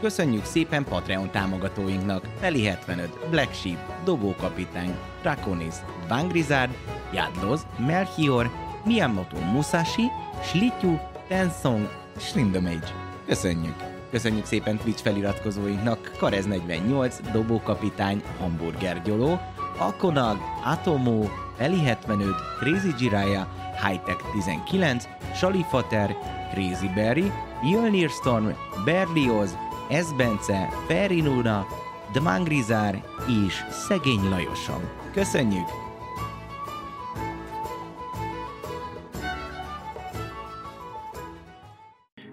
Köszönjük szépen Patreon támogatóinknak Feli 75, Black Sheep, Dobókapitány, Draconis, Vangrizard, Jadloz, Melchior, Miyamoto Musashi, Slityu, Tensong, Slindomage. Köszönjük! Köszönjük szépen Twitch feliratkozóinknak Karez 48, Dobókapitány, Hamburger Gyoló, Akonag, Atomo, Feli 75, Crazy Jiraya, Hightech 19, Shalifater, Crazy Berry, Jölnir Storm, Berlioz, Esbence, Ferinuna, Dmangrizár és Szegény Lajosom. Köszönjük!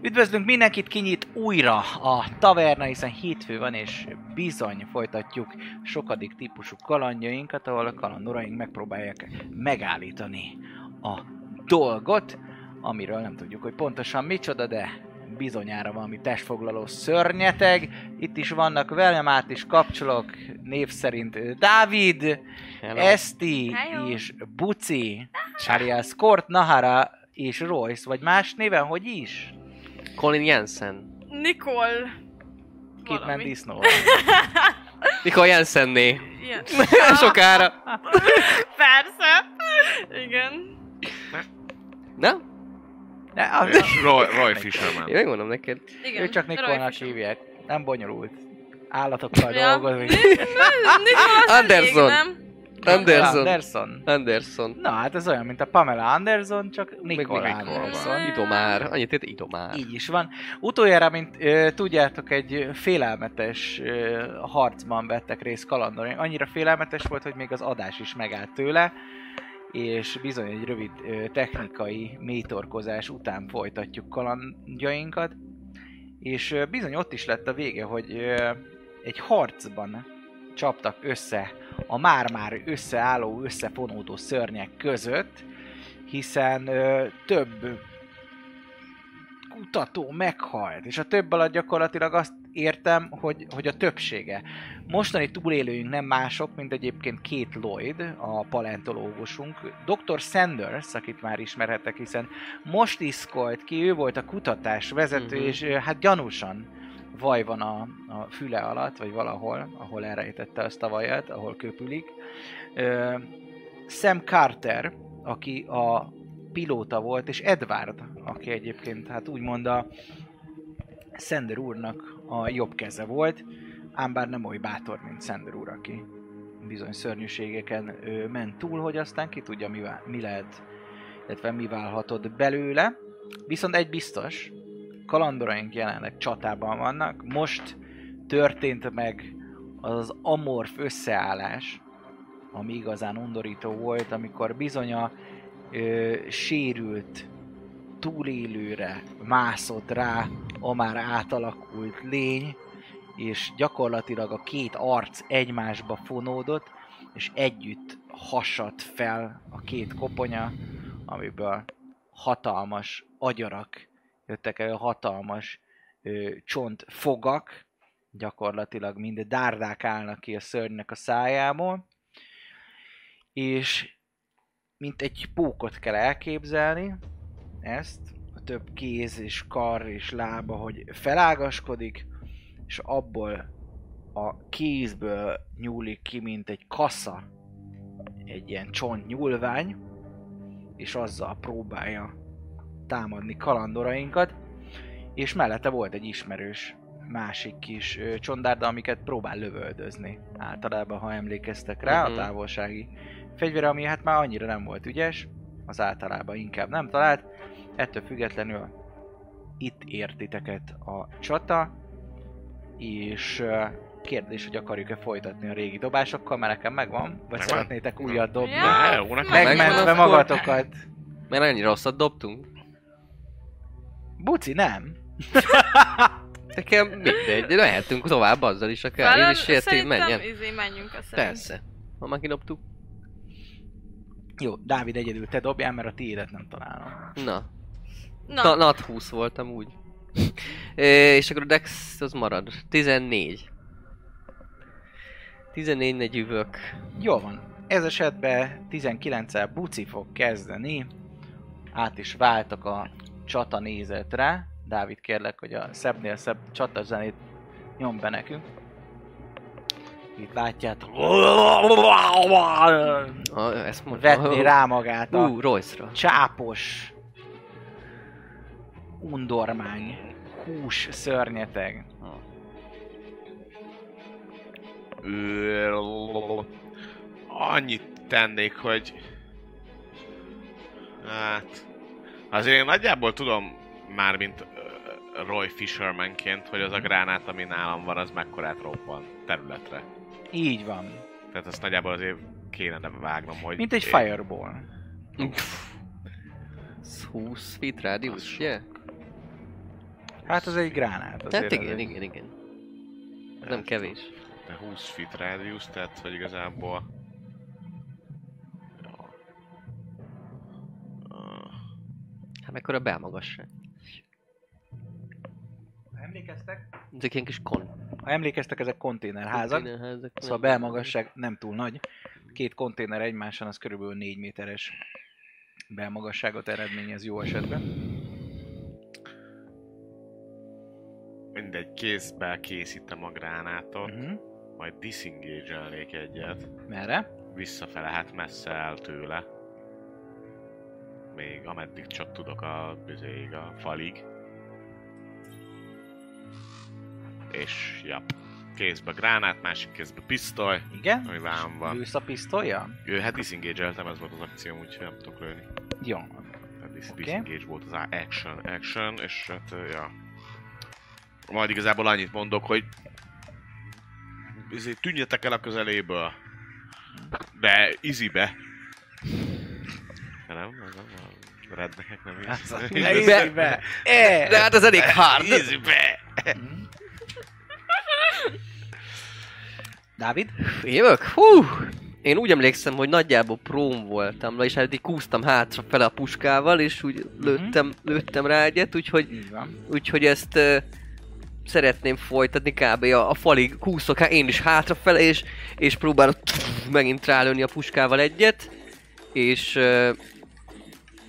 Üdvözlünk mindenkit, kinyit újra a taverna, hiszen hétfő van, és bizony folytatjuk sokadik típusú kalandjainkat, ahol a kalandoraink megpróbálják megállítani a dolgot, amiről nem tudjuk, hogy pontosan micsoda, de bizonyára valami testfoglaló szörnyeteg. Itt is vannak velem át is kapcsolok, név szerint Dávid, Hello. Eszti Hello. és Buci, alias Kort, Nahara és Royce, vagy más néven, hogy is? Colin Jensen. Nicole. Kit Valami. Man Disney. Mikor Jensenné. Ilyen. Sokára. Persze. Igen. Na? De, a, Roy, Roy Fisherman. Én megmondom neked. Igen. ő csak Nikolnak hívják. Nem bonyolult. Állatokkal Ja. dolgozik. Anderson. nem? Anderson. Anderson. Anderson. Na, hát ez olyan, mint a Pamela Anderson, csak Nicole Anderson. Idomár. Annyit ért Idomár. Így is van. Utoljára, mint ö, tudjátok, egy félelmetes ö, harcban vettek részt kalandor. Annyira félelmetes volt, hogy még az adás is megállt tőle, és bizony egy rövid technikai mélytorkozás után folytatjuk kalandjainkat. És bizony ott is lett a vége, hogy egy harcban csaptak össze a már-már összeálló, összefonódó szörnyek között, hiszen ö, több kutató meghalt, és a több alatt gyakorlatilag azt értem, hogy, hogy a többsége. Mostani túlélőink nem mások, mint egyébként két Lloyd, a paleontológusunk, Dr. Sanders, akit már ismerhetek, hiszen most iszkolt ki, ő volt a kutatás vezető, Mhm. és hát gyanúsan vaj van a, a füle alatt, vagy valahol, ahol elrejtette azt a vajat, ahol köpülik. Ö, Sam Carter, aki a pilóta volt, és Edward, aki egyébként hát úgymond a Sender úrnak a jobb keze volt, ám bár nem oly bátor, mint Sender úr, aki bizony szörnyűségeken ö, ment túl, hogy aztán ki tudja, mi, vál, mi lehet, illetve mi válhatott belőle. Viszont egy biztos, kalandoraink jelenleg csatában vannak, most történt meg az az amorf összeállás, ami igazán undorító volt, amikor bizony a ö, sérült túlélőre mászott rá a már átalakult lény, és gyakorlatilag a két arc egymásba fonódott, és együtt hasadt fel a két koponya, amiből hatalmas agyarak jöttek elő, hatalmas ö, csontfogak, gyakorlatilag mind dárdák állnak ki a szörnynek a szájából, és mint egy pókot kell elképzelni ezt, a több kéz és kar és lába, hogy felágaskodik, és abból a kézből nyúlik ki, mint egy kassa, egy ilyen csont nyúlvány, és azzal próbálja támadni kalandorainkat, és mellette volt egy ismerős másik kis csondárda, amiket próbál lövöldözni. Általában, ha emlékeztek rá, Mhm. a távolsági fegyvere, ami hát már annyira nem volt ügyes, az általában inkább nem talált, ettől függetlenül itt ért titeket a csata, és kérdés, hogy akarjuk-e folytatni a régi dobásokkal, mert nekem megvan, vagy Megvan? szeretnétek újat dobni? Ja, Ne, jó, nekem Megmentve magatokat. Mert annyira rosszat dobtunk. Buci, nem? Nekem mindegy, de lehetünk tovább azzal is akár. Én is Szerintem menjen. izé menjünk a szerint. Persze. Ha már kidobtuk. Jó, Dávid egyedül te dobjál, mert a tiédet nem találom. Na. Na, Na, nat 20 voltam úgy. És akkor a Dex az marad. 14. 14 ne üvök. Jó van. Ez esetben 19-el Buci fog kezdeni. Át is váltak a csata nézetre. Dávid kérlek, hogy a szebbnél szebb csata zenét nyom be nekünk. Itt látjátok. Ah, ezt mondta. Vetni rá magát a Ú, Royce-ra. csápos undormány, hús szörnyeteg. Annyit tennék, hogy... Hát... Azért én nagyjából tudom már, mint Roy Fishermanként, hogy az a gránát, ami nálam van, az mekkorát robban területre. Így van. Tehát azt nagyjából azért kéne nem vágnom, hogy... Mint egy én- fireball. Ez 20 feet radius, ugye? Hát az egy gránát. Tehát az igen, igen, igen. Ez nem kevés. De 20 feet radius, tehát hogy igazából... Jó. Ö, Hát mekkora belmagasság. Ha emlékeztek? Ezek ilyen kis kon. Ha emlékeztek, ezek konténerházak. konténerházak. Szóval a belmagasság nem túl nagy. Két konténer egymáson az körülbelül 4 méteres belmagasságot eredményez jó esetben. Mindegy, kézbe készítem a gránátot, Uh-huh. majd disengage-elnék egyet. Merre? Visszafele, hát messze el tőle. Még ameddig csak tudok a, bizéig, a falig. És, ja, kézbe gránát, másik kézbe pisztoly, Igen? ami vám van. Lősz a pisztolya? Ő, hát disengage-eltem, ez volt az akcióm, úgyhogy nem tudok lőni. Jó. Tehát dis- Oké. disengage volt az action, action, és hát, ja. Majd igazából annyit mondok, hogy ezért tűnjetek el a közeléből. De izibe. Nem, az nem a rednekek nem ízik. Ne izzi be! Eh! De hát az elég hard. Izibe! Dávid? Jövök? Hú! Én úgy emlékszem, hogy nagyjából próm voltam, és hát így kúztam hátra fele a puskával, és úgy lőttem, lőttem rá egyet, úgyhogy, Így úgyhogy ezt uh, szeretném folytatni kb. a, a falig kúszok, hát én is hátrafele, és, és próbálok megint rálőni a puskával egyet, és uh,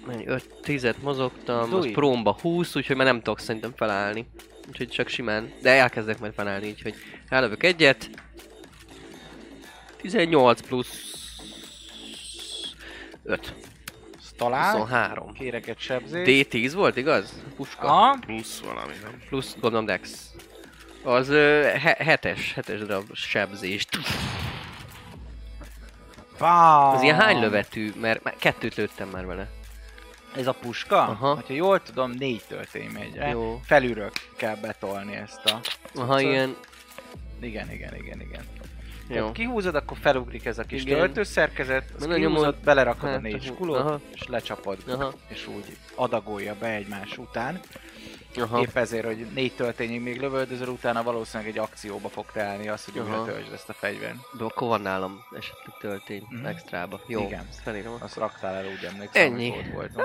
5-10-et mozogtam, az Dúj. prómba 20, úgyhogy már nem tudok szerintem felállni. Úgyhogy csak simán, de elkezdek majd felállni, úgyhogy rálövök egyet. 18 plusz 5. Talál. 23. Kérek egy sebzést. D10 volt, igaz? Puska. Aha. Plusz valami, nem? Plusz gondolom Dex. Az ö, he- hetes, hetes darab sebzés. Pá. Az ilyen hány lövetű? Mert már kettőt lőttem már vele. Ez a puska? Aha. Ha jól tudom, négy tölténymegyre. Jó. Felülről kell betolni ezt a... Aha, ilyen. Igen, igen, igen, igen. Jó. Tehát kihúzod, akkor felugrik ez a kis Igen. töltőszerkezet, azt Mert kihúzod, nyomod- belerakod a hát, négy aha. skulót, Aha. és lecsapod, Aha. és úgy adagolja be egymás után. Aha. Épp ezért, hogy négy töltényig még lövöldözöl, utána valószínűleg egy akcióba fog telni az, hogy újra töltsd ezt a fegyvert. De akkor van nálam esetleg töltény Mhm. extrába. Jó, Igen. felírom. Azt raktál el, úgy emlékszem, Ennyi. hogy volt voltam.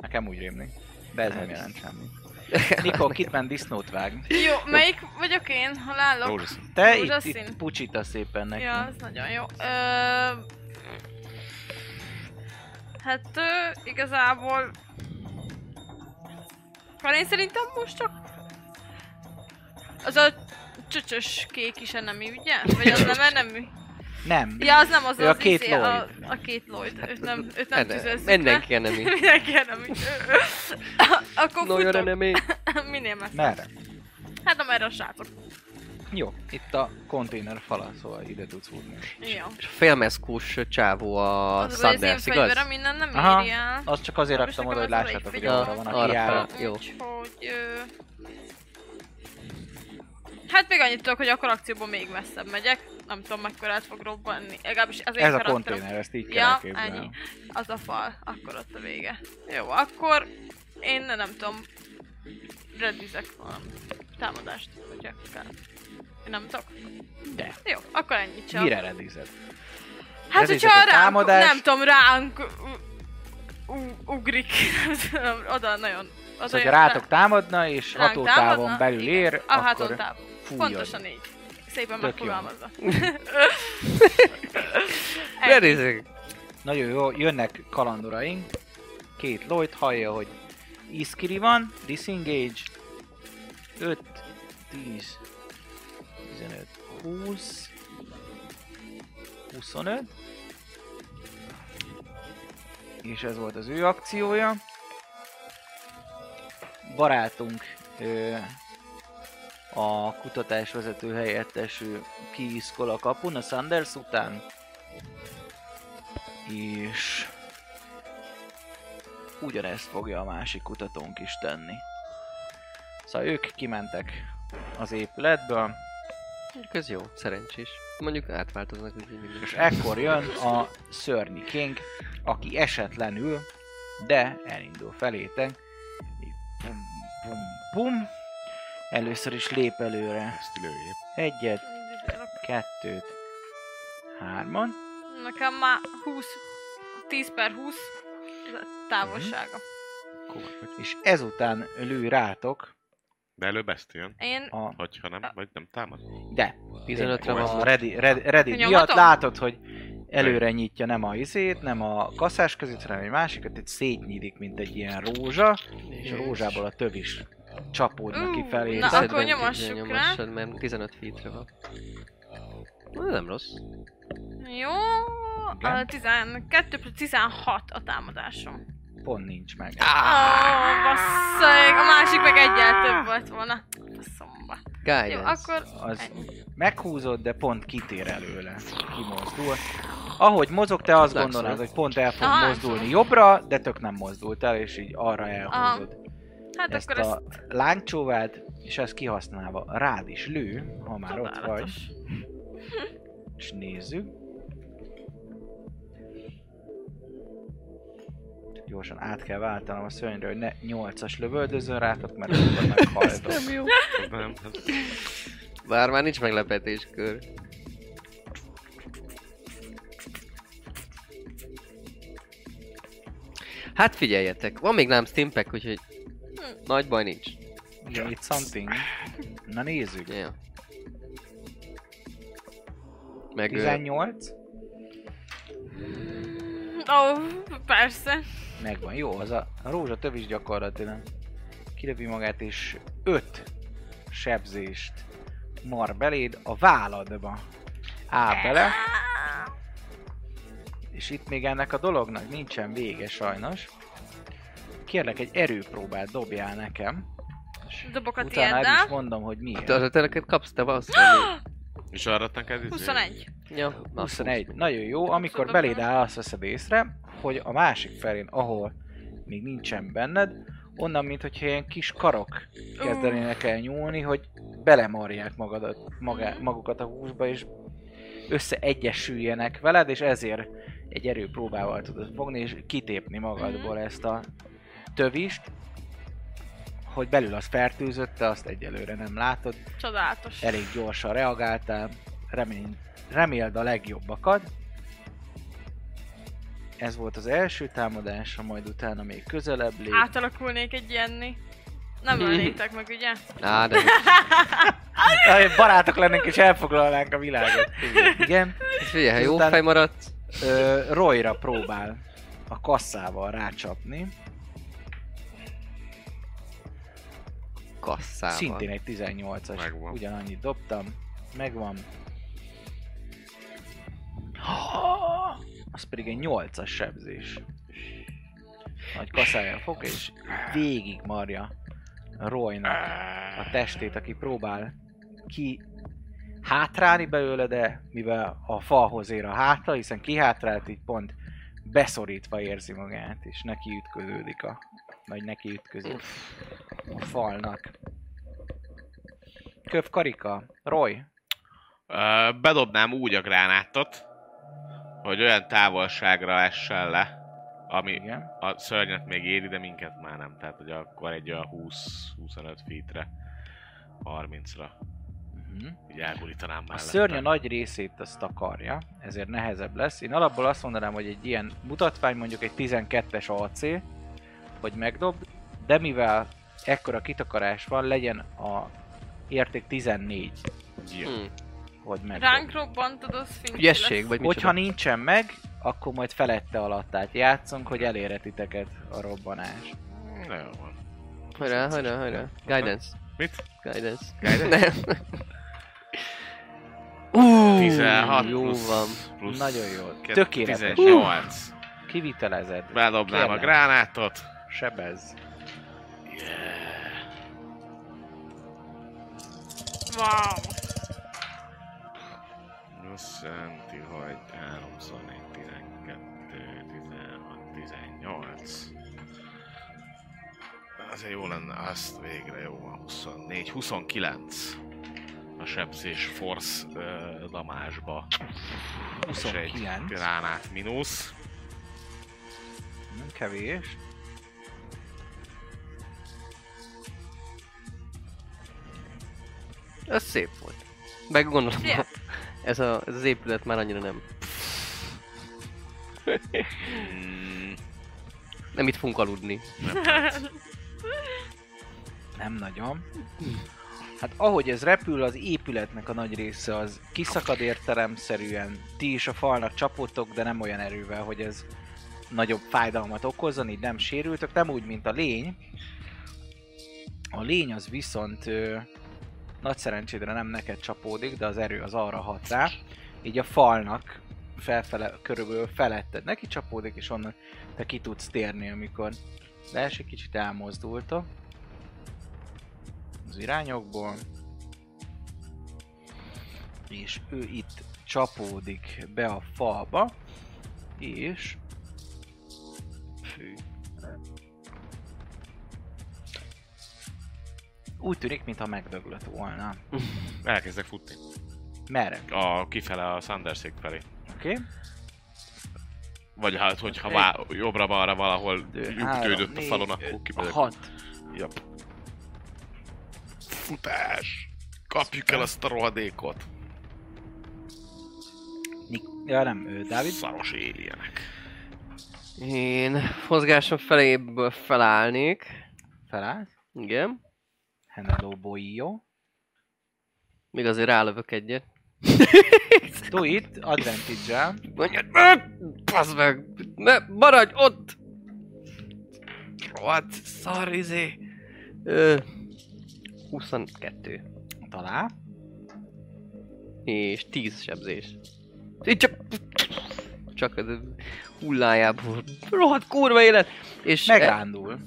Nekem úgy rémlik. De ez nem jelent semmit. Nikó, Kitman disznót vág. Jó, melyik vagyok én, ha állok? Rózsaszín. Te itt, Rózsaszín. itt pucsita szépen neki. Ja, ez nagyon jó. Ö... Hát ö, igazából... Hát én szerintem most csak... Az a csöcsös kék is enemi, ugye? Vagy az nem enemi? Nem. Ja, az nem az Ő az a két izé, a, Lloyd. a két Lloyd. Őt nem, őt nem tüzezzük Mindenki enemi. Mindenki enemi. Akkor No, futok. enemy. Minél messze. Merre? Hát amerre a sátor. Jó, itt a konténer fala, szóval ide tudsz húzni. Jó. És a félmeszkós csávó a Az az Sanders, igaz? fegyverem innen nem Aha. éri el. Azt csak azért raktam oda, hogy az lássátok, hogy arra van, aki áll. fel. Jó. Úgyhogy... Ö... Hát még annyit tudok, hogy akkor akcióban még messzebb megyek. Nem tudom, mekkorát fog robbanni. Legalábbis az én Ez a konténer, ezt így kell Ja, ennyi. Az a fal. Akkor ott a vége. Jó, akkor én nem tudom. Redizek valami támadást, hogyha kell. Én nem tudok? De. Jó, akkor ennyit csak. Mire redized? Hát, Redizek hogyha ránk, támadás? nem tudom, ránk ugrik, oda nagyon... Oda Szóval, ha rátok rá- támadna, és hatótávon belül igen. ér, A akkor hatótávon. Pontosan így. Szépen megfogalmazva. Berézek. Nagyon jó, jönnek kalandoraink. Két Lloyd hallja, hogy Iskiri van, disengage. 5, 10, 15, 20, 25. És ez volt az ő akciója. Barátunk ö, a kutatásvezető helyettes kiiszkol a kapun a Sanders után és ugyanezt fogja a másik kutatónk is tenni. Szóval ők kimentek az épületből, Ez jó, szerencsés. Mondjuk átváltoznak, úgyhogy mindig. és ekkor jön a szörnyi king, aki esetlenül, de elindul felétek. Így Bum, bum, bum. Először is lép előre. Ezt lőjél. Egyet, kettőt, hárman. Nekem már 20, 10 per 20 az a távolsága. És ezután lő rátok De előbb ezt jön. Én a Hogyha nem, vagy nem támad. De. 15-re van. ready, ready, ready miatt látod, hogy előre nyitja nem a izét, nem a kaszás között, hanem egy másikat, itt szétnyílik, mint egy ilyen rózsa, és a rózsából a töv is csapódnak Ú, ki felé. na, akkor nyomassuk rá. mert 15 feetre van. Na, nem rossz. Jó, a 12 per 16 a támadásom. Pont nincs meg. Ó, basszeg, a másik meg egyel több volt volna. Faszomba. Jó, Guidance. akkor Az meghúzod, de pont kitér előle. Kimozdul. Ahogy mozog, te azt gondolod, hogy pont el fog Aha, mozdulni jobbra, de tök nem mozdult el, és így arra elhúzod. Hát ezt akkor ez a lángcsóvád, és ezt kihasználva rád is lő, ha már ott vagy. csodálatos. És nézzük. Gyorsan át kell váltanom a szörnyre, hogy ne 8-as lövöldözön rátok, mert akkor meghaltok. jó. Nem, ez Bár már nincs meglepetéskör. Hát figyeljetek, van még nem stimpek, úgyhogy nagy baj nincs. Ugye itt something. Na nézzük. Ja. Meg ö, 18. Ó, persze. Megvan. Jó, az a, a rózsa töv is gyakorlatilag kilövi magát, és 5 sebzést mar beléd a válladba. Áll bele. És itt még ennek a dolognak nincsen vége sajnos. Kérlek, egy erőpróbát dobjál nekem. Dobok a Utána el is mondom, hogy miért. te, te neked kapsz te valószínűleg. És arra neked izé? 21. Ja, na, 21. Nagyon jó, amikor beléd áll, azt veszed észre, hogy a másik felén, ahol még nincsen benned, onnan, mint hogyha ilyen kis karok kezdenének el nyúlni, hogy belemarják magadat, magá, magukat a húsba, és összeegyesüljenek veled, és ezért egy erőpróbával tudod fogni, és kitépni magadból ezt a tövist, hogy belül az fertőzött, te azt egyelőre nem látod, Csodálatos. elég gyorsan reagáltál, remény, reméld a legjobbakat. Ez volt az első támadása, majd utána még közelebb lép. Átalakulnék egy ilyenni. Nem ölnétek meg, ugye? Á, de Ah, Barátok lennénk és elfoglalnánk a világot. Igen. figyelj, ha jó fej maradsz, Ö, Royra próbál a kasszával rácsapni. kasszával. Szintén egy 18-as. Megvan. Ugyanannyit dobtam. Megvan. Az pedig egy 8-as sebzés. Nagy kaszájával fog, és végig marja Roynak a testét, aki próbál ki hátrálni belőle, de mivel a falhoz ér a háta, hiszen kihátrált, így pont beszorítva érzi magát, és neki ütköződik a... vagy neki ütközik a falnak. Köv Karika, Roy, Ö, bedobnám úgy a gránátot, hogy olyan távolságra essen le, ami igen. a szörnyet még éri, de minket már nem. Tehát, hogy akkor egy olyan 20-25 feetre, 30-ra Uh-huh. így elgurítanám A mellette. szörny a nagy részét azt takarja, ezért nehezebb lesz. Én alapból azt mondanám, hogy egy ilyen mutatvány mondjuk egy 12-es AC, hogy megdob, de mivel ekkora kitakarás van, legyen a érték 14, Ja. Hm. hogy megdob. Ránk robbantod, az Ügyesség, vagy Hogyha micsoda? nincsen meg, akkor majd felette alattát játszunk, hogy elérhe titeket a robbanás. Na jó van. Hajrá, hajrá, hajrá. Guidance. Mit? Guidance. Guidance? Nem. Uh, 16 jó plusz, van. plusz Nagyon jó. Tökéletes. 18. Kivitelezed. Bedobnám a Kérlek. gránátot. Sebez. Yeah. Wow. Azt jelenti, hogy 3, 24, 12, 16, 18. Azért jó lenne, azt végre jó van, 24, 29 a sebzés force uh, damásba. És egy 29. gránát mínusz. Nem kevés. Ez szép volt. Meg gondolom, Yeah. ez, a, ez az épület már annyira nem. Mm, Nem itt fogunk aludni. Nem nagyon. Hát ahogy ez repül, az épületnek a nagy része az kiszakad értelemszerűen. Ti is a falnak csapottok, de nem olyan erővel, hogy ez nagyobb fájdalmat okozzon, így nem sérültök. Nem úgy, mint a lény. A lény az viszont ö, nagy szerencsédre nem neked csapódik, de az erő az arra hat rá. Így a falnak felfele, körülbelül feletted neki csapódik, és onnan te ki tudsz térni, amikor leesik, kicsit elmozdultok az irányokból. És ő itt csapódik be a falba, és... Fű. Úgy tűnik, mintha megdöglött volna. elkezdek futni. Merre? A kifele a Sanderszék felé. Oké? Okay? Vagy hát, hogyha Egy- vá- jobbra-balra valahol ütkődött a falon, akkor A kimegyek. hat. Yep. Futás! Kapjuk el azt a rohadékot. Nik- ja nem, ő Dávid. Szaros alienek. Én mozgásom feléből felállnék. Felállt. Igen. Henelo Boio. Még azért rálövök egyet. Do it, advantage-el. Mondjad meg! Bazd meg! Ne, maradj ott! Rohadt szar izé. Ö, 22. Talál. És 10 sebzés. Így csak... Csak a hullájából. Rohadt kurva élet! És... Megrándul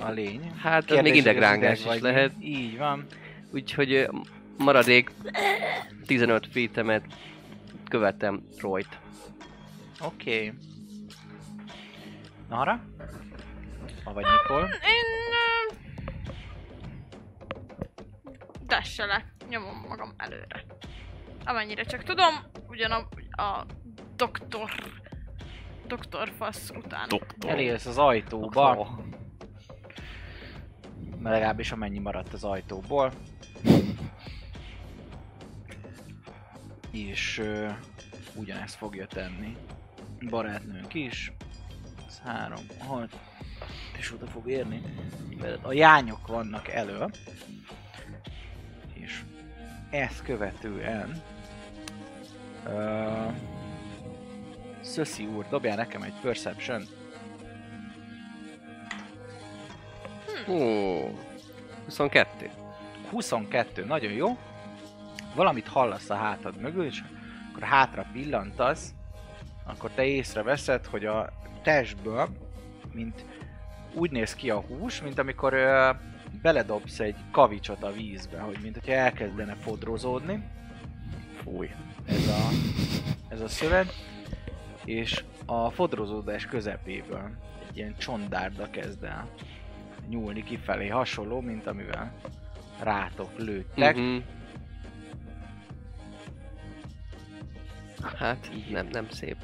a lény. Hát, ez Kérdés, még idegrángás ideg is lehet. Így van. Úgyhogy maradék 15 feet követem Royt. Oké. Okay. Nara? Vagy Nikol? Én... ö, Dasselek, nyomom magam előre. Amennyire csak tudom, ugyan a, a doktor... Doktor fasz után. Doktor. Elérsz az ajtóba. Mert legalábbis amennyi maradt az ajtóból. És ö, ugyanezt fogja tenni. Barátnőnk is. Ez három, hat. És oda fog érni. Mert a jányok vannak elő. Ezt követően... Ö, Szöszi úr, dobjál nekem egy Perception. Ó, 22. 22, nagyon jó. Valamit hallasz a hátad mögül, és akkor hátra pillantasz, akkor te észreveszed, hogy a testből, mint úgy néz ki a hús, mint amikor ö, beledobsz egy kavicsot a vízbe, hogy mint hogyha elkezdene fodrozódni. Fúj. ez a, ez a szövet, és a fodrozódás közepéből egy ilyen csontdárda kezd el nyúlni kifelé, hasonló, mint amivel rátok lőttek. Mhm. Hát, nem, nem szép.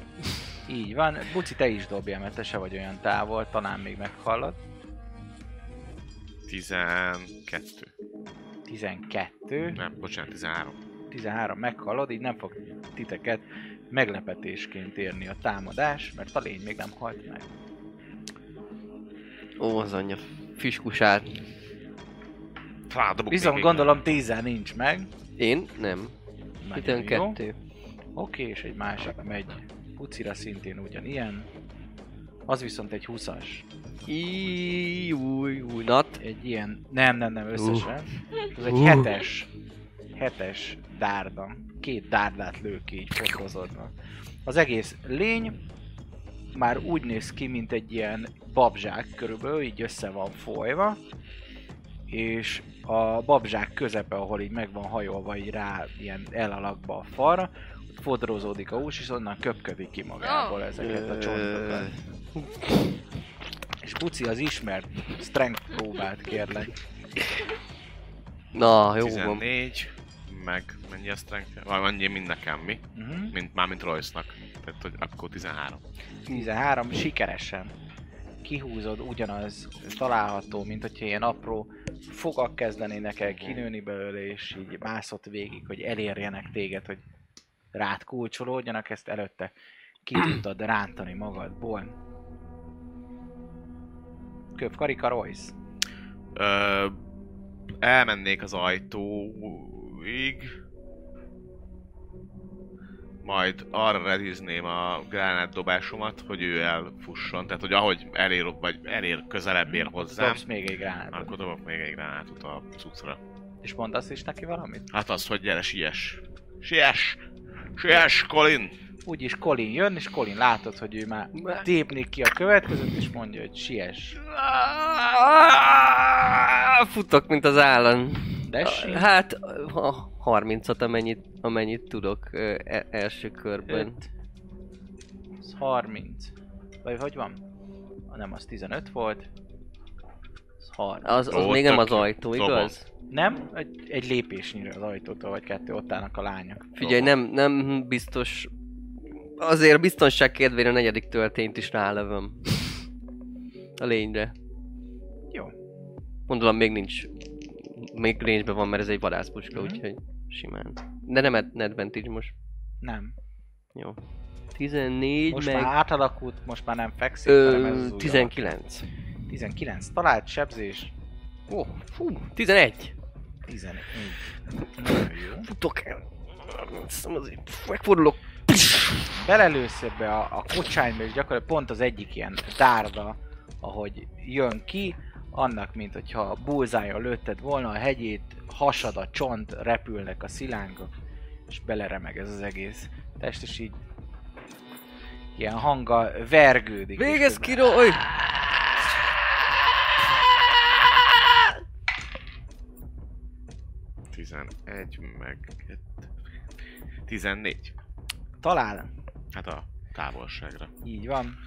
Így van. Buci, te is dobjál, mert te se vagy olyan távol, talán még meghallod. 12. 12, Nem, bocsánat, 13. 13 meghallod, így nem fog titeket meglepetésként érni a támadás, mert a lény még nem halt meg. Ó, az anyja fiskusát. Rádobok Viszont gondolom 10 nincs meg. Én? Nem. Nagyon jó. 12. Oké, és egy másik megy pucira szintén ugyanilyen. Az viszont egy 20-as. Íj, új, új, nat. Egy ilyen, nem, nem, nem, összesen. Ez egy Uh. hetes, hetes dárda. Két dárdát lő ki így fotózódva. Az egész lény már úgy néz ki, mint egy ilyen babzsák körülbelül, így össze van folyva. És a babzsák közepe, ahol így meg van hajolva így rá ilyen elalakba a falra, fodrozódik a hús, és onnan köpködik ki magából ezeket a csontokat. És Puci az ismert strength próbát kérlek. Na, jó van. 14, meg mennyi a strength? Vagy annyi, mint nekem, mi? Uh-huh. Mint, már mint Royce-nak. Tehát, hogy akkor 13. 13 sikeresen kihúzod, ugyanaz található, mint hogyha ilyen apró fogak kezdenének el kinőni belőle, és így mászott végig, hogy elérjenek téged, hogy rád kulcsolódjanak, ezt előtte ki tudtad rántani magadból. Köp Karika Royce. Ö, elmennék az ajtóig. Majd arra redizném a gránátdobásomat, hogy ő elfusson. Tehát, hogy ahogy elér, vagy elér közelebb ér hozzám, Dobsz még egy gránátot. akkor dobok még egy gránátot a cuccra. És mondasz is neki valamit? Hát az, hogy gyere, siess! Siess! Siess, Colin! Úgyis Colin jön, és Colin látod, hogy ő már tépni ki a következőt, és mondja, hogy siess. Futok, mint az állam. Dessi. Hát, a 30-at, amennyit, amennyit tudok ö, e- első körben. 5. Az 30. Vagy hogy van? Ah, Nem, az 15 volt. Az 30. Az, az Ó, még nem az ajtó, igaz? Nem? Egy, egy lépésnyire az ajtótól, vagy kettő, ott állnak a lányok. Figyelj, nem, nem biztos... Azért biztonság kedvére a negyedik töltényt is rálövöm. A lényre. Jó. Gondolom még nincs... Még range van, mert ez egy vadászpuska, Mhm. úgyhogy simán. De nem ad- advantage most. Nem. Jó. 14 Most meg... már átalakult, most már nem fekszik, hanem ez az Ö, új 19. alak. 19. Talált sebzés. Ó, fú, 11. 14. Nagyon jó. Futok el. Megfordulok. Belelősz ebbe a, a kocsányba, és gyakorlatilag pont az egyik ilyen dárda, ahogy jön ki, annak, mint hogyha bullseye lőtted volna, a hegyét, hasad a csont, repülnek a szilánkok, és beleremeg ez az egész test, és így ilyen hanga vergődik. Végez ki, Roy! 11, meg 2, 14. Talál. Hát a távolságra. Így van.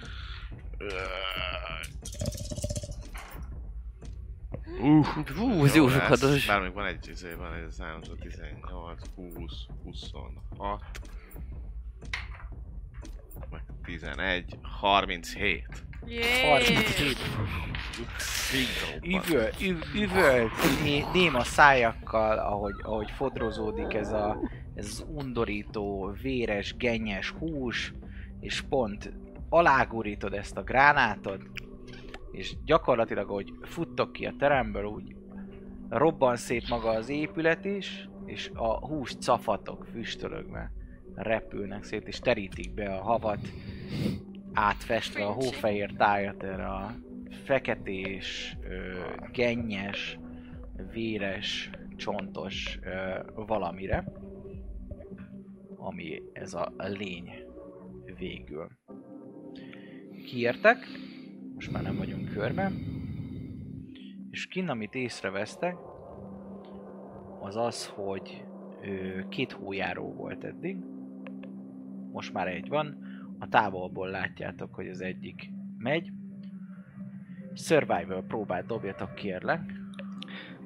Uh, Hú, ez jó sokados. Bár még van egy, izé, van egy számozó 18, 20, 26, meg 11, 37. Jéj! 37. Üvöl, üv, üvölt né, néma szájakkal, ahogy, ahogy fodrozódik ez, a, ez az undorító, véres, gennyes hús, és pont alágurítod ezt a gránátot, és gyakorlatilag, ahogy futtok ki a teremből, úgy robban szét maga az épület is, és a hús cafatok füstölögve repülnek szét, és terítik be a havat, átfestve a hófehér tájat erre a feketés, ö, gennyes, véres, csontos ö, valamire, ami ez a lény végül. Kiértek, most már nem vagyunk körbe, és kinn, amit észrevesztek, az az, hogy ö, két hójáró volt eddig. Most már egy van. A távolból látjátok, hogy az egyik megy. Survival próbát dobjatok kérlek.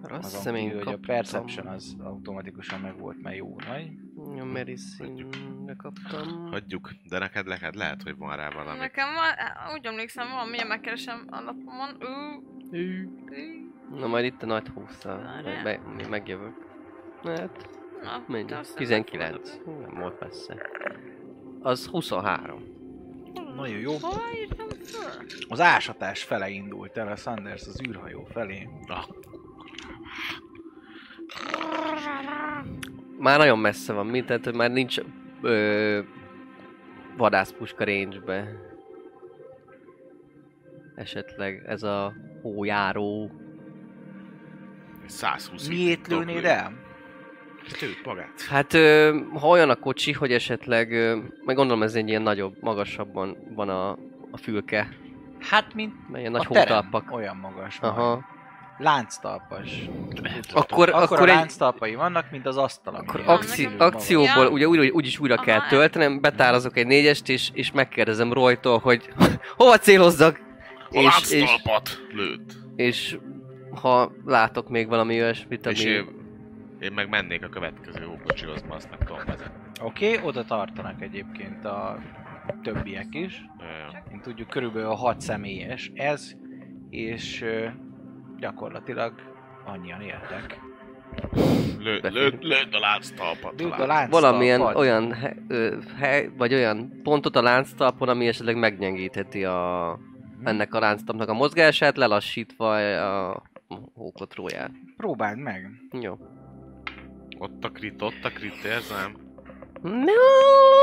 Azt Azon kívül, hogy a. Perception az automatikusan meg volt, mert jó nagy. A medicine kaptam. Hagyjuk, de neked, neked lehet, hogy van rá valami. Nekem van, úgy emlékszem, van, mindjárt megkeresem a lapomon. Ú, ú. Na majd itt a nagy húszal. Meg, meg, megjövök. Hát, Na, mennyi? te azt 19. Hú, Nem volt messze. Az 23. Nagyon jó. Az ásatás fele indult el a Sanders az űrhajó felé. Ah, Már nagyon messze van, mint tehát hogy már nincs ö, vadászpuska range-be. Esetleg ez a hójáró. 120 Miért lőnéd el? Őt magát. Hát ö, ha olyan a kocsi, hogy esetleg, ö, meg gondolom ez egy ilyen nagyobb, magasabban van a, a fülke, Hát, mint mert ilyen a nagy terem hótalpak. olyan magas. Aha. Aha. Lánctalpas. Akkor, Akkor, akkor, a egy, lánctalpai vannak, mint az asztal. ami akkor akci, akcióból ugye újra, úgyis újra kell Aha, töltenem, betározok egy négyest, és, és megkérdezem Roytól, hogy hova célozzak, A és, és, lánctalpat lőtt. és ha látok még valami olyasmit, ami... És én, én meg mennék a következő hókocsihoz, ma azt nem tudom vezetni. Oké, okay, oda tartanak egyébként a többiek is. Mint tudjuk, körülbelül 6 személyes ez, és gyakorlatilag annyian éltek. Lő, lő, lőd a lánctalpat. Lőd a lánc- lánctalpat. Valamilyen olyan hely, vagy olyan pontot a lánctalpon, ami esetleg meggyengítheti a, ennek a lánctalpnak a mozgását, lelassítva a hókot róját. Próbáld meg. Jó. Ott a krit, ott a krit, érzem. No!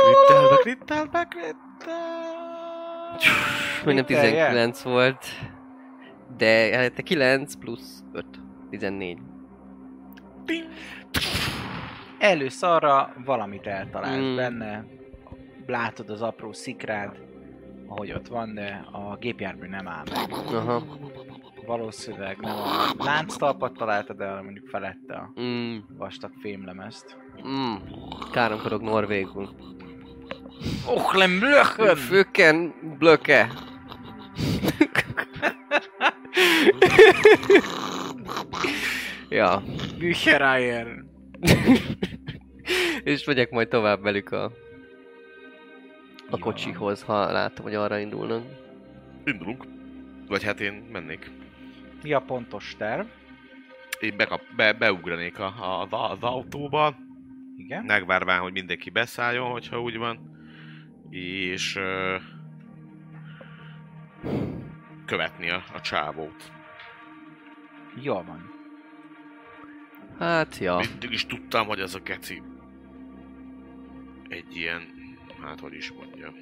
Krittelbe, krittelbe, krittel. Majdnem Krittelje? 19 volt. De hát 9 plusz 5. 14. Először arra valamit eltalálsz Mm. benne, látod az apró szikrát, ahogy ott van, de a gépjármű nem áll meg. Aha. Valószínűleg nem a lánctalpat találtad el, hanem mondjuk felette a Mm. vastag fémlemezt. Mm. Káromkodok norvégul. Ochlem blöchön! Főken blöke. Ja. Büchereier! És megyek majd tovább velük a, a kocsihoz, ha látom, hogy arra indulnak. Indulunk. Vagy hát én mennék. Mi a pontos terv? Én bekap, be, beugranék a, a, az, az autóba, Igen? megvárván, hogy mindenki beszálljon, hogyha úgy van. És ö, követni a, a csávót. Jól van. Hát, ja. Mindig is tudtam, hogy ez a keci egy ilyen, hát hogy is mondja,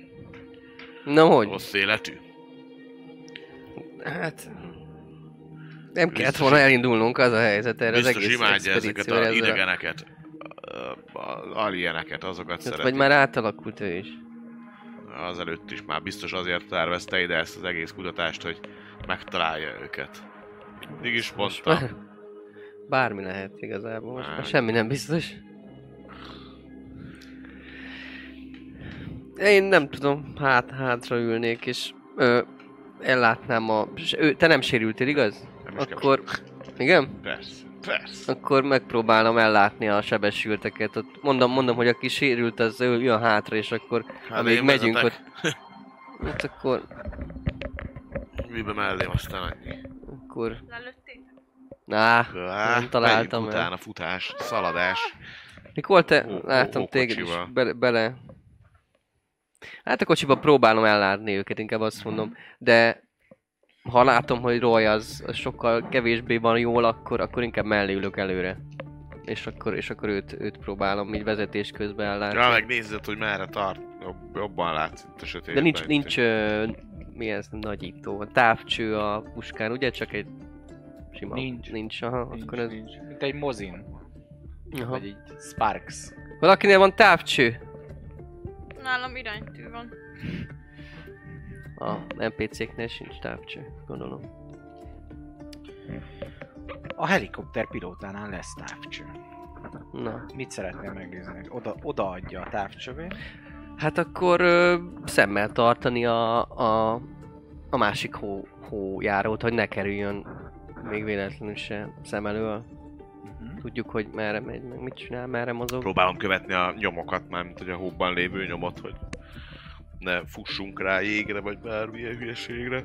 Na hogy? rossz életű. Hát... Nem kellett Biztos- volna elindulnunk, az a helyzet erre az Biztos egész imádja ezeket expedícióra, a ezzel idegeneket, a- az alieneket, azokat Hát, szereti. vagy már átalakult ő is. Azelőtt is már biztos azért tervezte ide ezt az egész kutatást, hogy megtalálja őket. Mindig is már bármi lehet igazából, most már semmi nem biztos. Én nem tudom, hát hátra ülnék, és ö, ellátnám a... Ő, te nem sérültél, igaz? Nem is. Akkor... Igen? Persze, persze. Akkor megpróbálom ellátni a sebesülteket. Ott mondom, mondom, hogy aki sérült, az ő jön hátra, és akkor Hát amíg megyünk vezetek. ott... Hát akkor... Mibe mellém, aztán annyi. akkor... Lelőtték? Á, nem találtam el. utána, futás, szaladás. Mikor te Ó, láttam ó, téged is bele, bele... Hát a kocsiba próbálom ellátni őket, inkább azt mondom. De ha látom, hogy Roy az, az sokkal kevésbé van jól, akkor, akkor inkább mellé ülök előre. És akkor, és akkor őt, őt próbálom így vezetés közben ellátni. Ja, meg nézzed, hogy merre tart. Jobb, jobban látsz itt a sötétben. De nincs, nincs ö, mi ez, nagyító, távcső a puskán, ugye? Csak egy sima. Nincs. Nincs, aha, Nincs, akkor ez... nincs. Mint egy mozin. Aha. Vagy egy Sparks. Valakinél van távcső? Nálam iránytű van. A NPC-knél sincs távcső, gondolom. A helikopter pilótánál lesz távcső. Na. Mit szeretnél megnézni? Oda, odaadja a távcsövét. Hát akkor ö, szemmel tartani a, a, a másik hó, hójárót, hogy ne kerüljön még véletlenül se szem elől. Uh-huh. Tudjuk, hogy merre megy, meg mit csinál, merre mozog. Próbálom követni a nyomokat, mármint hogy a hóban lévő nyomot, hogy ne fussunk rá jégre, vagy bármilyen hülyeségre.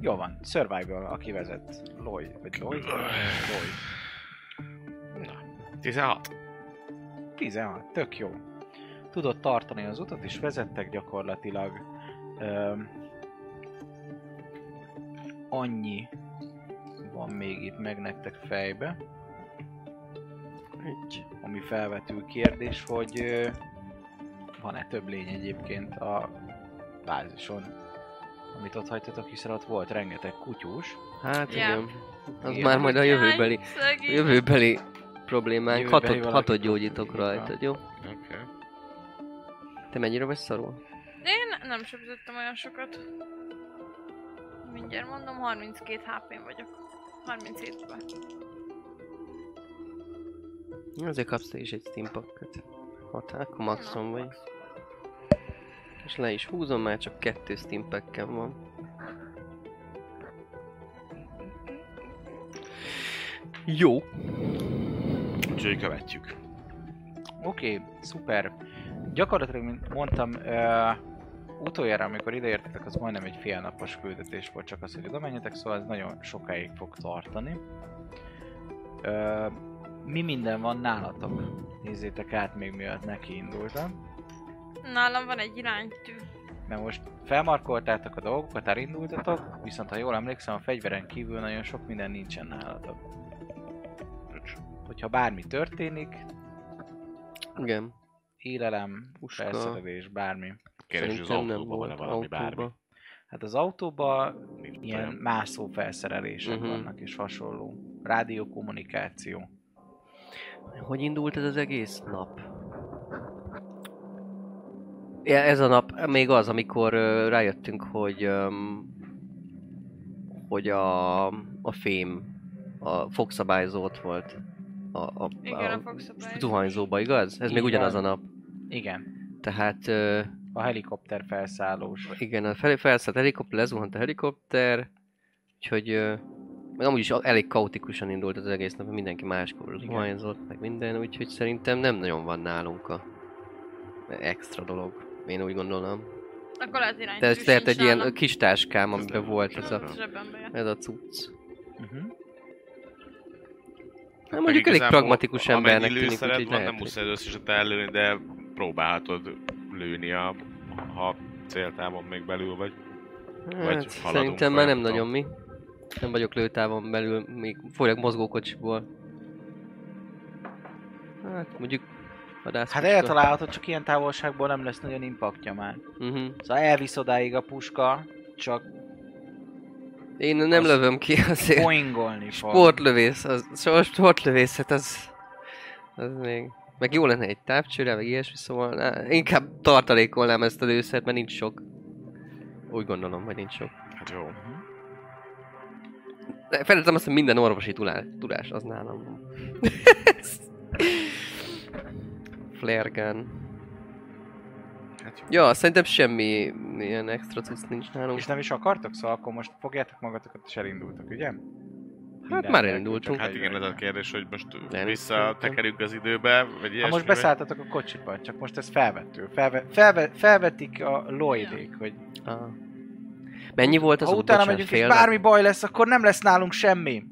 Jó van, Survival, aki vezet. Loy, vagy Loy? Loy. 16. 16, tök jó. Tudod tartani az utat, és vezettek gyakorlatilag. Öm, annyi van még itt meg nektek fejbe, Egy. ami felvető kérdés, hogy ö, van-e több lény egyébként a bázison, amit ott hagytatok, hiszen ott volt rengeteg kutyus. Hát Ja. igen. Az Igen. már majd a jövőbeli, a jövőbeli problémánk. Jövőbeli Hatot, hatot gyógyítok rajta, jó? Oké. Okay. Te mennyire vagy szarul? Én nem sebződtem olyan sokat. Mindjárt mondom, 32 HP-n vagyok. 37-ben. Azért kapsz te is egy steampucket. Hat, akkor maximum vagy. És le is húzom, már csak kettő steampackem van. Jó. Úgyhogy követjük. Oké, okay, szuper. Gyakorlatilag, mint mondtam, uh, utoljára, amikor ideértetek, az majdnem egy félnapos küldetés volt, csak az, hogy oda menjetek, szóval ez nagyon sokáig fog tartani. Uh, mi minden van nálatok? Nézzétek át még mielőtt neki indultam. Nálam van egy iránytű. Mert most felmarkoltátok a dolgokat, elindultatok, viszont ha jól emlékszem, a fegyveren kívül nagyon sok minden nincsen nálatok. Hogyha bármi történik, Igen. élelem, felszerelés, bármi. Hogy az van-e volt valami bármi. autóba. Hát az autóban ilyen mászó felszerelések Mhm. uh-huh. vannak és hasonló. Rádiókommunikáció. Hogy indult ez az egész nap? Ja, ez a nap még az, amikor ö, rájöttünk, hogy öm, hogy a, a fém, a fogszabályzó ott volt. A, a, Igen, a fogszabályzó. zuhanyzóba, igaz? Ez Így még ugyanaz a nap. Igen, Tehát ö, a helikopter felszállós. igen, a fel, felszállt helikopter, lezuhant a helikopter, úgyhogy ö, meg amúgy is elég kaotikusan indult az egész nap, mindenki máskor zuhanyzott, meg minden, úgyhogy szerintem nem nagyon van nálunk a extra dolog. Én úgy gondolom. Akkor lehet iránytű ez lehet egy sincs ilyen nálam. kis táskám, amiben nem volt ez a, ez a cucc. Uh-huh. Hát mondjuk elég pragmatikus embernek tűnik, lőszered úgyhogy van, lehet, nem hogy- muszáj az összeset ellőni, de próbálhatod lőni, a, ha céltávon még belül vagy. vagy Hát, haladunk szerintem már nem nagyon mi. Nem vagyok lőtávon belül, még főleg mozgókocsiból. Hát mondjuk vadász Hát eltalálhatod, csak ilyen távolságból nem lesz nagyon impaktja már. Mhm. Szóval elvisz odáig a puska, csak Én nem Az- lövöm ki azért. boingolni fog. Sportlövész, az, so- sportlövészet, az, az még... Meg jó lenne egy távcsőre, meg ilyesmi, szóval na, inkább tartalékolnám ezt a lőszert, mert nincs sok. Úgy gondolom, hogy nincs sok. Hát jó. Felejtettem azt, hogy minden orvosi tudás, tudás az nálam van. Flare gun. Hát jó. Ja, szerintem semmi ilyen extra cucc nincs nálunk. És nem is akartok, szóval akkor most fogjátok magatokat és elindultak, ugye? Hát Minden már elindultunk. Hát igen, ez a kérdés, hogy most visszatekerünk az időbe, vagy Ha ilyesmi. most beszálltatok a kocsiba, csak most ez felvető. Felve, felve, felvetik a Lloydék, hogy Ah. Mennyi volt az ha utána megyünk és bármi baj lesz, akkor nem lesz nálunk semmi.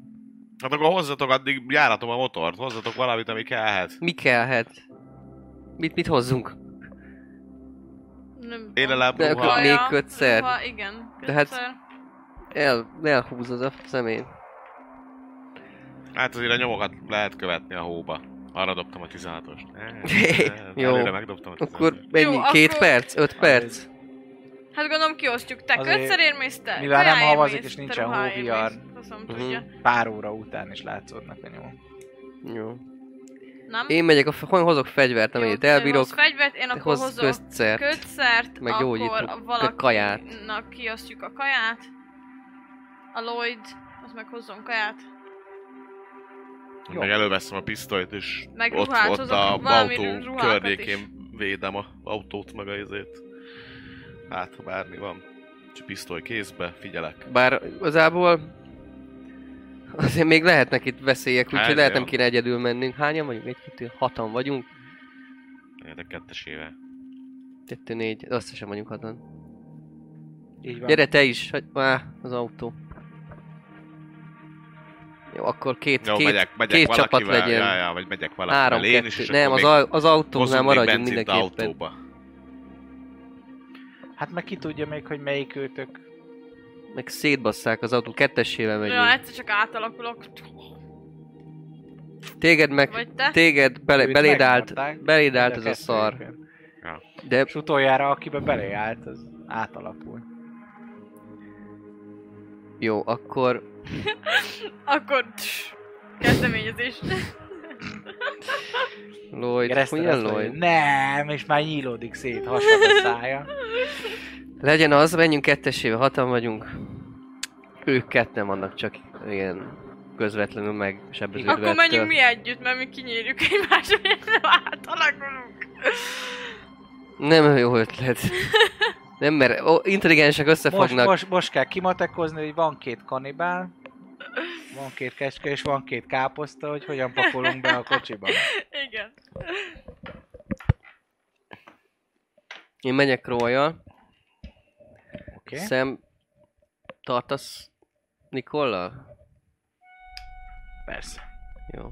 Hát akkor hozzatok addig járatom a motort, hozzatok valamit, ami kellhet. Mi kellhet? Mit, mit hozzunk? Nem Élelem, De ruha. akkor- még kötszer. ruha, igen, De hát- kötszer. El, elhúz az a szemét. Hát azért a nyomokat lehet követni a hóba. Arra dobtam a 16-ost. Jó. Előre megdobtam a 16-ost. Akkor mennyi? Jó, Két akkor- perc? Öt perc? Hát gondolom kiosztjuk. Te Azért- te mivel nem havazik és nincsen mész. Faszom Mhm. tudja. Pár óra után is látszódnak a nyomok. Jó. Nem? Én megyek, a, f- hozok fegyvert, amit te elbírok. hozz fegyvert, én akkor hozz hozok közszert. kötszert, meg akkor gyógyító- meg valakinak kaját. kiosztjuk a kaját. A Lloyd, az meg hozzon kaját. Jó. Meg előveszem a pisztolyt, és Meg ott, ruhát ott hozok, a autó környékén védem a autót, meg a izét. Hát, ha bármi van. Csak pisztoly kézbe, figyelek. Bár igazából azért még lehetnek itt veszélyek, úgyhogy Hát, lehet nem kéne egyedül mennünk. Hányan vagyunk? Egy, kettő, hatan vagyunk. De kettesével. Kettő, négy, összesen vagyunk hatan. Így van. Gyere te is, hogy á, az autó. Jó, akkor két, Jó, két, megyek, megyek két csapat legyen. Ja, ja, vagy megyek valakivel Három, én is, kettő. és Nem, akkor az, még az autónál maradjunk mindenképpen. autóba. Hát meg ki tudja még, hogy melyik őtök. Meg szétbasszák az autó, kettessével megyünk. Ja, egyszer csak átalakulok. Téged meg, Vagy te? téged bele, Őt beléd állt, beléd állt ez a szar. kettőjüket. De És utoljára, akibe beleállt, az átalakul. jó, akkor Akkor... Kezdeményezés. Lloyd, milyen Lloyd? Nem, és már nyílódik szét, hasad a szája. Legyen az, menjünk kettesével, hatan vagyunk. Ők ketten vannak csak ilyen közvetlenül meg sebeződve. Akkor menjünk mi együtt, mert mi kinyírjuk egymást, hogy nem átalakulunk. Nem jó ötlet. Nem, mert ó, intelligensek Most, összefognak. most, most kell kimatekozni, hogy van két kanibál, van két kecske és van két káposzta, hogy hogyan pakolunk be a kocsiba. Igen. Én megyek rója. Oké? Okay. Szem, tartasz Nikollal? Persze. Jó.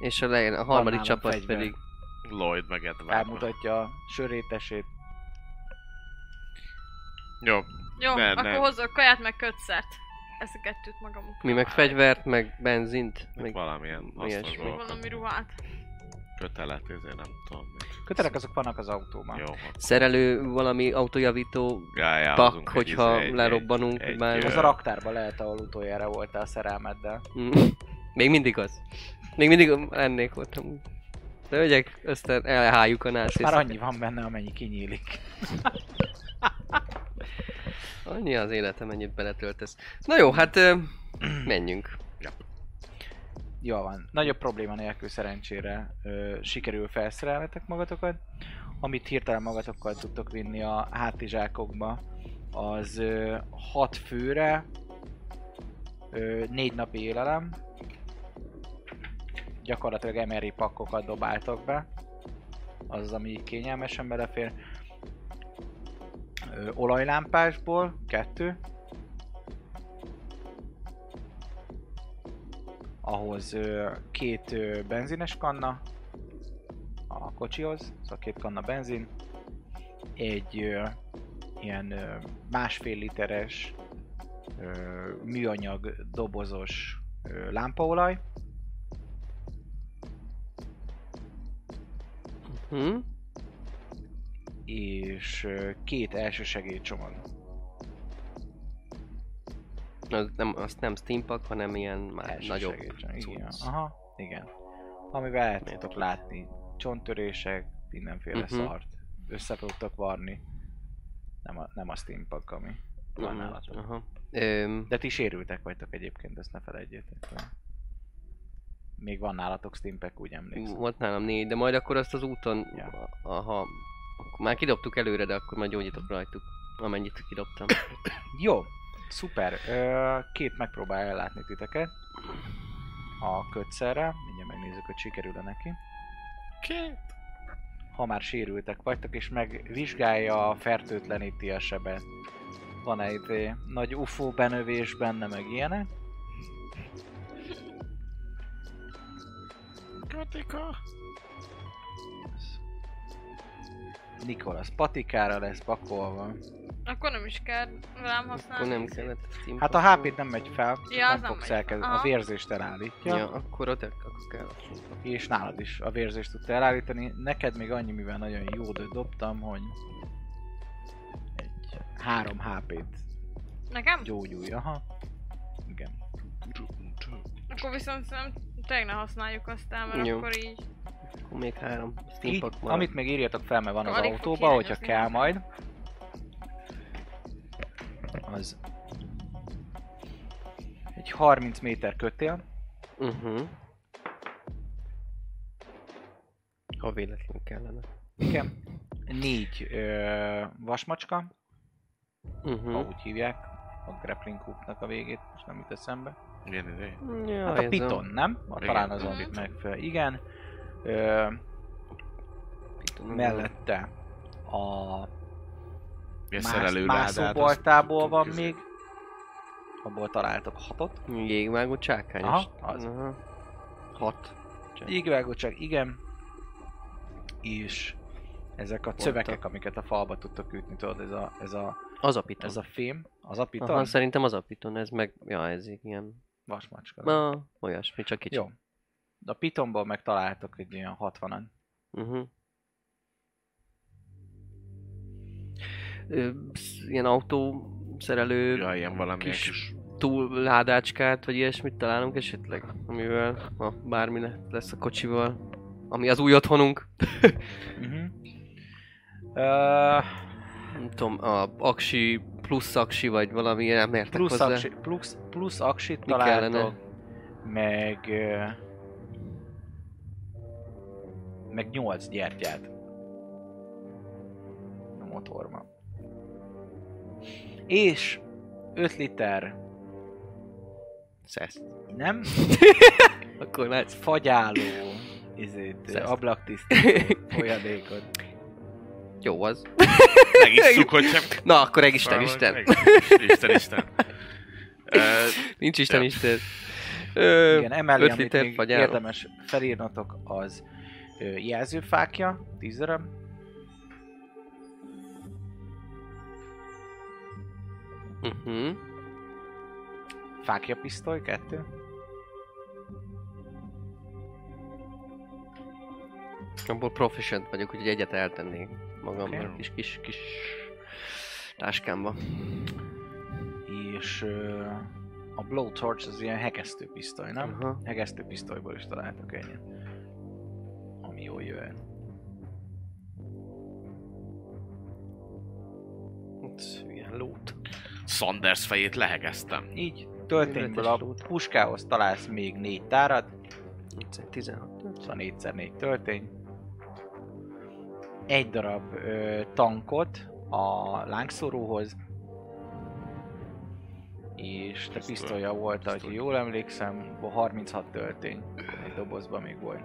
És a, lejön, a harmadik nálam csapat fegyver. pedig... Lloyd meg Edward. Elmutatja a sörétesét. Jó, Jó, Ne, akkor ne. hozzak kaját meg kötszert. Ezt a kettőt magamuk. Mi meg fegyvert, meg benzint, meg meg valamilyen hasznos ilyesmi. Valami ruhát. Kötelet, ezért nem tudom mit. Kötelek azok vannak az autóban. Jó. szerelő, valami autójavító Ja, ja, pak, hogyha izé, egy- lerobbanunk, egy- egy, Az a raktárban lehet, ahol utoljára voltál szerelmeddel. Mm. Még mindig az. Még mindig lennék ott amúgy. De hölgyek, aztán elháljuk a nász. Már annyi van benne, amennyi kinyílik. Annyi az életem, ennyit beletöltesz. Na jó, hát menjünk. Jó van. Nagyobb probléma nélkül szerencsére ö, sikerül felszerelnetek magatokat. Amit hirtelen magatokkal tudtok vinni a hátizsákokba, az ö, hat főre, ö, négy napi élelem. Gyakorlatilag emery pakkokat dobáltok be. Az az, ami így kényelmesen belefér. Ö, olajlámpásból kettő. ahhoz ö, két ö, benzines kanna a kocsihoz, szóval két kanna benzin, egy ö, ilyen ö, másfél literes ö, műanyag dobozos ö, lámpaolaj, Hm? És két elsősegélycsomag. Az nem, azt nem steampunk, hanem ilyen már nagyobb Elsősegélycsomag, Igen. Aha, igen. Amivel el tudtok látni csonttörések, mindenféle uh-huh. szart. Össze tudtok varni. Nem a, nem a steampunk, ami van nálatok. Aha. Öm, De ti sérültek vagytok egyébként, ezt ne felejtjétek. fel. Még van nálatok steampunk, úgy emlékszem. volt nálam négy, de majd akkor azt az úton, Ja. aha, akkor már kidobtuk előre, de akkor majd gyógyítok rajtuk, amennyit kidobtam. Jó, szuper. Ö, két megpróbál ellátni titeket a kötszerre. Mindjárt megnézzük, hogy sikerül-e neki. Két. Ha már sérültek vagytok, és megvizsgálja, fertőtleníti a sebet. Van egy nagy UFO benövés benne, meg ilyenek. Katika. Nikolas patikára lesz pakolva. Akkor nem is kell rám használni. akkor nem kellett steampunk. Hát a HP-t nem megy fel, Ja, az nem nem fogsz megy elkezd, fel. a vérzést elállítja. Ja, akkor ott akkor kell. És nálad is a vérzést tudta elállítani. Neked még annyi, mivel nagyon jó dobtam, hogy egy 3 HP-t Nekem? gyógyulj. Aha. Igen. Akkor viszont nem tényleg használjuk aztán, mert Jó. akkor így... Még három. Így, amit még írjatok fel, mert van az Alig autóba, hogyha kell majd. Az egy 30 méter kötél. Uh-huh. Ha véletlenül kellene. Igen. Négy ö, vasmacska. Uh-huh. Ha úgy hívják. A grappling hooknak a végét, most nem jut eszembe. Igen, igen. Ja, hát a piton, nem? A, talán az, amit megfelel. Igen. Ö, mellette a más, azt van tudtuk még. Abból találtok hatot. Jégvágó csákány? Aha, az. Aha. Hat. Égvágó csak igen. És ezek a cövekek, amiket a falba tudtok ütni, tudod, ez a, ez a, Az a piton. ez a fém, az a piton, Aha, szerintem az a piton, ez meg, ja, ez ilyen, vasmacska. na, olyasmi, csak kicsi. Jó. De a pitonból meg találtok egy ilyen 60-an. Uh-huh. Ilyen autószerelő Ja, ilyen valami kis- kis... túl ládácskát, vagy ilyesmit találunk esetleg? Amivel, ha bármi le- lesz a kocsival. Ami az új otthonunk. Uh-huh. Uh, Nem tudom, a aksi, plusz aksi, vagy valami, nem értek plusz, hozzá. aksi, plusz, plusz aksit Mi találtok, kellene? meg ö, meg 8 gyertyát a motorba. És 5 liter Szesz. nem Akkor látsz. fagyáló izét, Szeszt. ablaktisztító folyadékot. Jó az. Megisszuk, hogyha... Na, akkor egy Isten, Isten. Isten, Isten. Nincs Isten, Ja. Isten. Ö, Igen, emellé, amit liter még érdemes felírnatok, az jelzőfákja, 10 darab. Uh-huh. Fákja pisztoly, kettő. Abból proficient vagyok, úgyhogy egyet eltennék magammal Oké. kis, kis, kis táskámba. És ö, a blowtorch az ilyen hegesztő pisztoly, nem? Aha. Hegesztő pisztolyból is találtok egyet. Ami jól jöhet. Ez Ilyen lót. Sanders fejét lehegeztem. Így, töltényből lót. puskához találsz még négy tárat, Egyszer 16. szóval 4x4 töltény. Egy darab ö, tankot a lángszoróhoz. És te Pisztoly. pisztolya volt, Pisztoly. hogy jól emlékszem, abból 36 töltény. Egy dobozban még volt.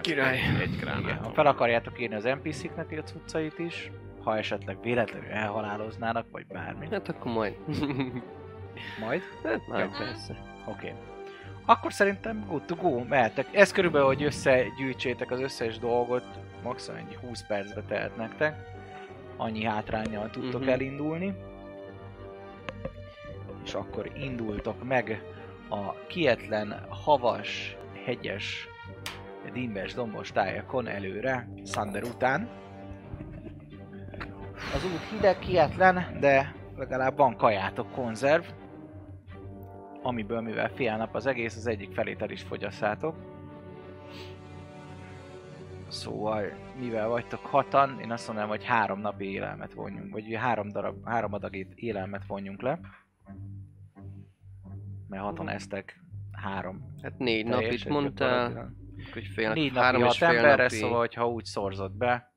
Király. Egy, egy Igen, gránát. ha fel akarjátok írni az NPC-knek a cuccait is, ha esetleg véletlenül elhaláloznának, vagy bármi. Hát akkor majd. Majd. hát már Jó. persze. Oké. Okay. Akkor szerintem good to go, mehetek. Ez körülbelül, hogy összegyűjtsétek az összes dolgot, maximum egy 20 percbe tehet nektek. Annyi hátrányjal tudtok uh-huh. elindulni. És akkor indultok meg a kietlen, havas, hegyes, dimbes, dombos tájakon előre, Sander után. Az út hideg, kietlen, de legalább van kajátok, konzerv, amiből mivel fél nap az egész, az egyik felét el is fogyasszátok. Szóval, mivel vagytok hatan, én azt mondanám, hogy három napi élelmet vonjunk, vagy három, darab, három adag élelmet vonjunk le. Mert hatan esztek három Hát négy napit mondtál. Hogy fél, Négy napi három hat emberre, napi. szóval, hogyha úgy szorzott be,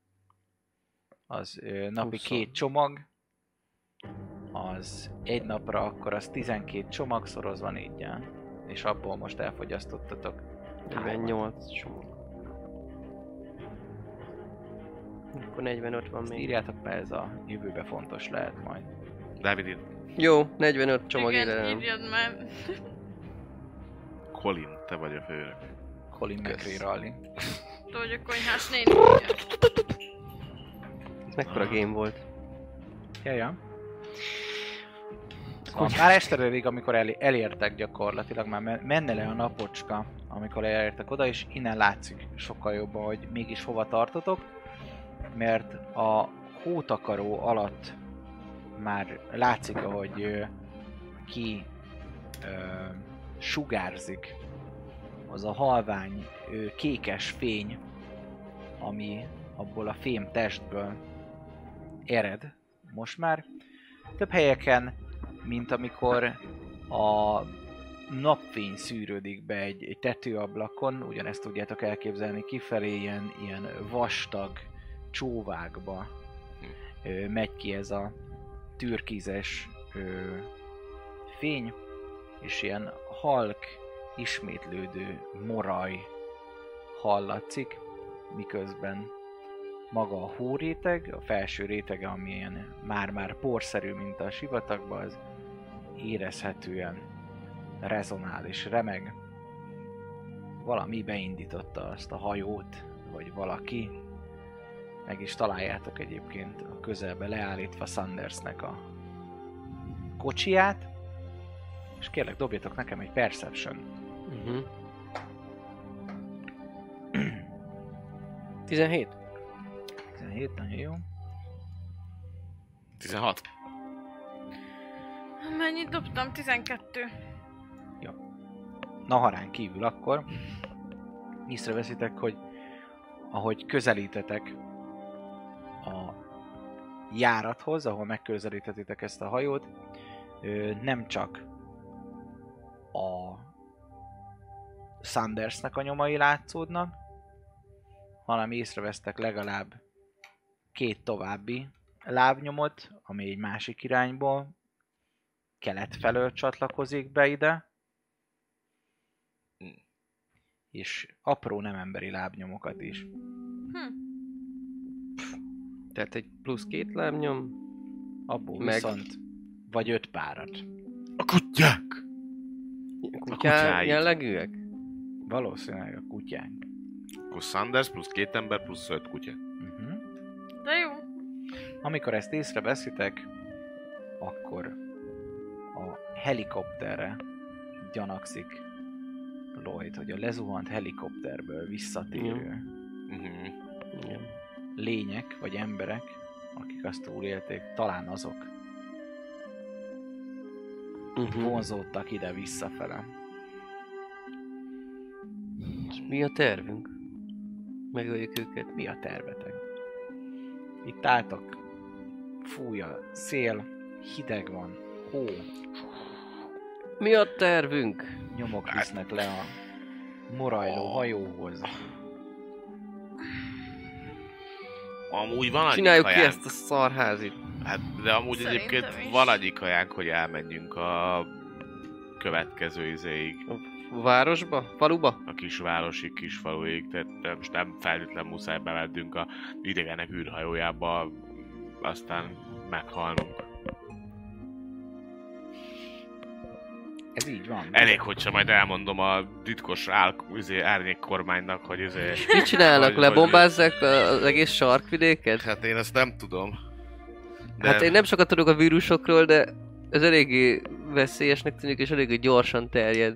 az ö, napi Huszon. két csomag, az egy napra, akkor az 12 csomag szorozva négyel. És abból most elfogyasztottatok. hármat. 48 csomag. Akkor 45 van Ezt még. írjátok be, ez a jövőbe fontos lehet majd. Dávid, itt Jó, 45 csomag Igen, írjad már. Colin, te vagy a főnök. Colin. McRae Rally. Vagy a konyhás néni. Ez mekkora game volt. Ja, ja. Szóval már estereig, amikor el, elértek gyakorlatilag, már me- menne le a napocska, amikor elértek oda, és innen látszik sokkal jobban, hogy mégis hova tartotok, mert a hótakaró alatt már látszik, ahogy ki ö, sugárzik az a halvány kékes fény, ami abból a fém testből ered most már. Több helyeken, mint amikor a napfény szűrődik be egy, egy tetőablakon, ugyanezt tudjátok elképzelni kifelé, ilyen, ilyen vastag csóvákba ö, megy ki ez a türkizes ö, fény, és ilyen halk, ismétlődő moraj hallatszik, miközben maga a hóréteg, a felső rétege, ami már-már porszerű, mint a sivatagban, az érezhetően rezonál és remeg. Valami beindította azt a hajót, vagy valaki. Meg is találjátok egyébként a közelbe leállítva Sandersnek a kocsiját. És kérlek, dobjatok nekem egy Perception. Uh-huh. 17? 17, nagyon jó. 16. Mennyit dobtam? 12. Naharán kívül akkor észreveszitek, hogy ahogy közelítetek a járathoz, ahol megközelíthetitek ezt a hajót, nem csak a Sandersnek a nyomai látszódnak, hanem észrevesztek legalább két további lábnyomot, ami egy másik irányból kelet felől csatlakozik be ide, és apró nem emberi lábnyomokat is. Tehát egy plusz két lábnyom. Abból Meg- viszont vagy öt párat. A kutyák! Kutyá kutyáid. jellegűek? Valószínűleg a kutyánk. Akkor Sanders plusz két ember plusz öt kutya. Uh-huh. De jó. Amikor ezt észreveszitek, akkor a helikopterre gyanakszik Lloyd, hogy a lezuhant helikopterből visszatérő Uh-huh. Lények vagy emberek, akik azt túlélték, talán azok Uh-huh. vonzódtak ide visszafele. Mi a tervünk? Megöljük őket. Mi a tervetek? Itt álltok, fúj a szél, hideg van, hó, Mi a tervünk? nyomok visznek le a morajló hajóhoz. Amúgy van Csináljuk ki ezt a szarházit. Hát, de amúgy Szerintem egyébként is. van annyi kajánk, hogy elmenjünk a következő izéig, A városba? Faluba? a kisvárosi kisfaluig, tehát nem- most nem feltétlenül muszáj bemeddünk a idegenek űrhajójába, aztán meghalnunk. Ez így van. Elég, hogyha majd elmondom a titkos ál, izé, árnyék kormánynak, hogy izé... Mit csinálnak? Hogy- hogy- Lebombázzák az egész sarkvidéket? Hát én ezt nem tudom. De... Hát én nem sokat tudok a vírusokról, de ez eléggé veszélyesnek tűnik, és eléggé gyorsan terjed.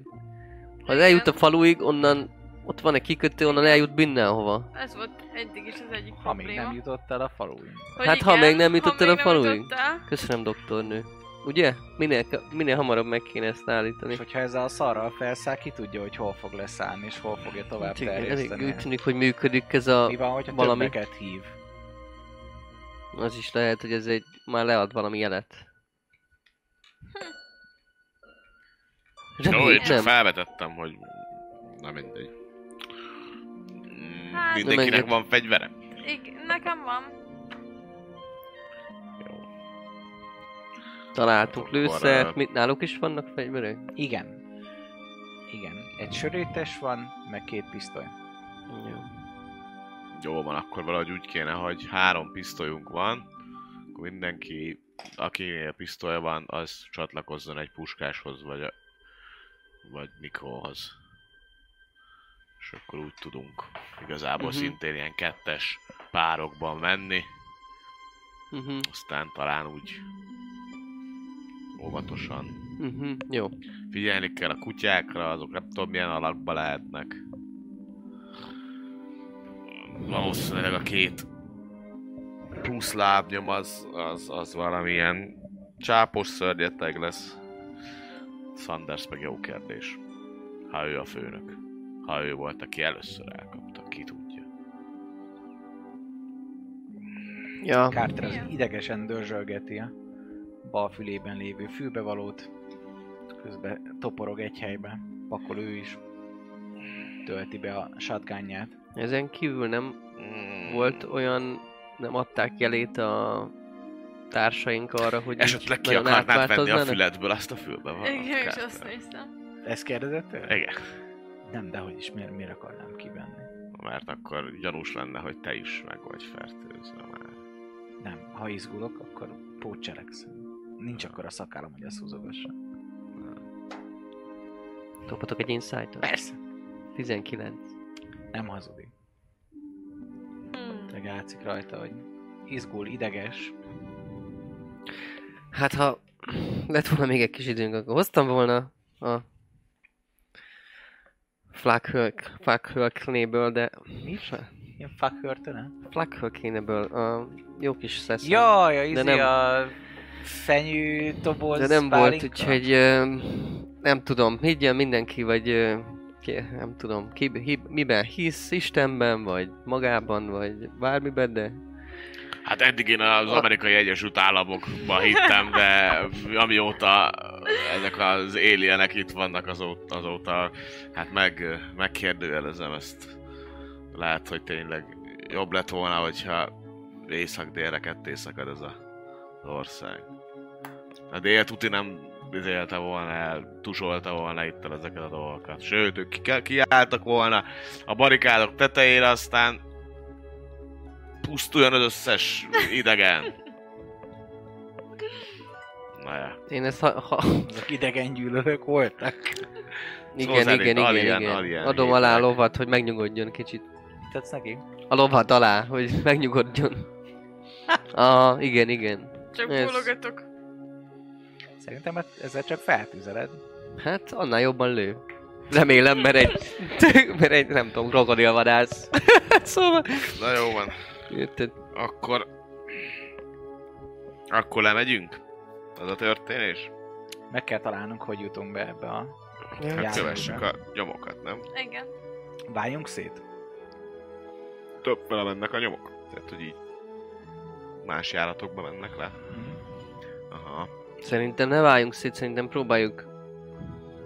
Ha az Igen. eljut a faluig, onnan ott van egy kikötő, onnan eljut mindenhova. Ez volt eddig is az egyik Ha még nem jutott el a faluig. Hogy Hát, ha még nem jutott el a faluig. jutott el, Köszönöm, doktornő. Ugye? Minél, minél hamarabb meg kéne ezt állítani. És hogyha ezzel a szarral felszáll, ki tudja, hogy hol fog leszállni, és hol fogja tovább igen, elég terjeszteni. úgy tűnik, hogy működik ez a... Mi van, hogyha valami. hív? Az is lehet, hogy ez egy... Már lead valami jelet. Jó, én csak felvetettem, hogy... Na mindegy. Hát- Mindenkinek Nem enged- van fegyvere? igen, nekem van. Jó. Találtunk Akkor, lőszert, mit náluk is vannak fegyverek? Igen. Igen. Egy sörétes van, meg két pisztoly. Jó. Jó van, akkor valahogy úgy kéne, hogy három pisztolyunk van, akkor mindenki, akinél pisztoly van, az csatlakozzon egy puskáshoz, vagy, a, vagy Nikóhoz. És akkor úgy tudunk igazából uh-huh. szintén ilyen kettes párokban menni, Uh-huh. aztán talán úgy óvatosan. Uh-huh. Jó. Figyelni kell a kutyákra, azok nem tudom milyen alakba lehetnek. Valószínűleg a két plusz lábnyom az, az, az valamilyen csápos szörnyeteg lesz. Sanders meg jó kérdés. Ha ő a főnök. Ha ő volt, aki először elkapta, ki tudja. Ja. Carter az idegesen dörzsölgeti a bal fülében lévő fülbevalót. Közben toporog egy helybe. Pakol ő is. Tölti be a shotgunját. Ezen kívül nem Mm. volt olyan, nem adták jelét a társaink arra, hogy Esetleg ki akarnád venni a füledből, azt a fülbe van. Igen, és azt néztem. Ezt kérdezett tőle? Igen. Nem, de hogy is, miért, miért akarnám kivenni? Mert akkor gyanús lenne, hogy te is meg vagy fertőzve már. Nem, ha izgulok, akkor pótcselekszem. Nincs akkor a szakállam, hogy azt húzogassa. Dobhatok egy insight Persze. 19. Nem hazudik. Hmm. Látszik rajta, hogy izgul, ideges. Hát ha lett volna még egy kis időnk, akkor hoztam volna a Flakhölknéből, de... Mi? Ilyen fuck hörtene? Flakhölknéből a jó kis szesz. Jaj, a izé nem- a fenyő toboz De nem volt, pálinka. úgyhogy ö, nem tudom, higgyen mindenki, vagy ki, nem tudom, ki, hi, miben hisz, Istenben, vagy magában, vagy bármiben, de Hát eddig én az amerikai Egyesült Államokban hittem, de amióta ezek az alienek itt vannak azóta, azóta hát meg, megkérdőjelezem ezt. Lehet, hogy tényleg jobb lett volna, hogyha észak-délre ketté szakad ez a, ország. A dél tuti nem izélte volna el, tusolta volna itt el ezeket a dolgokat. Sőt, ők ki- kiálltak volna a barikádok tetejére, aztán pusztuljon az összes idegen. Na ja. én ezt ha, ha Azok idegen gyűlölők voltak. igen, szerint igen, igen, alien- igen, alien adom alá a lovat, hogy megnyugodjon kicsit. Tetsz neki? A lovat alá, hogy megnyugodjon. Ah, igen, igen. Csak Ez- bólogatok. Szerintem ezzel csak feltüzeled. Hát annál jobban lő. Remélem, mert egy, mert egy nem tudom, krokodilvadász. szóval, Na jó van. Érted? Akkor... Akkor lemegyünk? Az a történés? Meg kell találnunk, hogy jutunk be ebbe a... Hát kövessük a nyomokat, nem? Igen. Váljunk szét? Több vele mennek a nyomok. Tehát, hogy így más járatokba mennek le. Mhm. Aha. Szerintem ne váljunk szét, szerintem próbáljuk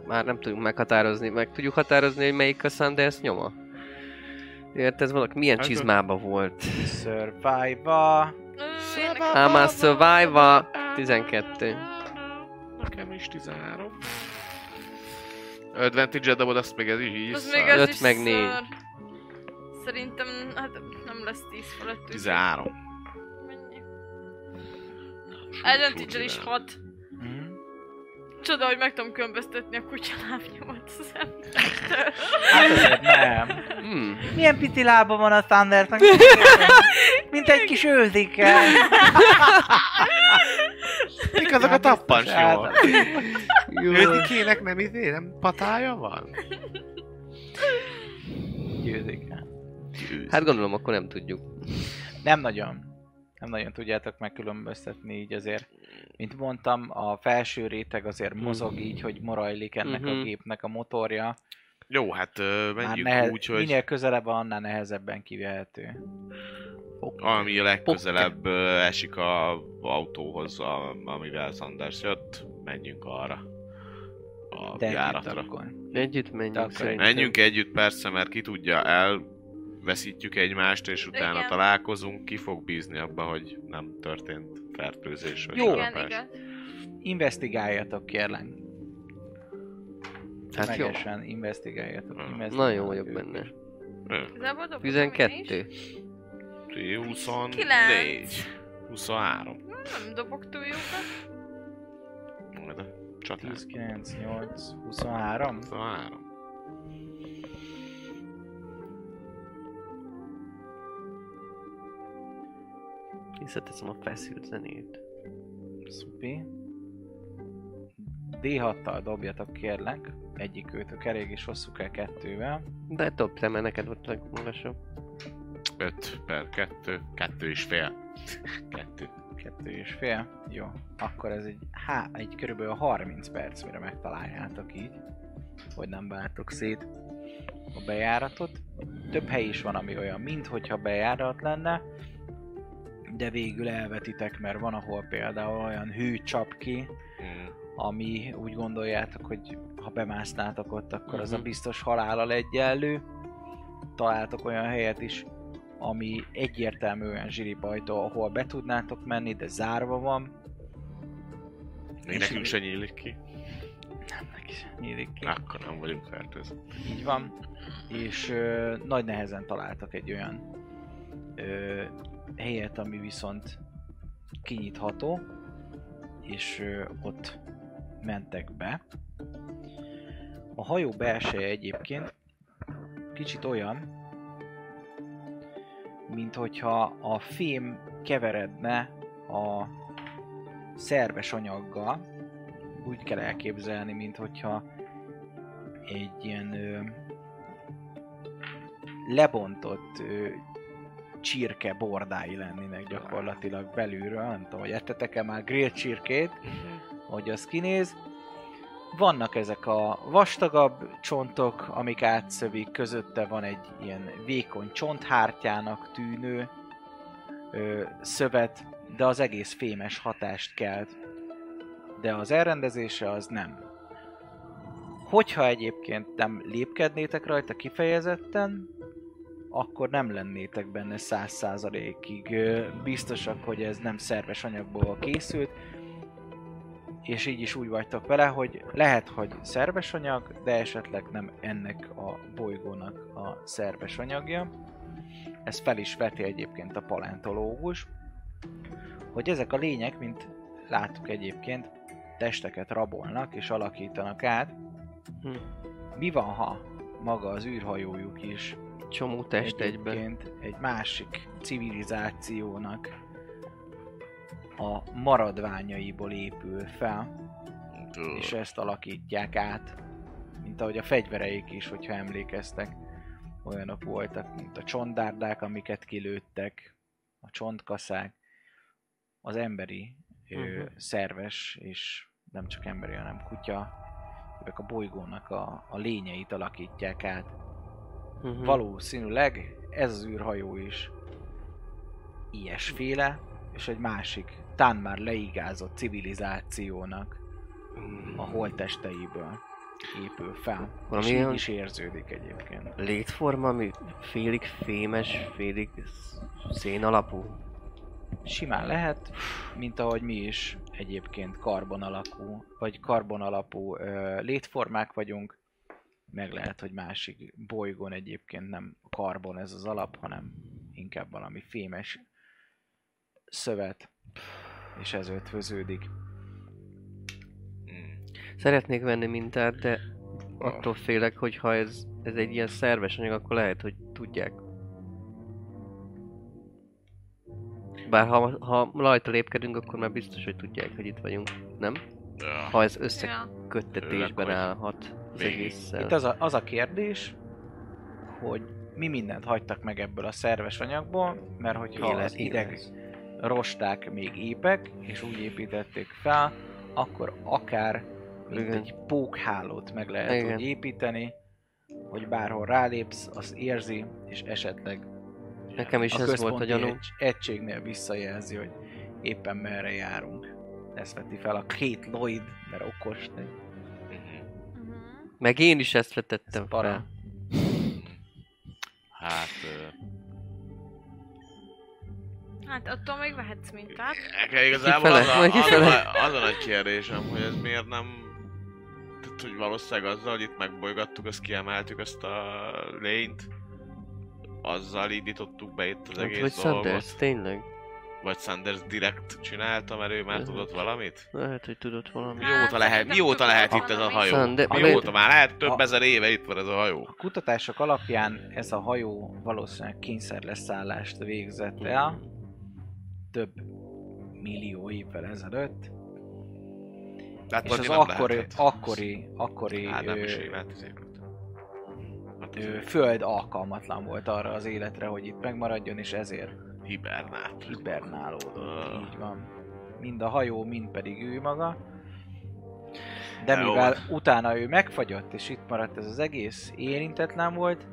már nem tudjuk meghatározni, meg tudjuk határozni, hogy melyik a Sanders nyoma? Érted, valaki milyen Hát, csizmába volt? Nekem- I'm a survivor 12. Nekem is 13. Advantage dobod, azt még ez is így Az még ez Öt is meg négy. szar. Szerintem, hát nem lesz 10 fölött. úgyhogy 13. mennyi? Súly- Advantage is súly 6. Csoda, hogy meg tudom különböztetni a kutyalábnyomat az embertől. Hát nem. Hmm. Milyen piti lába van a Thundernek? Mint egy kis őzike. Mik azok a tappancsnyomok? Jó. Őzikének nem izé, nem patája van? Őzike. Hát gondolom, akkor nem tudjuk. Nem nagyon. Nem nagyon tudjátok megkülönböztetni így azért. Mint mondtam, a felső réteg azért mozog így, hogy morajlik ennek a Mhm. gépnek a motorja. Jó, hát menjünk nehe- úgy, hogy Minél közelebb van, annál nehezebben kivehető. ami a legközelebb ö, esik a autóhoz, a, amivel Sanders jött, menjünk arra. A De együtt járatra. akkor. Együtt menjünk akkor szerintem. Menjünk együtt persze, mert ki tudja, elveszítjük egymást, és utána Igen. találkozunk, ki fog bízni abba, hogy nem történt fertőzés vagy Jó. Igen, igen. Investigáljatok kérlek. Hát jó. Megesen investigáljatok. Hmm. investigáljatok Nagyon jó vagyok őket. benne. Igazából dobok 12. ti 24. Kilenc. 23. Nem dobok túl jókat. Majd a csatár. 10, 9, 8, 23. 23. Visszateszem a feszült zenét. Szupi. D6-tal dobjatok kérlek. Egyik őtök elég is hosszuk el kettővel. De dobtam, mert neked volt legmagasabb. 5 per 2. 2 és fél. 2. Kettő és fél. Jó. Akkor ez egy, há, egy körülbelül 30 perc, mire megtaláljátok így. Hogy nem váltok szét a bejáratot. Több hely is van, ami olyan, mint hogyha bejárat lenne. De végül elvetitek, mert van, ahol például olyan hű csap ki, Mm. ami úgy gondoljátok, hogy ha bemásznátok ott, akkor az a Mhm. biztos halállal egyenlő. Találtok olyan helyet is, ami egyértelműen zsiribajtó, ahol be tudnátok menni, de zárva van. Még nekünk se nyílik ki. Ennek is nyílik ki. Akkor nem vagyunk fertőzve. Így van. És ö, nagy nehezen találtak egy olyan ö, helyet, ami viszont kinyitható, és ott mentek be. A hajó belseje egyébként kicsit olyan, mint hogyha a fém keveredne a szerves anyaggal. Úgy kell elképzelni, mint hogyha egy ilyen ö, lebontott ö, csirke bordái lennének gyakorlatilag belülről. Nem tudom, hogy ettetek-e már grill csirkét, hogy az kinéz. Vannak ezek a vastagabb csontok, amik átszövik, közötte van egy ilyen vékony csonthártyának tűnő ö, szövet, de az egész fémes hatást kelt. De az elrendezése az nem. Hogyha egyébként nem lépkednétek rajta kifejezetten, akkor nem lennétek benne száz százalékig biztosak, hogy ez nem szerves anyagból készült, és így is úgy vagytok vele, hogy lehet, hogy szerves anyag, de esetleg nem ennek a bolygónak a szerves anyagja. Ez fel is veti egyébként a paleontológus, hogy ezek a lények, mint láttuk egyébként, testeket rabolnak és alakítanak át. Hm. Mi van, ha maga az űrhajójuk is Csomó test egyben. egy másik civilizációnak a maradványaiból épül fel, és ezt alakítják át, mint ahogy a fegyvereik is, hogyha emlékeztek, olyanok voltak, mint a csondárdák, amiket kilőttek, a csontkaszák, az emberi Mhm. szerves, és nem csak emberi, hanem kutya, ezek a bolygónak a, a lényeit alakítják át. Mhm. Valószínűleg ez az űrhajó is ilyesféle, és egy másik, tán már leigázott civilizációnak a holtesteiből épül fel. Valami és így is érződik egyébként. Létforma, ami félig fémes, félig sz- szén alapú. Simán lehet, mint ahogy mi is egyébként karbon alakú, vagy karbon alapú ö, létformák vagyunk, meg lehet, hogy másik bolygón egyébként nem karbon ez az alap, hanem inkább valami fémes szövet, és ez ötvöződik. Mm. Szeretnék venni mintát, de attól félek, hogy ha ez, ez egy ilyen szerves anyag, akkor lehet, hogy tudják. Bár ha, ha rajta lépkedünk, akkor már biztos, hogy tudják, hogy itt vagyunk. Nem? Ha ez összeköttetésben állhat az végig. egésszel. Itt az a, az a kérdés, hogy mi mindent hagytak meg ebből a szerves anyagból, mert hogyha Élet, az ideg igaz. rosták még épek, és úgy építették fel, akkor akár mint Igen. egy pókhálót meg lehet Igen. úgy építeni, hogy bárhol rálépsz, az érzi, és esetleg Nekem is a ez volt a gyanú. egy- egységnél visszajelzi, hogy éppen merre járunk. Ezt veti fel a két Lloyd, mert okos. Mhm. Meg én is ezt vetettem Ez para. fel. Hát... ö, Hát attól még vehetsz mintát. Nekem igazából az a, az, a, az a nagy kérdésem, hogy ez miért nem... Tehát, hogy valószínűleg azzal, hogy itt megbolygattuk, azt kiemeltük ezt a lényt, azzal indítottuk be itt az Hát, egész vagy dolgot. Sanders, tényleg. Vagy Sanders direkt csinálta, mert ő már tudott valamit? Lehet, hogy tudott valami. Hát, Mióta lehet, mióta lehet itt ez a hajó? Sander- Mióta már lehet több A- ezer éve itt van ez a hajó. A kutatások alapján ez a hajó valószínűleg kényszerleszállást végzett el, több millió évvel ezelőtt, Hát és az akkori, lehetett. akkori, akkori Hát nem ö, is évtizedek. Hát ö, azért föld alkalmatlan volt arra az életre, hogy itt megmaradjon, és ezért hibernált. hibernálódott. Ah. Így van. Mind a hajó, mind pedig ő maga. De Jó. mivel utána ő megfagyott, és itt maradt ez az egész, érintetlen volt,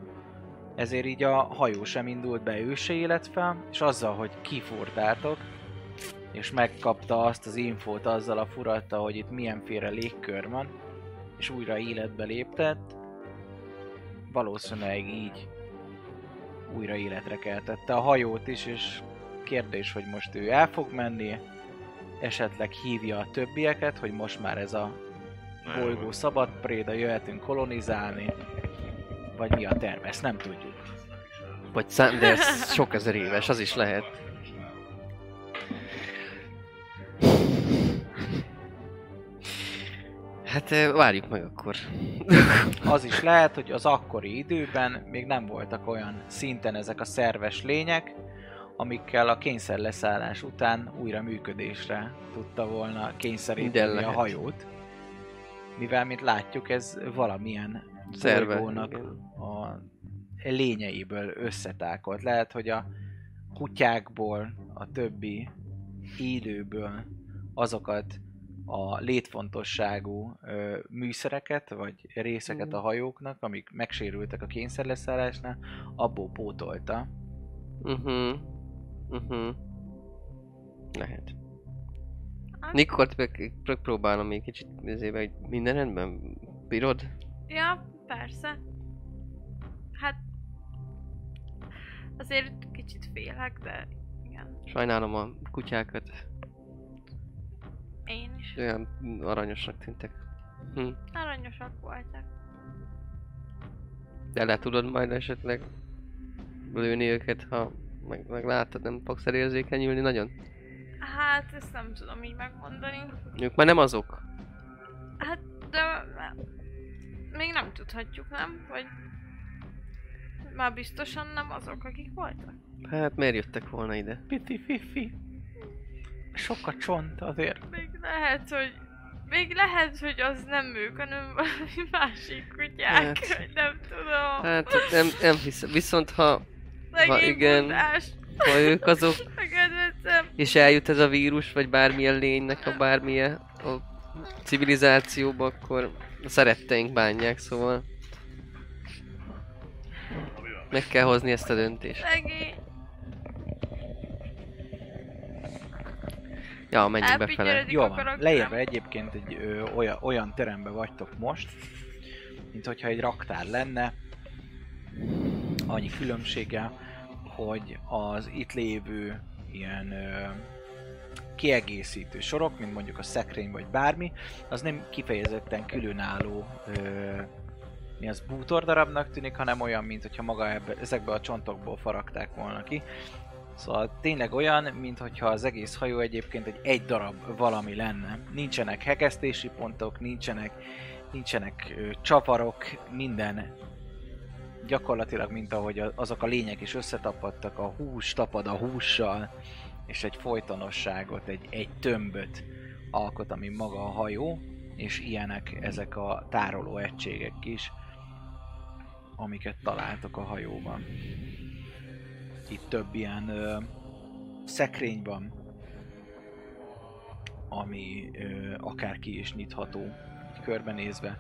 ezért így a hajó sem indult be, ő se élet fel, és azzal, hogy kifúrtátok, és megkapta azt az infót azzal a furatta, hogy itt milyenféle légkör van, és újra életbe léptett, valószínűleg így újra életre keltette a hajót is, és kérdés, hogy most ő el fog menni, esetleg hívja a többieket, hogy most már ez a bolygó szabad préda, jöhetünk kolonizálni, vagy mi a terve, ezt nem tudjuk. Vagy szám, de ez sok ezer éves, az is lehet. Hát várjuk meg akkor. Az is lehet, hogy az akkori időben még nem voltak olyan szinten ezek a szerves lények, amikkel a kényszerleszállás után újra működésre tudta volna kényszeríteni a hajót. Mivel, mint látjuk, ez valamilyen igen. a lényeiből összetákolt. Lehet, hogy a kutyákból, a többi élőből azokat a létfontosságú ö, műszereket, vagy részeket Mhm. a hajóknak, amik megsérültek a kényszerleszállásnál, abból pótolta. Uh-huh. Uh-huh. Lehet. Nikort meg meg próbálom még kicsit ezébe, hogy minden rendben? Bírod? Ja, persze. Hát... Azért kicsit félek, de igen. Sajnálom a kutyákat. Én is. Olyan aranyosnak tűntek. Hm. Aranyosak voltak. De le tudod majd esetleg lőni őket, ha meg, meg látod, nem fogsz elérzékenyülni nagyon? Hát, ezt nem tudom így megmondani. Ők már nem azok. Hát, de... Még nem tudhatjuk, nem? Vagy... Már biztosan nem azok, akik voltak? Hát miért jöttek volna ide? Piti fifi. Sok a csont azért. Még lehet, hogy... Még lehet, hogy az nem ők, hanem valami másik kutyák. Hát. nem tudom. Hát nem, nem hiszem. Viszont ha, Szegény igen. bundás. ha ők azok, és eljut ez a vírus, vagy bármilyen lénynek a bármilyen a civilizációba, akkor a szeretteink bánják, szóval meg kell hozni ezt a döntést. Szegény. Ja, menjünk befele. Jó van, leírva egyébként egy ö, olyan, olyan teremben vagytok most, mint hogyha egy raktár lenne, annyi különbsége, hogy az itt lévő ilyen ö, kiegészítő sorok, mint mondjuk a szekrény vagy bármi, az nem kifejezetten különálló ö, mi az bútor darabnak tűnik, hanem olyan, mint hogyha maga ebbe, ezekbe a csontokból faragták volna ki. Szóval tényleg olyan, mintha az egész hajó egyébként egy egy darab valami lenne. Nincsenek hegesztési pontok, nincsenek, nincsenek ö, csavarok, minden gyakorlatilag, mint ahogy azok a lények is összetapadtak, a hús tapad a hússal, és egy folytonosságot, egy, egy tömböt alkot, ami maga a hajó, és ilyenek ezek a tároló egységek is, amiket találtok a hajóban. Itt több ilyen ö, szekrény van, ami ö, akár ki is nyitható, körbenézve.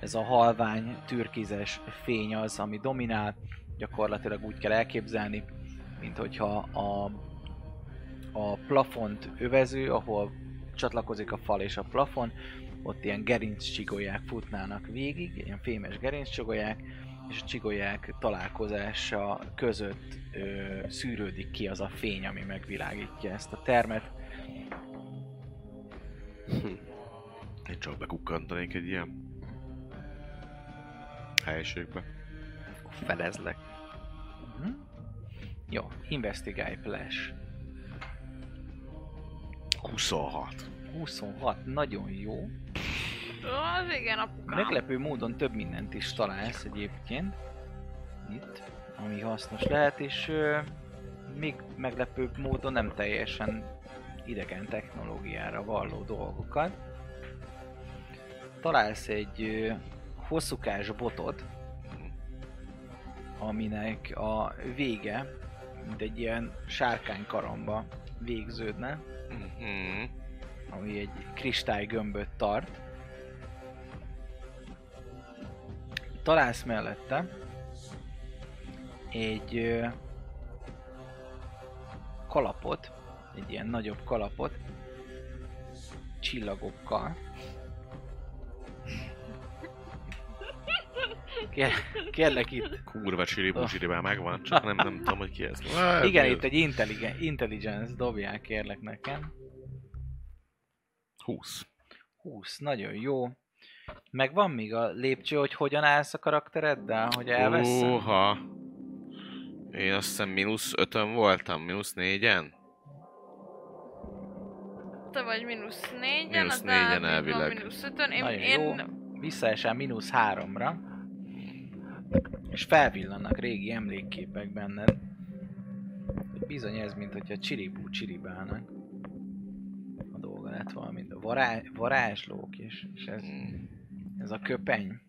Ez a halvány, türkizes fény az, ami dominál, gyakorlatilag úgy kell elképzelni, mint hogyha a, a plafont övező, ahol csatlakozik a fal és a plafon, ott ilyen gerincsigolyák futnának végig, ilyen fémes gerincsigolyák, és a csigolyák találkozása között ö, szűrődik ki az a fény, ami megvilágítja ezt a termet. Én csak bekukkantanék egy ilyen helyiségbe. Felezlek. Uh-huh. Jó, investigálj Flash. 26. 26, nagyon jó. Az igen, apukám. Meglepő módon több mindent is találsz egyébként. Itt, ami hasznos lehet, és ö, még meglepőbb módon nem teljesen idegen technológiára valló dolgokat. Találsz egy ö, hosszúkás botot, aminek a vége, mint egy ilyen sárkánykaramba végződne, Mhm. ami egy kristálygömböt tart. Találsz mellette egy ö, kalapot, egy ilyen nagyobb kalapot, csillagokkal. Kér, kérlek itt. Kurva csiri buzsiri megvan, csak nem, nem tudom, hogy ki ez. Igen, itt egy intelligen, intelligence dobják kérlek nekem. 20. 20, nagyon jó. Meg van még a lépcső, hogy hogyan állsz a karaktereddel, hogy elveszem? Óha. Én azt hiszem mínusz 5 voltam, mínusz 4-en? Te vagy mínusz négyen, Mínusz négyen elvileg. mínusz ötön, én, Nagyon én jó. Visszaesel mínusz háromra. És felvillannak régi emlékképek benned. Bizony ez, mint hogyha csiribú csiribálnak. Lett valami. A vará, varázslók és, és ez, Mm. ez a köpeny.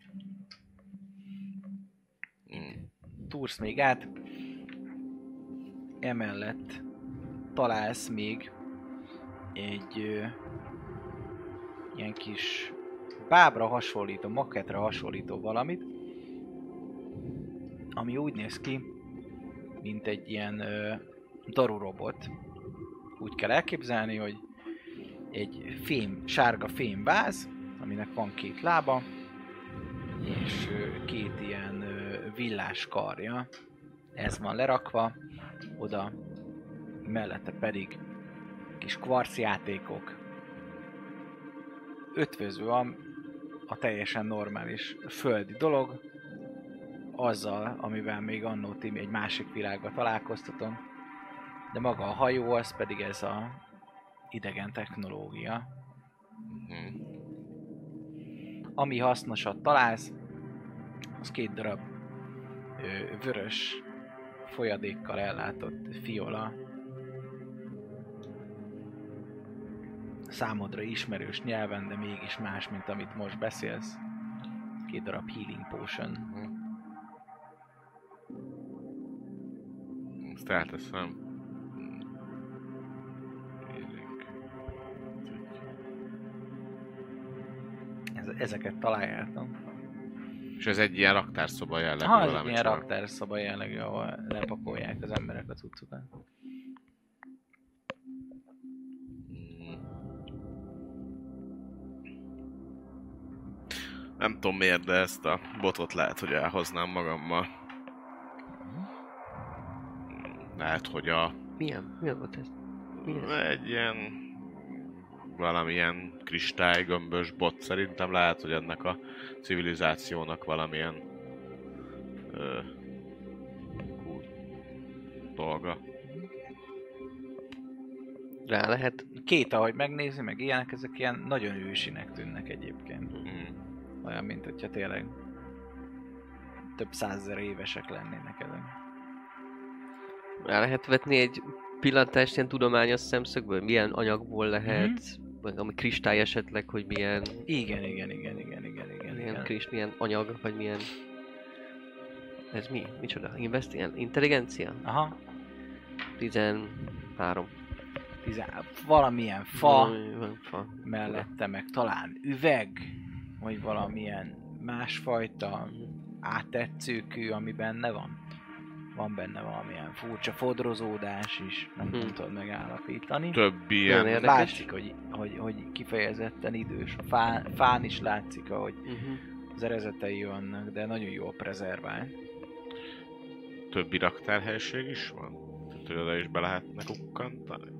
Mm. túrsz még át. Emellett találsz még egy ö, ilyen kis bábra hasonlító, maketra hasonlító valamit, ami úgy néz ki, mint egy ilyen ö, darurobot. Úgy kell elképzelni, hogy egy fém, sárga fémváz, aminek van két lába, és két ilyen villás karja. Ez van lerakva, oda mellette pedig kis kvarcjátékok. Ötvöző a, a teljesen normális földi dolog, azzal, amivel még annó ti egy másik világban találkoztatom. De maga a hajó, az pedig ez a idegen technológia. Mhm. Ami hasznosat találsz, az két darab ö, vörös folyadékkal ellátott fiola. Számodra ismerős nyelven, de mégis más, mint amit most beszélsz. Két darab healing potion. Ezt elteszem. Ezeket találjátok. És ez egy ilyen raktárszoba jellegű Ha, ez egy ilyen csak. raktárszoba jellegű, ahol lepakolják az emberek a cuccukat. Nem tudom miért, de ezt a botot lehet, hogy elhoznám magammal. Lehet, hogy a Milyen? Milyen volt ez? Milyen? egy ilyen valamilyen kristálygömbös bot szerintem lehet, hogy ennek a civilizációnak valamilyen ö, dolga. Rá lehet? Két, ahogy megnézi, meg ilyenek, ezek ilyen nagyon ősinek tűnnek egyébként. Mm. Olyan, mint hogyha tényleg több százezer évesek lennének ezek. Rá lehet vetni egy pillantást ilyen tudományos szemszögből? Milyen anyagból lehet? Mhm. Vagy ami kristály esetleg, hogy milyen, Igen, igen, igen, igen, igen, igen, milyen, igen. krist, milyen anyag, vagy milyen... Ez mi? Micsoda? Investi- Intelligencia? Aha, 13. tizen... valamilyen fa Valami- van fa. mellette, meg talán üveg, vagy valamilyen másfajta áttetszőkő, ami benne van. Van benne valamilyen furcsa fodrozódás is, nem Hm. hmm. tudod megállapítani. Több ilyen érdekes. Látszik, hogy, hogy, hogy kifejezetten idős. A fán, fán is látszik, ahogy Uh-huh. az erezetei vannak, de nagyon jól prezervált. többi raktárhelység is van? Tehát, hogy oda is be lehetne kukkantani?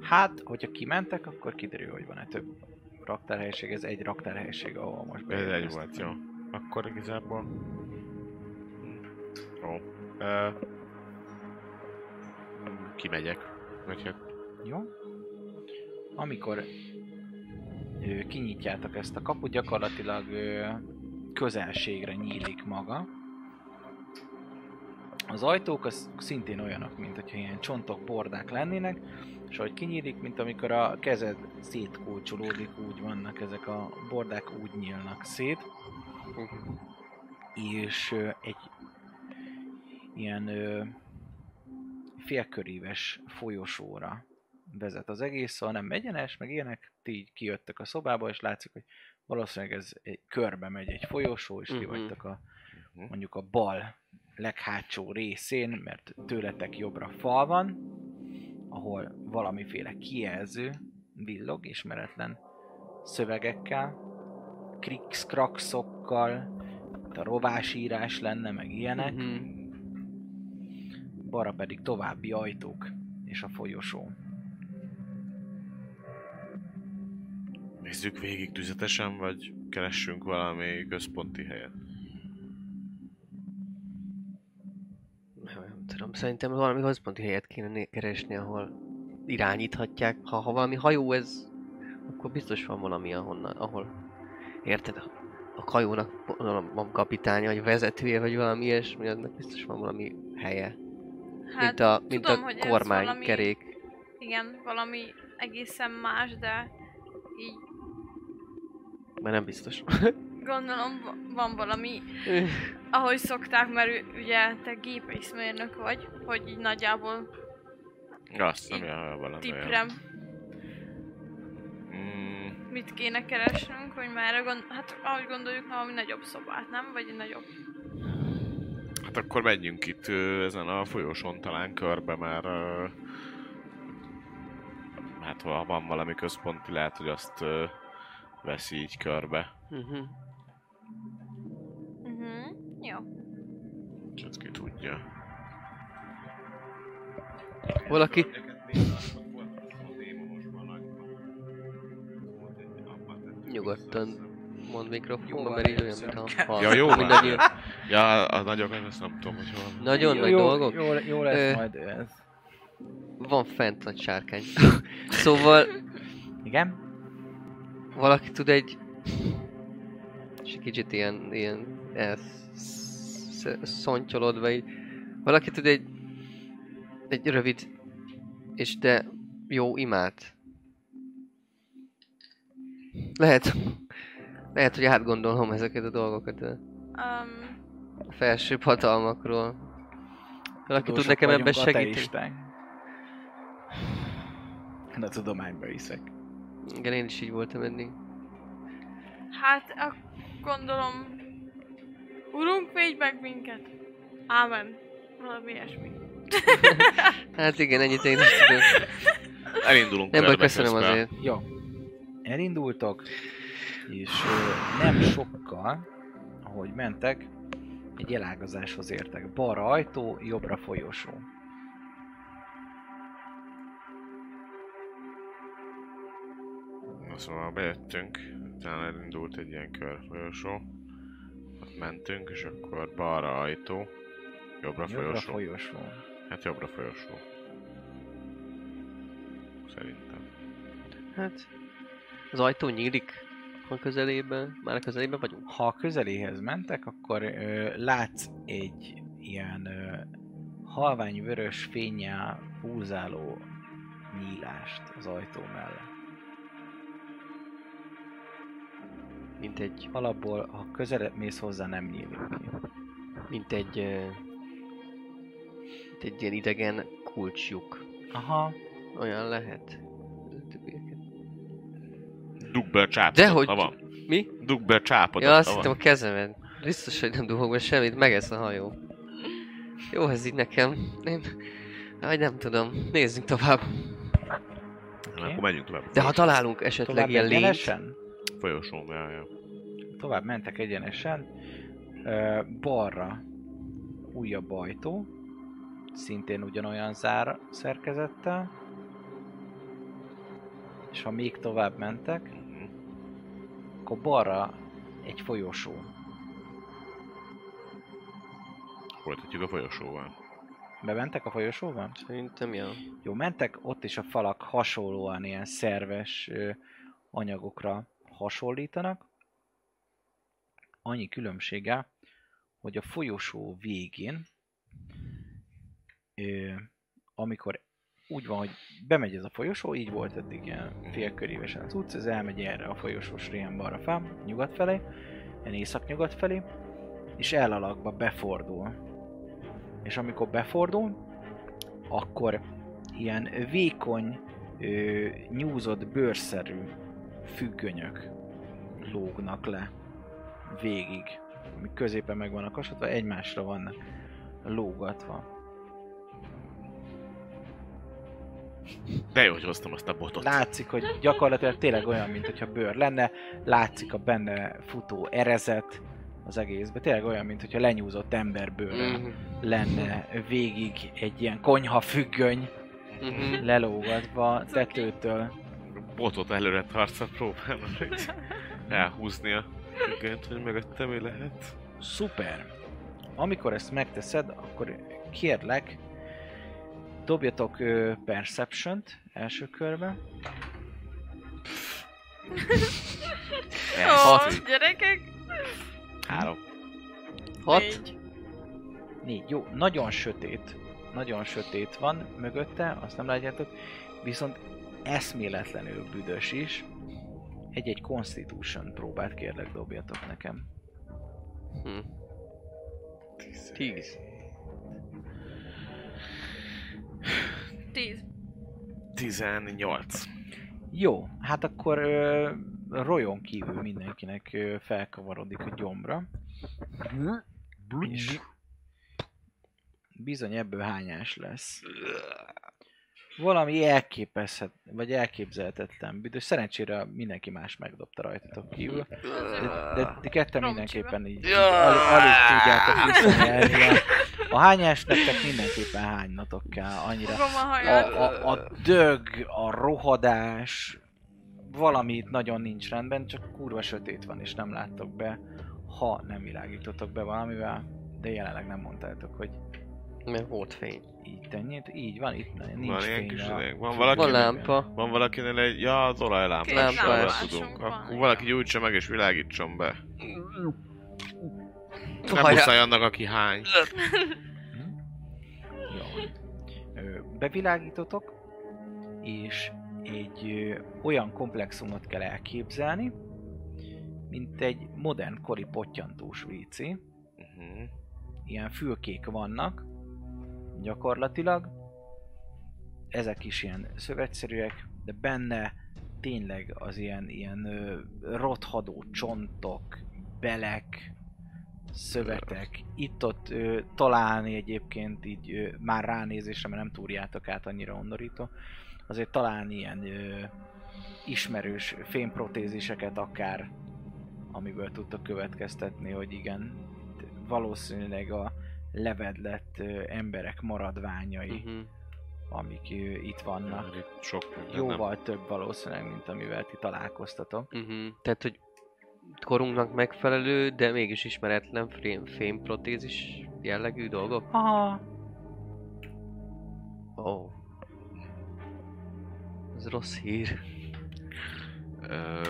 Hát, hogyha kimentek, akkor kiderül, hogy van-e több raktárhelység. Ez egy raktárhelység, ahol most Ez egy volt, jó. Akkor igazából... Jó. Kimegyek. Vagy hát... Jó. Amikor ö, kinyitjátok ezt a kaput, gyakorlatilag ö, közelségre nyílik maga. Az ajtók az szintén olyanok, mint hogyha ilyen csontok, bordák lennének, és ahogy kinyílik, mint amikor a kezed szétkulcsolódik, úgy vannak ezek a bordák, úgy nyílnak szét. és ö, egy ilyen ö, félköríves folyosóra vezet az egész, szóval nem egyenes, meg ilyenek, ti így kijöttek a szobába, és látszik, hogy valószínűleg ez egy körbe megy egy folyosó, és ti Mhm. vagytok a Mhm. mondjuk a bal leghátsó részén, mert tőletek jobbra fal van, ahol valamiféle kijelző villog ismeretlen szövegekkel, krikszkrakszokkal, a rovásírás lenne, meg ilyenek. Mhm. Balra pedig további ajtók és a folyosó. Nézzük végig tüzetesen, vagy keressünk valami központi helyet? Nem, nem tudom, szerintem valami központi helyet kéne keresni, ahol irányíthatják. Ha, ha valami hajó ez, akkor biztos van valami, ahonnan, ahol... Érted? A, a hajónak van kapitánya, vagy vezetője, vagy valami ilyesmi, annak biztos van valami helye. Hát, mint a, mint tudom, a kormánykerék. Valami, igen, valami egészen más, de így Mert nem biztos. gondolom va- van valami, ahogy szokták, mert ugye te gépészmérnök vagy, hogy így nagyjából Azt nem jön valami olyan. tipre Mm, mit kéne keresnünk, hogy merre gond... Hát ahogy gondoljuk, valami nagyobb szobát, nem? Vagy egy nagyobb... hát akkor menjünk itt ö, ezen a folyosón talán körbe, mert ö, hát ha van valami központi, lehet, hogy azt ö, veszi így körbe. Mhm. Uh-huh. Jó. Ezt ki tudja. Valaki, nyugodtan mond mikrofonba, mert így olyan, mintha Ja, jó mindannyian. Ja, a nagyokat azt nem tudom, hogy hol. Nagyon nagy jó, dolgok. Jó, jó lesz Ö, majd ez. Van fent nagy sárkány. szóval Igen? valaki tud egy... És egy kicsit ilyen, ilyen elsz- szontyolodva így. Valaki tud egy... Egy rövid és de jó imát. Lehet, lehet, hogy átgondolom ezeket a dolgokat Um, felsőbb hatalmakról. Valaki tud nekem ebben segíteni? Én a tudományba hiszek. Igen, én is így voltam eddig. hát a, gondolom... Urunk, védj meg minket! Ámen. Valami ilyesmi. Hát igen, ennyit én is tudok. Elindulunk Nem baj, köszönöm közben. azért. Jó. Elindultok, és ö, nem sokkal, ahogy mentek, egy elágazáshoz értek. Balra ajtó, jobbra folyosó. Na szóval bejöttünk, utána elindult egy ilyen körfolyosó. Ott mentünk, és akkor balra ajtó, jobbra Jobbra folyosó. folyosó. Hát jobbra folyosó. Szerintem. Hát, az ajtó nyílik a közelében, már a közelében vagyunk. Ha a közeléhez mentek, akkor ö, látsz egy ilyen ö, halvány vörös fényjel pulzáló nyílást az ajtó mellett. Mint egy, Alapból, ha közelebb mész hozzá, nem nyílik ki. mint egy, ö, mint egy ilyen idegen kulcsjuk. Aha, Olyan lehet. Dugd be a csápodat, Dehogy- ha van. Mi? Dugd be a csápodat, Ja, azt hittem a kezemed. Biztos, hogy nem dugok be semmit, megesz a hajó. Jó, ez így nekem. Én... Aj, nem tudom. Nézzünk tovább. Na, Akkor menjünk tovább. De ha találunk esetleg tovább ilyen lényt... Folyosón, ja, ja. Tovább mentek egyenesen. Ö, balra újabb ajtó, szintén ugyanolyan zár szerkezettel. És ha még tovább mentek. Akkor balra egy folyosó. Folytatjuk a folyosóval. Bementek a folyosóba? Szerintem, ja. Jó, mentek, ott is a falak hasonlóan ilyen szerves ö, anyagokra hasonlítanak. Annyi különbsége, hogy a folyosó végén, ö, amikor úgy van, hogy bemegy ez a folyosó, így volt eddig ilyen félkörívesen az utca, ez elmegy erre a folyosós ilyen balra fel, nyugat felé, ilyen észak-nyugat felé, és elalakba befordul. És amikor befordul, akkor ilyen vékony, ö, nyúzott bőrszerű függönyök lógnak le végig. Amik középen meg vannak hasonlítva, egymásra vannak lógatva. De jó, hogy hoztam azt a botot. Látszik, hogy gyakorlatilag tényleg olyan, mint hogyha bőr lenne. Látszik a benne futó erezet az egészben. Tényleg olyan, mint hogyha lenyúzott emberbőre Mhm. lenne végig egy ilyen konyha függöny Mhm. lelógatva tetőtől. botot előre tartva próbálom hogy elhúzni a függönyt, hogy mögötte mi lehet. Szuper! Amikor ezt megteszed, akkor kérlek, dobjatok ö, Perception-t első körben. Ó, gyerekek! Három. Hat. Négy. Négy. Jó, nagyon sötét. Nagyon sötét van mögötte, azt nem látjátok. Viszont eszméletlenül büdös is. Egy-egy Constitution próbát kérlek dobjatok nekem. Hm. Tíz. Tíz. 18. Jó, hát akkor ö, Royon kívül mindenkinek ö, felkavarodik a gyomra. És bizony ebből hányás lesz. Valami elképezhet, vagy elképzelhetetlen büdös. Szerencsére mindenki más megdobta rajtatok kívül. De, de ti ketten mindenképpen így, így alig, alig tudjátok visszanyerni. A, hányás nektek mindenképpen hánynatok kell. Annyira a a, a dög, a rohadás, valami itt nagyon nincs rendben, csak kurva sötét van, és nem láttok be, ha nem világítotok be valamivel, de jelenleg nem mondtátok, hogy Mert volt fény. így tennyit. Így van, itt nincs Van fény. kis izék. Van Van valaki, lámpa. van valakinél egy... Ja, az olajlámpa. Lámpás. tudunk. van, Akkor valaki gyújtsa meg és világítson be. Nem muszáj annak, aki hány. Jó. Ö, Bevilágítotok, és egy ö, olyan komplexumot kell elképzelni, mint egy modern kori pottyantós WC. Mhm. Ilyen fülkék vannak, gyakorlatilag. Ezek is ilyen szövetszerűek, de benne tényleg az ilyen, ilyen ö, rothadó csontok, belek, szövetek. Itt-ott ö, találni egyébként így ö, már ránézésre, mert nem túrjátok át annyira undorító, azért találni ilyen ö, ismerős fémprotéziseket akár, amiből tudtok következtetni, hogy igen, valószínűleg a levedlett ö, emberek maradványai, Mhm. amik ö, itt vannak. Itt sok minden nem. Jóval több valószínűleg, mint amivel ti találkoztatok. Mhm. Tehát, hogy korunknak megfelelő, de mégis ismeretlen frém, fémprotézis jellegű dolgok? Aha, Ó. Oh. Ez rossz hír. Ö,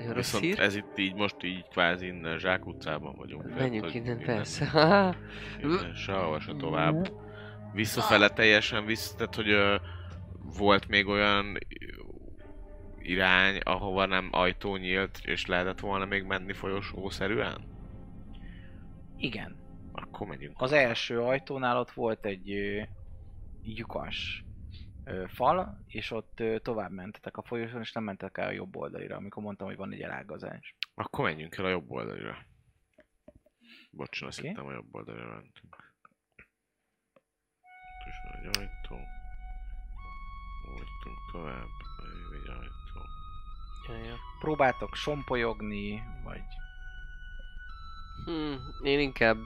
nagyon rossz viszont hír. ez itt így most így kvázi innen Zsák utcában vagyunk. Menjünk hogy innen, innen- persze. Innen Sehova se tovább. Visszafele teljesen vissza, tehát hogy ö, volt még olyan irány, ahova nem ajtó nyílt, és lehetett volna még menni folyosószerűen? igen. Akkor megyünk. Az első ajtónál ott volt egy ö, lyukas fal, és ott tovább mentetek a folyosón, és nem mentek el a jobb oldalira, amikor mondtam, hogy van egy elágazás. Akkor menjünk el a jobb oldalra. Bocs, azt Oké. hittem a jobb oldalra mentünk. Ott is van egy ajtó. Voltunk tovább. Egy ajtó. Ja, ja. Próbáltok sompolyogni, vagy Hmm, én inkább,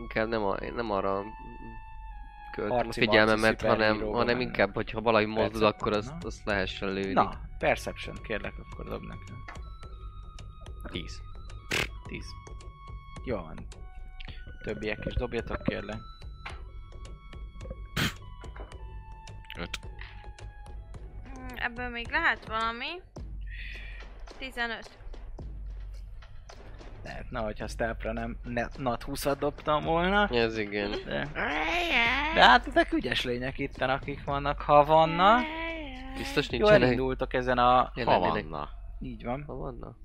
inkább nem, a, nem arra költöm a figyelmemet, hanem, hanem inkább, hogyha valami mozdul, akkor azt, azt lehessen lőni. Na, Perception, kérlek, akkor dob nekem. 10. 10. Jó van. Többiek is dobjatok, kérlek. Öt. Mm, Ebből még lehet valami. 15. Lehetne, hogyha Stealthra nem ne, nat 20 dobtam volna. Ez igen. De, de hát ezek ügyes lények itten, akik vannak, ha vannak. Biztos Jó, nincsenek. elindultok ezen a... Ja, Ha lennének. vanna. Így van. Ha vannak?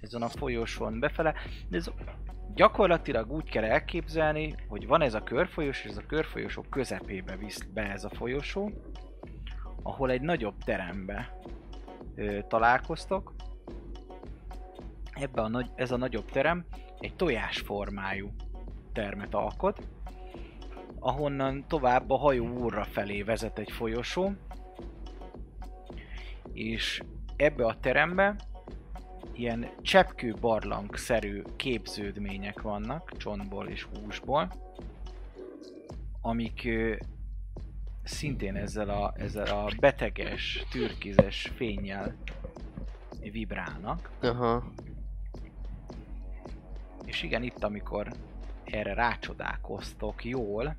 ezen a folyosón befele. De ez gyakorlatilag úgy kell elképzelni, hogy van ez a körfolyós, és ez a körfolyosó közepébe visz be ez a folyosó, ahol egy nagyobb terembe ö, találkoztok. Ebbe a nagy, ez a nagyobb terem egy tojásformájú termet alkot, ahonnan tovább a hajó úrra felé vezet egy folyosó, és ebbe a terembe ilyen cseppkő barlangszerű képződmények vannak, csontból és húsból, amik szintén ezzel a, ezzel a beteges, türkizes fényjel vibrálnak. Aha. És igen, itt amikor erre rácsodálkoztok jól,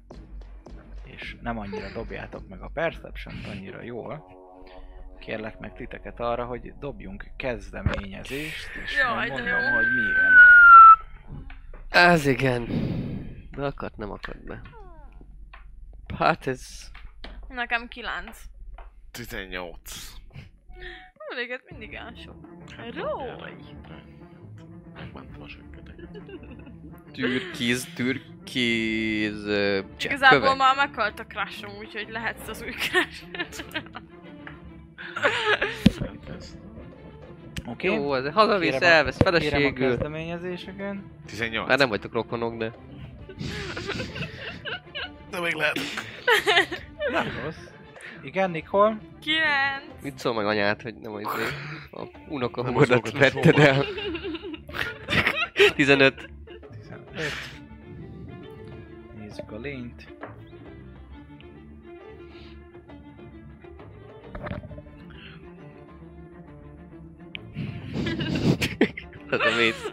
és nem annyira dobjátok meg a perception annyira jól, kérlek meg titeket arra, hogy dobjunk kezdeményezést, és Jaj, mondom, jó. hogy miért. Ez igen. De akad, nem akad be. Hát ez... Nekem 9. 18. Öléget mindig el sok. Hát, Rój! Megmentem a. Türkiz, türkiz... csepp Igazából köve. már meghalt a crushom, úgyhogy lehetsz az új crush. Oké? Jó, ez hazavisz, Kérem a- elvesz Kérem a feleségül. kezdeményezéseket. 18. Már nem vagytok rokonok, de... De még lehet. Nem rossz. Igen, Nikol? 9. Mit szól meg anyát, hogy nem az a unoka Nem húgodat az vetted el. 15. 15. Nézzük a lényt. Az a.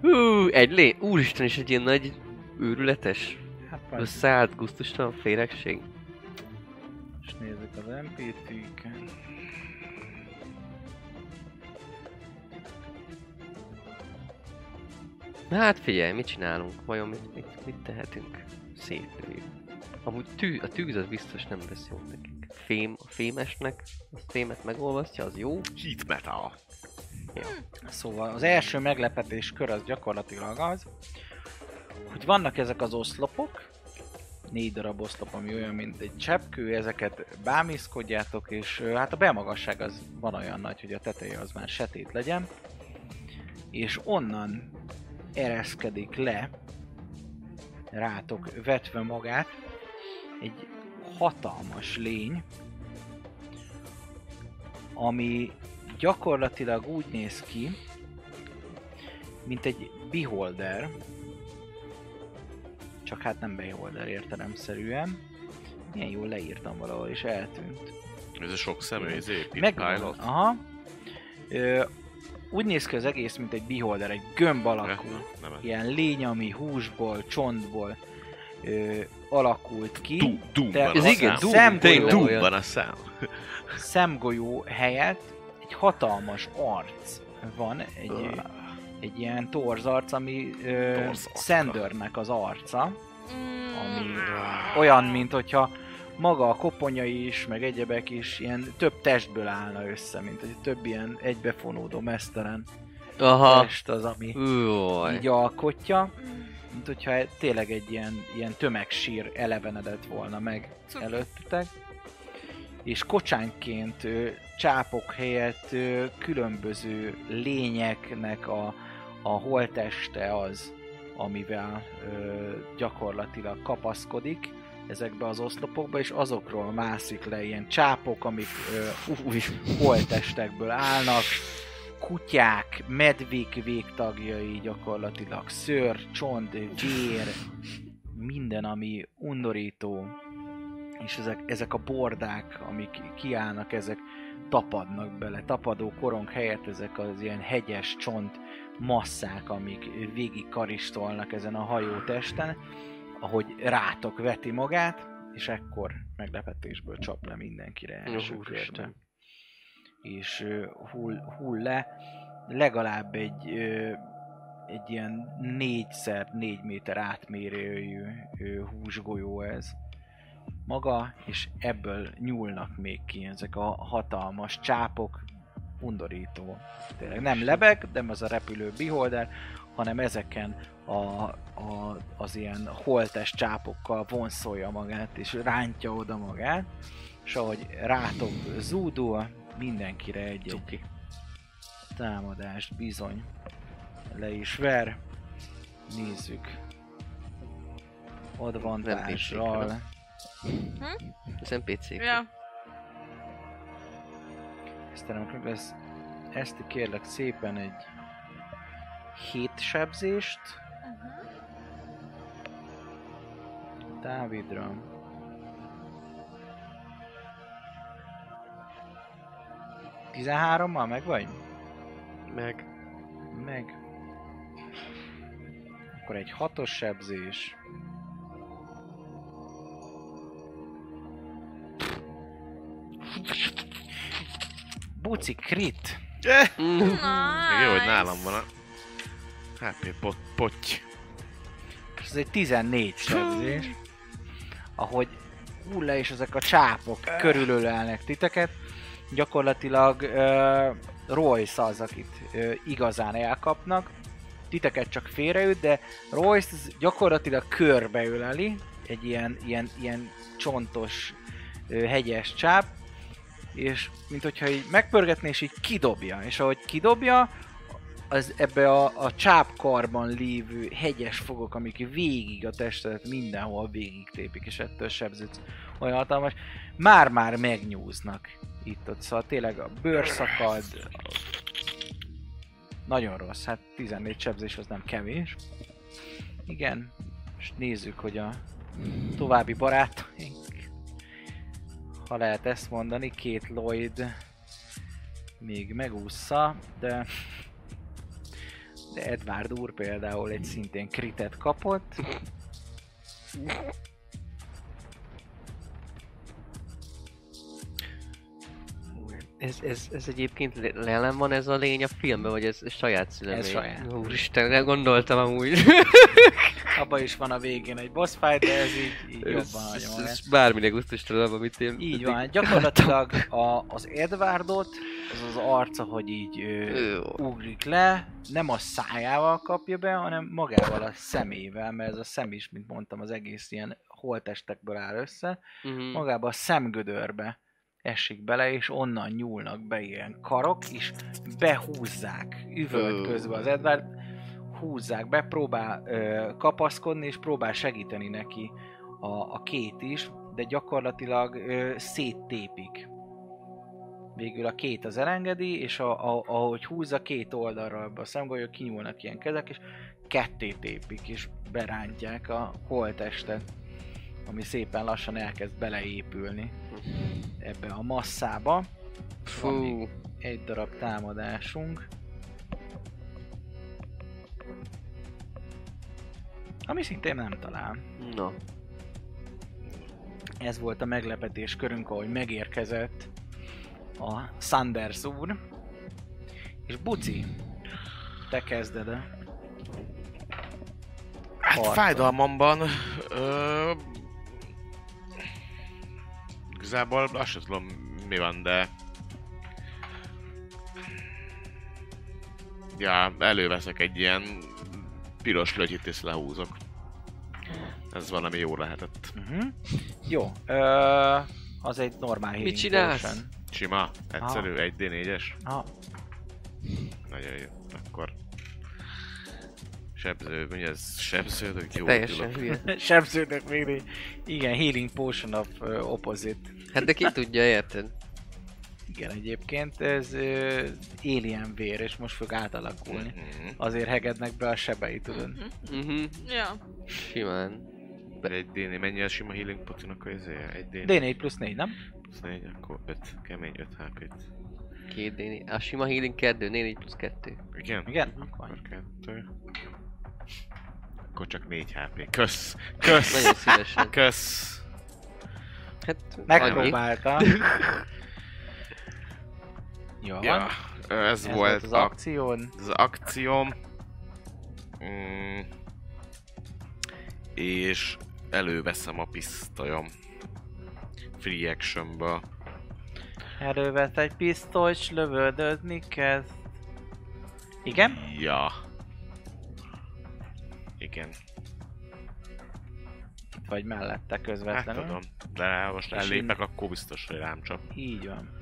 Hú, egy lé... Úristen, is egy ilyen nagy őrületes, Hát összeállt, gusztustalan féregség. is nézzük az MPT-ket. Hát figyelj, mit csinálunk? Vajon mit, mit, mit tehetünk? Szétlőjük. Amúgy tű, a tűz az biztos nem lesz jó nekik. Fém, a fémesnek, a fémet megolvasztja, az jó. Heat metal. Szóval az első meglepetés kör az gyakorlatilag az, hogy vannak ezek az oszlopok, négy darab oszlop, ami olyan, mint egy cseppkő, ezeket bámészkodjátok, és hát a belmagasság az van olyan nagy, hogy a teteje az már setét legyen, és onnan ereszkedik le, rátok vetve magát, egy hatalmas lény, ami gyakorlatilag úgy néz ki, mint egy beholder, csak hát nem beholder értelemszerűen. Milyen jól leírtam valahol, és eltűnt. Ez a sok pit Megvan. pilot. Aha. Ö, úgy néz ki az egész, mint egy beholder, egy gömb alakú. Nem, nem, nem. Ilyen lény, ami húsból, csontból ö, alakult ki. Du- Doom De van Ez a igen. Doom, szemgolyó- olyan. van a szám. szemgolyó helyett egy hatalmas arc van, egy, egy ilyen torzarc, ami ö. Sandörnek az arca, Mm, ami olyan, mint hogyha maga a koponyai is, meg egyebek is ilyen több testből állna össze, mint hogy több ilyen egybefonódó mesztelen Aha. test az, ami Új. így alkotja, mint hogyha tényleg egy ilyen, ilyen tömegsír elevenedett volna meg Cuki. előttetek. És kocsánként csápok helyett különböző lényeknek a, a holteste az, amivel ö, gyakorlatilag kapaszkodik ezekbe az oszlopokba, és azokról mászik le ilyen csápok, amik új holtestekből állnak, kutyák, medvék végtagjai gyakorlatilag, szőr, csont, vér, minden, ami undorító, és ezek, ezek a bordák, amik kiállnak, ezek tapadnak bele. Tapadó korong helyett ezek az ilyen hegyes csont masszák, amik végig karistolnak ezen a hajótesten, ahogy rátok veti magát, és ekkor meglepetésből csap le mindenkire első körben. És hull, hull le legalább egy, egy ilyen 4x4 méter átmérőjű húsgolyó ez maga, és ebből nyúlnak még ki ezek a hatalmas csápok, undorító. Tényleg nem lebeg, nem az a repülő beholder, hanem ezeken a, a, az ilyen holtes csápokkal vonszolja magát, és rántja oda magát, és ahogy rátok zúdul, mindenkire egy-egy támadást bizony le is ver. Nézzük. Advantással. Ez NPC. Ja. Aztán meg lesz ezt kérlek szépen egy 7 sebzést. Dávidra. Tizenhárommal meg vagy? Meg. Meg. Akkor egy hatos sebzés. Buci crit. Mm. Még jó, hogy Nice. nálam van a HP pot, potty. Ez egy 14 sebzés. Ahogy hull le és ezek a csápok körülölelnek titeket, gyakorlatilag uh, Royce az, akit uh, igazán elkapnak. Titeket csak félreüt, de Royce gyakorlatilag körbeöleli, egy ilyen, ilyen, ilyen csontos, uh, hegyes csáp, és mint hogyha így megpörgetné, és így kidobja. És ahogy kidobja, az ebbe a, a csápkarban lévő hegyes fogok, amik végig a testet mindenhol végig tépik, és ettől sebződsz. Olyan hatalmas, már-már megnyúznak itt ott, szóval tényleg a bőr szakad, nagyon rossz, hát 14 sebzés az nem kevés. Igen, és nézzük, hogy a további barátaink, ha lehet ezt mondani, két Lloyd még megúszza, de de Edward úr például egy szintén kritet kapott. Ez, ez, ez egyébként le- lelem van ez a lény a filmben, vagy ez, saját szülemény? Ez saját. Úristen, gondoltam amúgy. Abba is van a végén egy boss fight, de ez így, így jobban hagyom ez bármire gusztustalan, amit én... Így van, gyakorlatilag a, az Edwardot, az az arca, hogy így ö, ugrik le, nem a szájával kapja be, hanem magával a szemével, mert ez a szem is, mint mondtam, az egész ilyen holtestekből áll össze, Mhm. magába a szemgödörbe esik bele, és onnan nyúlnak be ilyen karok, és behúzzák, üvölt közben az Edward, húzzák be, próbál ö, kapaszkodni, és próbál segíteni neki a, a két is, de gyakorlatilag ö, széttépik. Végül a két az elengedi, és a, a, ahogy húzza két oldalra ebbe a szemgolyó, kinyúlnak ilyen kezek, és ketté tépik, és berántják a holtestet, ami szépen lassan elkezd beleépülni ebbe a masszába. Van Fú, egy darab támadásunk. Ami szintén nem talál. na. Ez volt a meglepetés körünk, ahogy megérkezett a Sanders úr. És Buci, te kezded el. Hát Harcol. fájdalmamban... Ö, igazából azt sem tudom mi van, de... Ja, előveszek egy ilyen piros lötyit és lehúzok. Ez valami jó lehetett. Uh-huh. Jó, ö, az egy normál healing csinálsz? potion. Sima, egyszerű, 1D4-es. Aha. Nagyon jó. Akkor... Sebző, mi ez? Sebződök, jó. Teljesen hülye. Sebződök még Igen, healing potion of uh, opposite. Hát de ki tudja, érted? Igen, egyébként ez uh, alien vér, és most fog átalakulni. Mhm. Azért hegednek be a sebei, tudod? Mhm, Ja. simán. Egy D4, mennyi a sima healing potionok a izéje? Egy D4 D4 plusz 4, nem? plusz 4, akkor 5, kemény 5 HP-t. Két d A sima healing 2, 4 plusz 2. Igen? Igen? Akkor. Akkor 2. Akkor csak 4 HP. Kösz! Kösz! Nagyon szívesen. Kösz! Hát, annyi. Megpróbálta. Jó van. Ja, ez, Ez volt volt az a, akción. az akcióm. Mm. És előveszem a pisztolyom. Free actionba. Elővesz egy pisztoly, s lövöldözni kezd. Igen? Ja. Igen. Itt vagy mellette Hát közvetlenül. tudom. De most És ellépek, akkor biztos, hogy rám csap. Így van.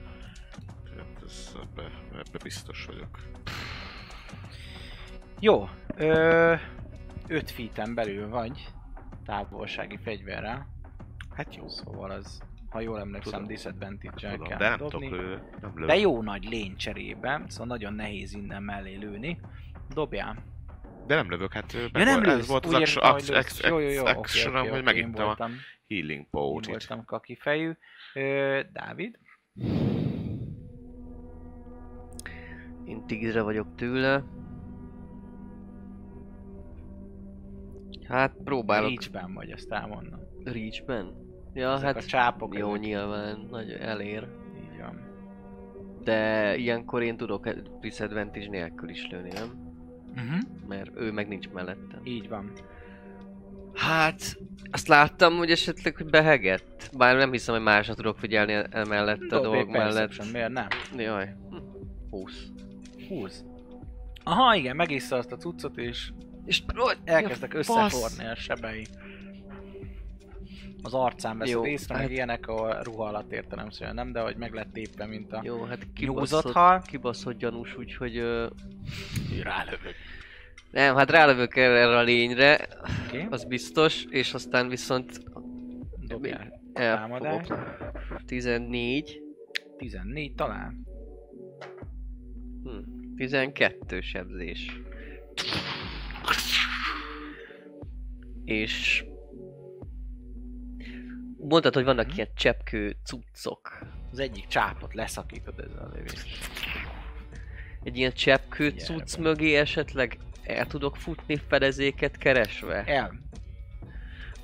Ez, ebbe, ebbe biztos vagyok. Jó. Ö, 5 feet belül vagy. Távolsági fegyverrel. Hát jó. Szóval az ha jól emlékszem, disadvantage-el kell de nem dobni. lőni. Nem lövök. De jó nagy lény cserébe, szóval nagyon nehéz innen mellé lőni. Dobjál. De nem lövök, hát Ja, meg nem volt- ez lősz, volt az action, action, lősz. action, Jó, jó, jó, oké, actionom, oké, hogy én megintam a healing én potion voltam kaki fejű. Ö, Dávid? Én tízre vagyok tőle. Hát próbálok Reachben vagy, azt elmondom. Reachben. Ja, Ezek hát a csápok, jó, ezek- nyilván nagy elér. Így van. De ilyenkor én tudok disadvantage nélkül is lőni, nem? Uh-huh. Mert ő meg nincs mellettem. Így van. Hát, azt láttam, hogy esetleg hogy behegett. Bár nem hiszem, hogy másra tudok figyelni e- emellett a Dobj dolog egy mellett. miért nem? Jaj. Hm, 20. 20. Aha, igen, megissza azt a cuccot, és És elkezdtek Ja, összeforni a sebei. Az arcán veszed Jó, észre, hát- meg ilyenek, ahol ruha alatt értelemszerűen nem, de hogy meg lett tépve, mint a Jó, hát kibaszott, hal. kibaszott gyanús, úgyhogy... Ö... Rálövök. Nem, hát rálövök erre, erre a lényre, Oké, az biztos, és aztán viszont dobjál. elfogok. Támadás. 14, 14 talán. hm, 12 sebzés. És mondtad, hogy vannak ilyen cseppkő cuccok. Az egyik csápot leszakítod ezzel a lövés. Egy ilyen cseppkő cucc mögé esetleg el tudok futni fedezéket keresve? El.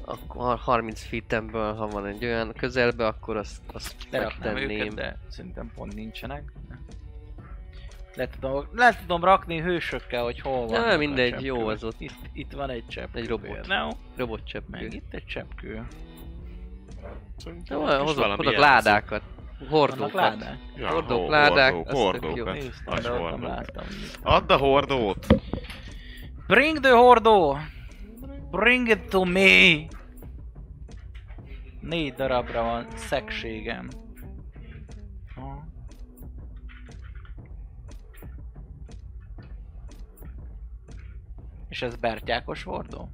Akkor 30 feetemből, ha van egy olyan közelbe, akkor azt, azt Leraknám megtenném. őket, de szerintem pont nincsenek. Le tudom, le tudom rakni hősökkel, hogy hol van. Nem, mindegy, jó az ott. Itt, itt van egy csepp. Egy robot. No, Robot cseppkő. meg itt egy cseppkő. Szerintem is hozok, hozok ládákat. Hordókat. ládák? Ja, Hordók, ho- ládák, hordók, hordókat. Néztem, Az de ott nem hordó. láttam. Add a hordót! Bring the hordó! Bring it to me! Négy darabra van szekségem. Ha. És ez Bertyákos hordó?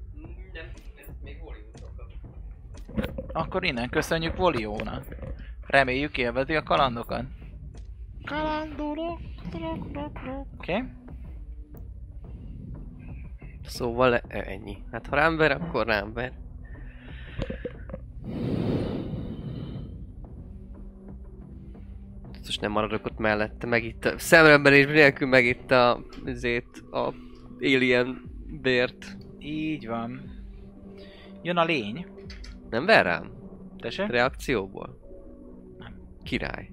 Akkor innen köszönjük Voliónak. Reméljük élvezi a kalandokat. Kalandorok! Oké? Okay? Szóval e- ennyi. Hát ha rám ver, akkor rám ver. Most nem maradok ott mellette, megitta, szememben és nélkül megitta a, azért a alien bért. Így van. Jön a lény. Nem ver rám? Tessék? Reakcióból? Nem. Király.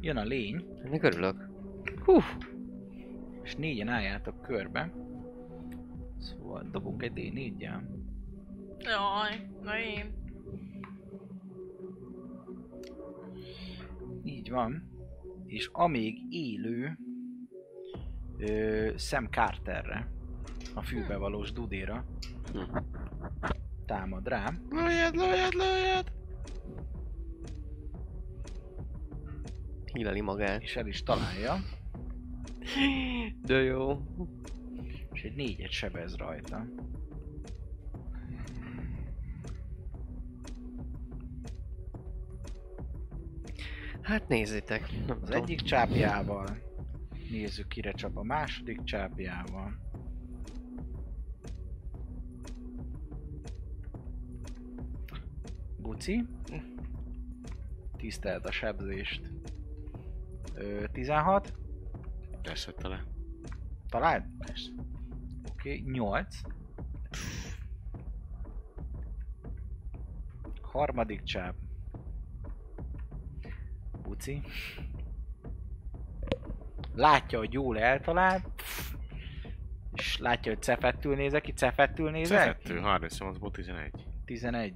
Jön a lény. Ennek örülök. Hú, És négyen álljátok körbe. Szóval dobunk egy d 4 Jaj, na én. Így van. És amíg élő ö, Sam Carterre, a fülbevalós dudéra Hm. támad rá. Lőjed, lőjed, lőjed! híleli magát. És el is találja. De jó. És egy négyet sebez rajta. Hát nézzétek. Nem Az tudom. egyik csápjával. Nézzük kire csap a második csápjával. Buci. Tisztelt a sebzést. Ö, 16. Persze tele. Találd? Persze. Oké, okay, 8. Harmadik csáp. Buci. Látja, hogy jól eltalált. És látja, hogy cefettül nézek ki, cefettül nézek. 2, 38-ból 11. 11.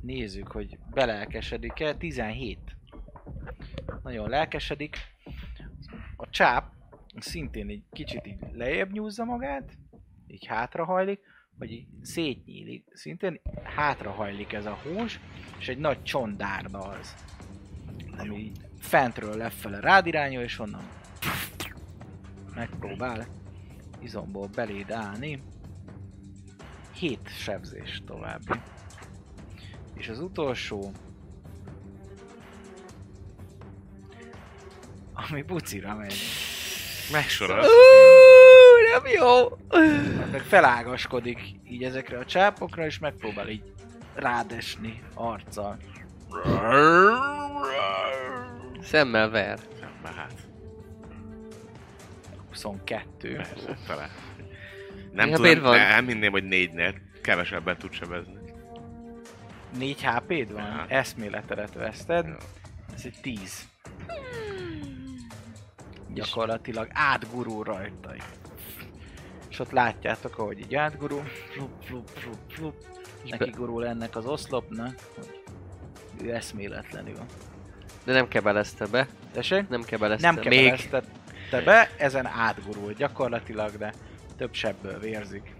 Nézzük, hogy belelkesedik-e. 17. Nagyon lelkesedik. A csáp szintén egy kicsit így lejjebb nyúzza magát, így hátrahajlik, vagy így szétnyílik. Szintén hátrahajlik ez a hús, és egy nagy csondárda az. Ami fentről lefele rád irányul, és onnan megpróbál izomból beléd állni. 7 sebzés további. És az utolsó, ami bucira megy. Megsorol. Nem jó! Meg felágaskodik így ezekre a csápokra, és megpróbál így rádesni arccal. Szemmel ver. Szemmel hát. 22. Persze, talán. Nem Ja, tudom, van? nem hinném, hogy négynél kevesebben tud sebezni. 4 HP-d van? Aha. Eszméletedet veszted. Jó. Ez egy 10. Gyakorlatilag átgurul rajta. És ott látjátok, ahogy így átgurul. Flup, flup, flup, flup. Neki gurul ennek az oszlopnak, hogy ő eszméletlenül. De nem kebelezte be. Tessék? Nem kebelezte. Nem Még. Kebeleztette be, ezen átgurul gyakorlatilag, de több sebből vérzik.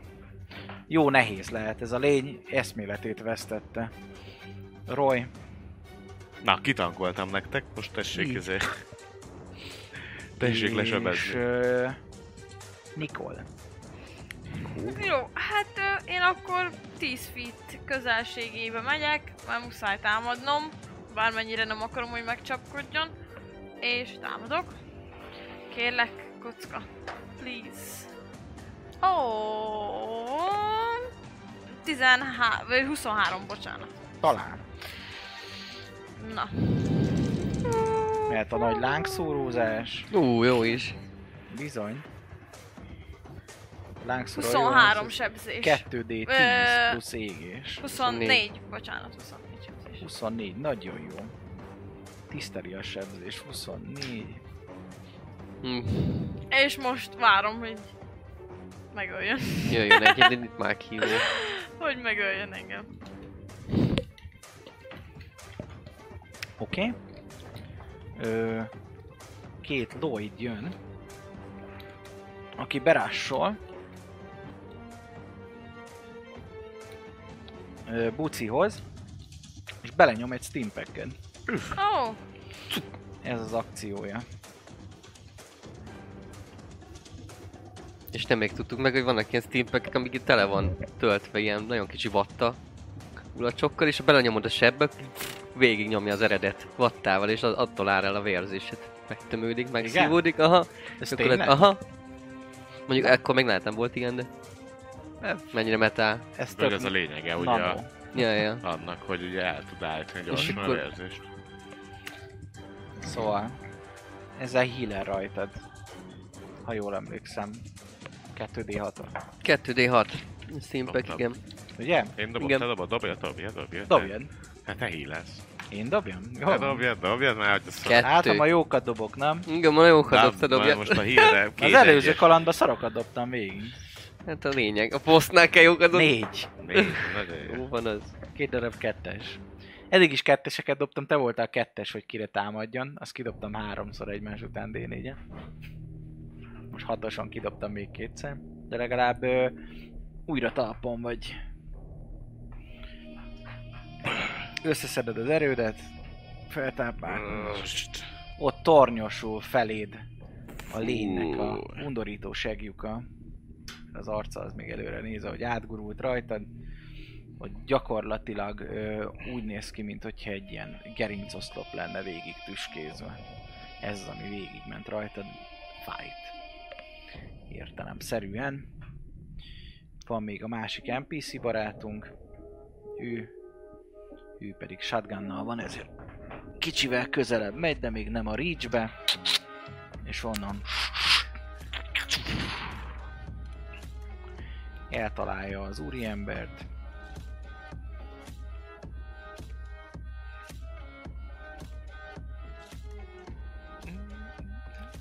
Jó nehéz lehet, ez a lény eszméletét vesztette. Roy, Na, kitankoltam nektek, most tessék Így. ezért. Tessék és lesebezni. ö, Nicole. Jó, hát ö, én akkor 10 feet közelségébe megyek, mert muszáj támadnom, bármennyire nem akarom, hogy megcsapkodjon, és támadok. Kérlek, kocka, please. Ó, oh, 13, vagy 23, bocsánat. Talán. Na, Mert a nagy lángszórózás, Ú, jó is. bizony. Lángszóró 23 sebzés. 2D10 Ö, plusz égés. 24, bocsánat, 24 sebzés. 24, nagyon jó. Tiszteli a sebzés, 24. Hm. És most várom, hogy megöljön. Jöjjön egy, itt már kívül. Hogy megöljön engem. Oké. Okay. Két Lloyd jön, aki berássol ö, Bucihoz, és belenyom egy steampacket. Oh, Ez az akciója. És nem még tudtuk meg, hogy vannak ilyen steampackek, amik itt tele van töltve ilyen nagyon kicsi vatta ulacsokkal, és ha belenyomod a sebbe, végig nyomja az eredet vattával, és attól áll el a vérzésed. Megtömődik, megszívódik, aha. Ez Akkor tényleg? lett, aha. Mondjuk ekkor még lehet nem volt ilyen, de mennyire metál. Ez tök ez a lényege, ugye, nano. a, Ja, ja. annak, hogy ugye el tud állítani gyorsan a akkor- vérzést. Szóval, ezzel healer rajtad. Ha jól emlékszem. 2D6 2D6. Steampack, Dobtam. igen. Ugye? Én dobom, Igen. te dobod, dobja, dobja, dobja. Dobjad. Hát te hílesz. Én dobjam? Jó. Te dobjad, dobjad, már hogy azt Kettő. Hát, ha ma jókat dobok, nem? Igen, ma Na, hatott, te na, dobja. Most a hírre Az előző kalandban szarokat dobtam végig. Hát a lényeg. A posztnál kell jókat dobni. Négy. Négy, nagyon jó. Van az. Két darab kettes. Eddig is ketteseket dobtam, te voltál kettes, hogy kire támadjon. Azt kidobtam háromszor egymás után d 4 Most hatosan kidobtam még kétszer. De legalább ö, újra talpon vagy. Összeszeded az erődet. Most. Ott tornyosul feléd a lénynek a undorító segjuka. Az arca az még előre néz, hogy átgurult rajtad. Hogy gyakorlatilag ö, úgy néz ki, mint hogyha egy ilyen gerincoszlop lenne végig tüskézve. Ez az, ami végigment rajtad. Fight. Értelemszerűen. Van még a másik NPC barátunk. Ő, ő pedig shotgunnal van, ezért kicsivel közelebb megy, de még nem a reachbe. És onnan eltalálja az úriembert.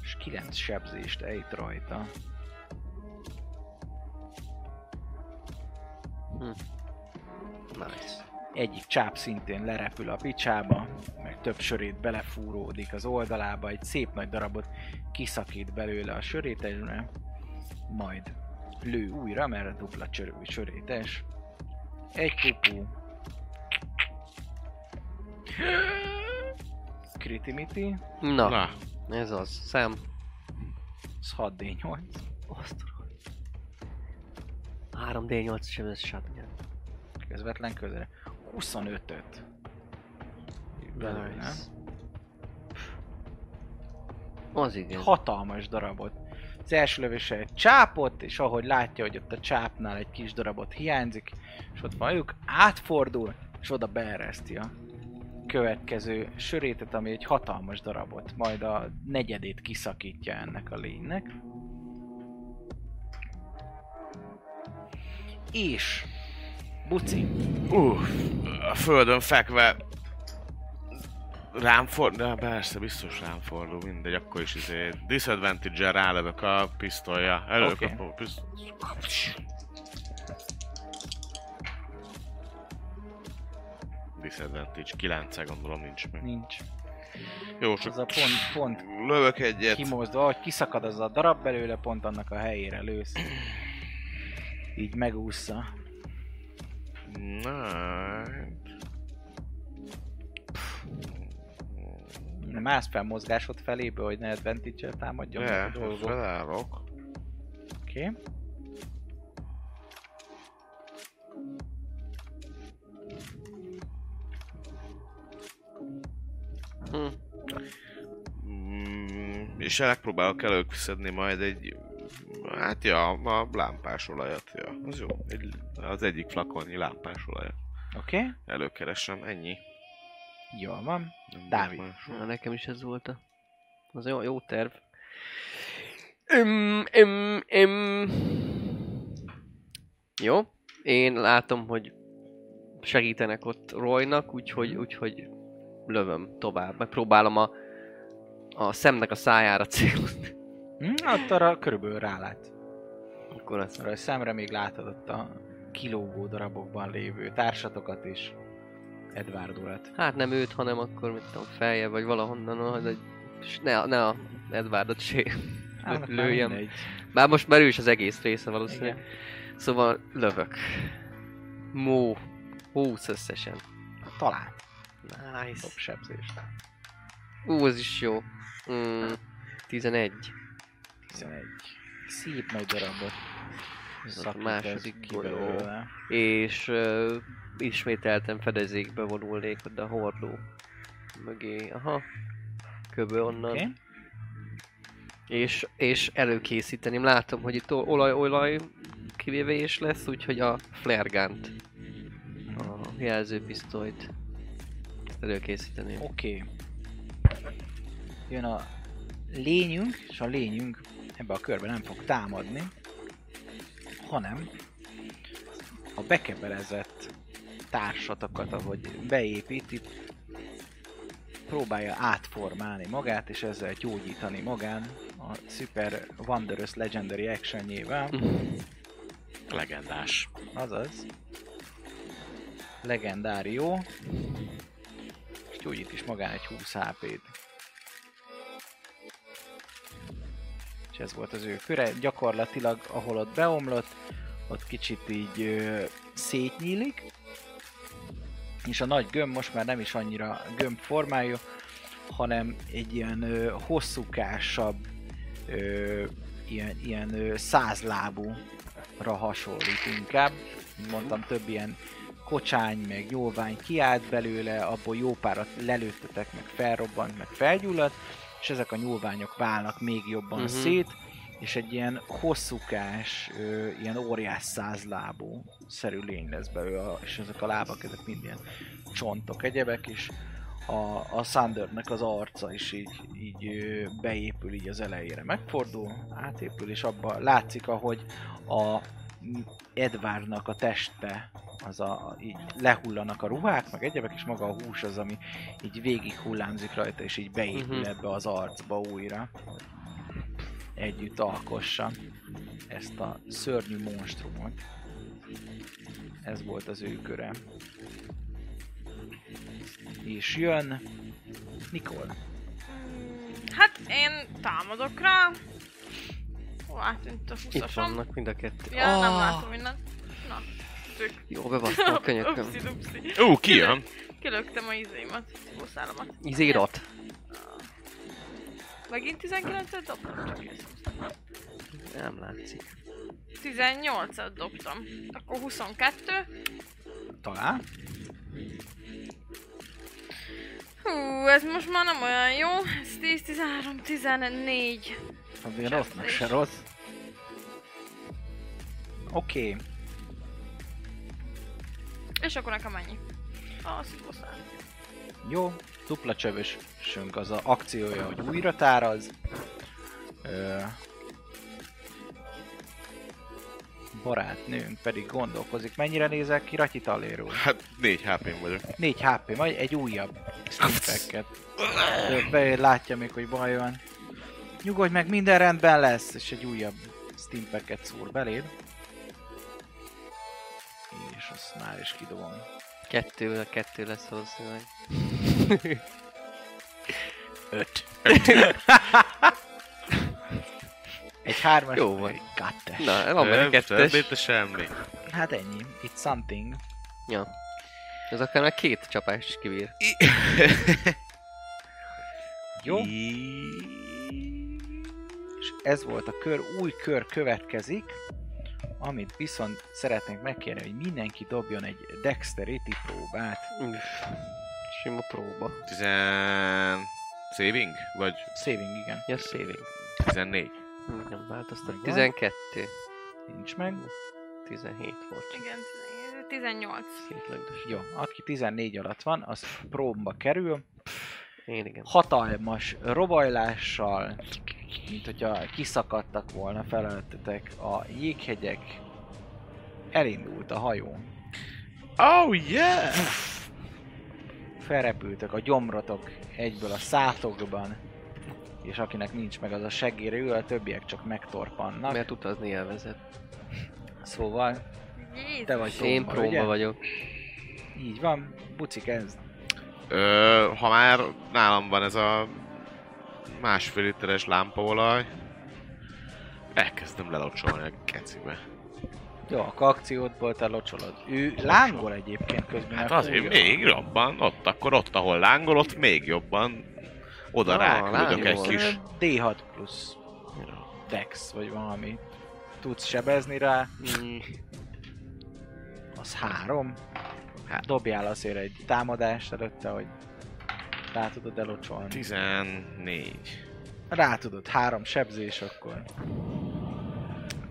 És 9 sebzést ejt rajta. Nice. Egyik csáp szintén lerepül a picsába, meg több sörét belefúródik az oldalába, egy szép nagy darabot kiszakít belőle a sörétesbe, majd lő újra, mert a dupla csörő sörétes. Egy pupu. Kritimiti, Na, Na, ez az. Szem. az 6D8. Azt tudom. 3D8 sem ez shotgun. Közvetlen közre. 25-öt. Belőle. Nice. Az igen. hatalmas darabot. Az első lövése egy csápot, és ahogy látja, hogy ott a csápnál egy kis darabot hiányzik, és ott van ők, átfordul, és oda beereszti a következő sörétet, ami egy hatalmas darabot, majd a negyedét kiszakítja ennek a lénynek. És Buci, Uff, a földön fekve rám fordul, de persze, biztos rám fordul, mindegy, akkor is izé disadvantage-el rálövök a pisztolya. Előkapom a pisztolyt. Disadvantage, 9 gondolom nincs meg. nincs. Jó, Az csak a pont, pont lövök egyet. kimozdva, ahogy kiszakad az a darab belőle, pont annak a helyére lősz. Így megúszza. Na, Nem állsz fel mozgásod felébe, hogy ne advantage támadjon meg a de, dolgok. felállok. Oké. Okay. Hm. Mm, és megpróbálok előszedni majd egy... Hát ja, a lámpás olajat, ja. Az jó. Egy, az egyik flakonnyi lámpás olajat. Oké. Okay. Előkeresem, ennyi. Jól van. Nem Dávid. Na, nekem is ez volt a... Az jó, jó terv. Öm, öm, öm. Jó. Én látom, hogy segítenek ott Roynak, úgyhogy, úgyhogy lövöm tovább. Megpróbálom a, a szemnek a szájára célozni. Hm, ott arra körülbelül rálát. Akkor azt Arra a szemre még látod ott a kilógó darabokban lévő társatokat is. Edward urat. Hát nem őt, hanem akkor mit tudom, feje, vagy valahonnan, hogy egy... Ne, ne a Edwardot se Annak már lőjem. Bár most merő is az egész része valószínűleg. Igen. Szóval lövök. Mó. 20 összesen. Talán. Nice. Top sebzés. Ú, az is jó. Mm, 11. 11. Szép nagy darabot. A második golyó. És uh, ismételten fedezékbe vonulnék oda a hordó mögé. Aha. Köbö onnan. Okay. És, és előkészíteném. Látom, hogy itt olaj, olaj kivévés lesz, úgyhogy a flare gun-t, a jelzőpisztolyt előkészíteném. Oké. Jön a lényünk, és a lényünk ebbe a körbe nem fog támadni, hanem a bekebelezett társatokat, ahogy beépíti, próbálja átformálni magát, és ezzel gyógyítani magán a Super Wondrous Legendary Actionjével. Legendás. Azaz. Legendárió. És gyógyít is magán egy 20 HP-t. És ez volt az ő köre. Gyakorlatilag, ahol ott beomlott, ott kicsit így ö, szétnyílik. És a nagy gömb most már nem is annyira gömb formájú, hanem egy ilyen ö, hosszúkásabb, ö, ilyen, ilyen ö, százlábúra hasonlít inkább. Mondtam, több ilyen kocsány, meg nyúlvány kiállt belőle, abból jó párat lelőttetek, meg felrobbant, meg felgyulladt, és ezek a nyúlványok válnak még jobban uh-huh. szét, és egy ilyen hosszúkás, ö, ilyen óriás százlábú szerű lény lesz belőle, és ezek a lábak, ezek mind ilyen csontok, egyebek, és a, a Thundernek az arca is így, így beépül így az elejére, megfordul, átépül, és abban látszik, ahogy a Edwardnak a teste, az a, így lehullanak a ruhák, meg egyebek, és maga a hús az, ami így végig hullámzik rajta, és így beépül Mhm. ebbe az arcba újra. Együtt alkossa ezt a szörnyű monstrumot. Ez volt az ő köre. És jön Nikol. Hát én támadok rá. Hol átűnt a Itt huszasom? vannak mind a kettő. Ja, nem Ah, látom mindent. Tök. Jó, bebasztam a könyököm. Upsi dupsi. Ú, ki jön? Kilöktem a izémat, boszálamat. Izérat. Megint 19-et dobtam? Csak ezt. Nem látszik. 18-at dobtam. Akkor 22. Talán. Hú, ez most már nem olyan jó. Ez 10, 13, 14. Azért rossznak se rossz. Oké. Okay. És akkor nekem ennyi. A szívószán. Jó, dupla csövösünk az a akciója, hogy újra táraz. Ö, barátnőnk pedig gondolkozik. Mennyire nézek ki Ratyi Taléról? Hát 4 hp vagyok. 4 HP, vagy egy újabb stimpeket. Be látja még, hogy baj van. Nyugodj meg, minden rendben lesz, és egy újabb stimpeket szúr beléd. És azt már is kidobom. Kettő, a kettő lesz valószínűleg. Öt. egy hármas. Jó van. Egy kettes. Na, van benne kettes. több, semmi. Hát ennyi. It's something. Ja. Ez akár már két csapást is kibír. Jó. És ez volt a kör, új kör következik, amit viszont szeretnénk megkérni, hogy mindenki dobjon egy dexterity próbát. Üff. Sima próba. 10... Saving? Vagy Saving, igen. Ja, saving. 14? Hm, Nem változtat. Megvan. 12. Nincs meg. 17 volt. Igen, 18. Két lögdös. Jó, aki 14 alatt van, az próbba kerül. Én igen. Hatalmas robajlással, mint hogyha kiszakadtak volna feleltetek a jéghegyek. Elindult a hajó. Oh yeah! felrepültek a gyomrotok egyből a szátokban, és akinek nincs meg az a segére ül, a többiek csak megtorpannak. Mert utazni elvezet. Szóval Jézus. te vagy Én próba, vagyok. Így van, Buci kezd. Ö, ha már nálam van ez a másfél literes lámpaolaj, elkezdem lelocsolni a kecibe. Jó, akkor akciódból te locsolod. Ő lángol egyébként közben. Hát azért fújja. még jobban, ott akkor ott, ahol lángol, ott még jobban oda Ah, ráküldök egy kis... D6 plusz Dex, vagy valami. Tudsz sebezni rá, Mm, az három. Hát dobjál azért egy támadást előtte, hogy rá tudod elocsolni. 14. Rá tudod, három sebzés, akkor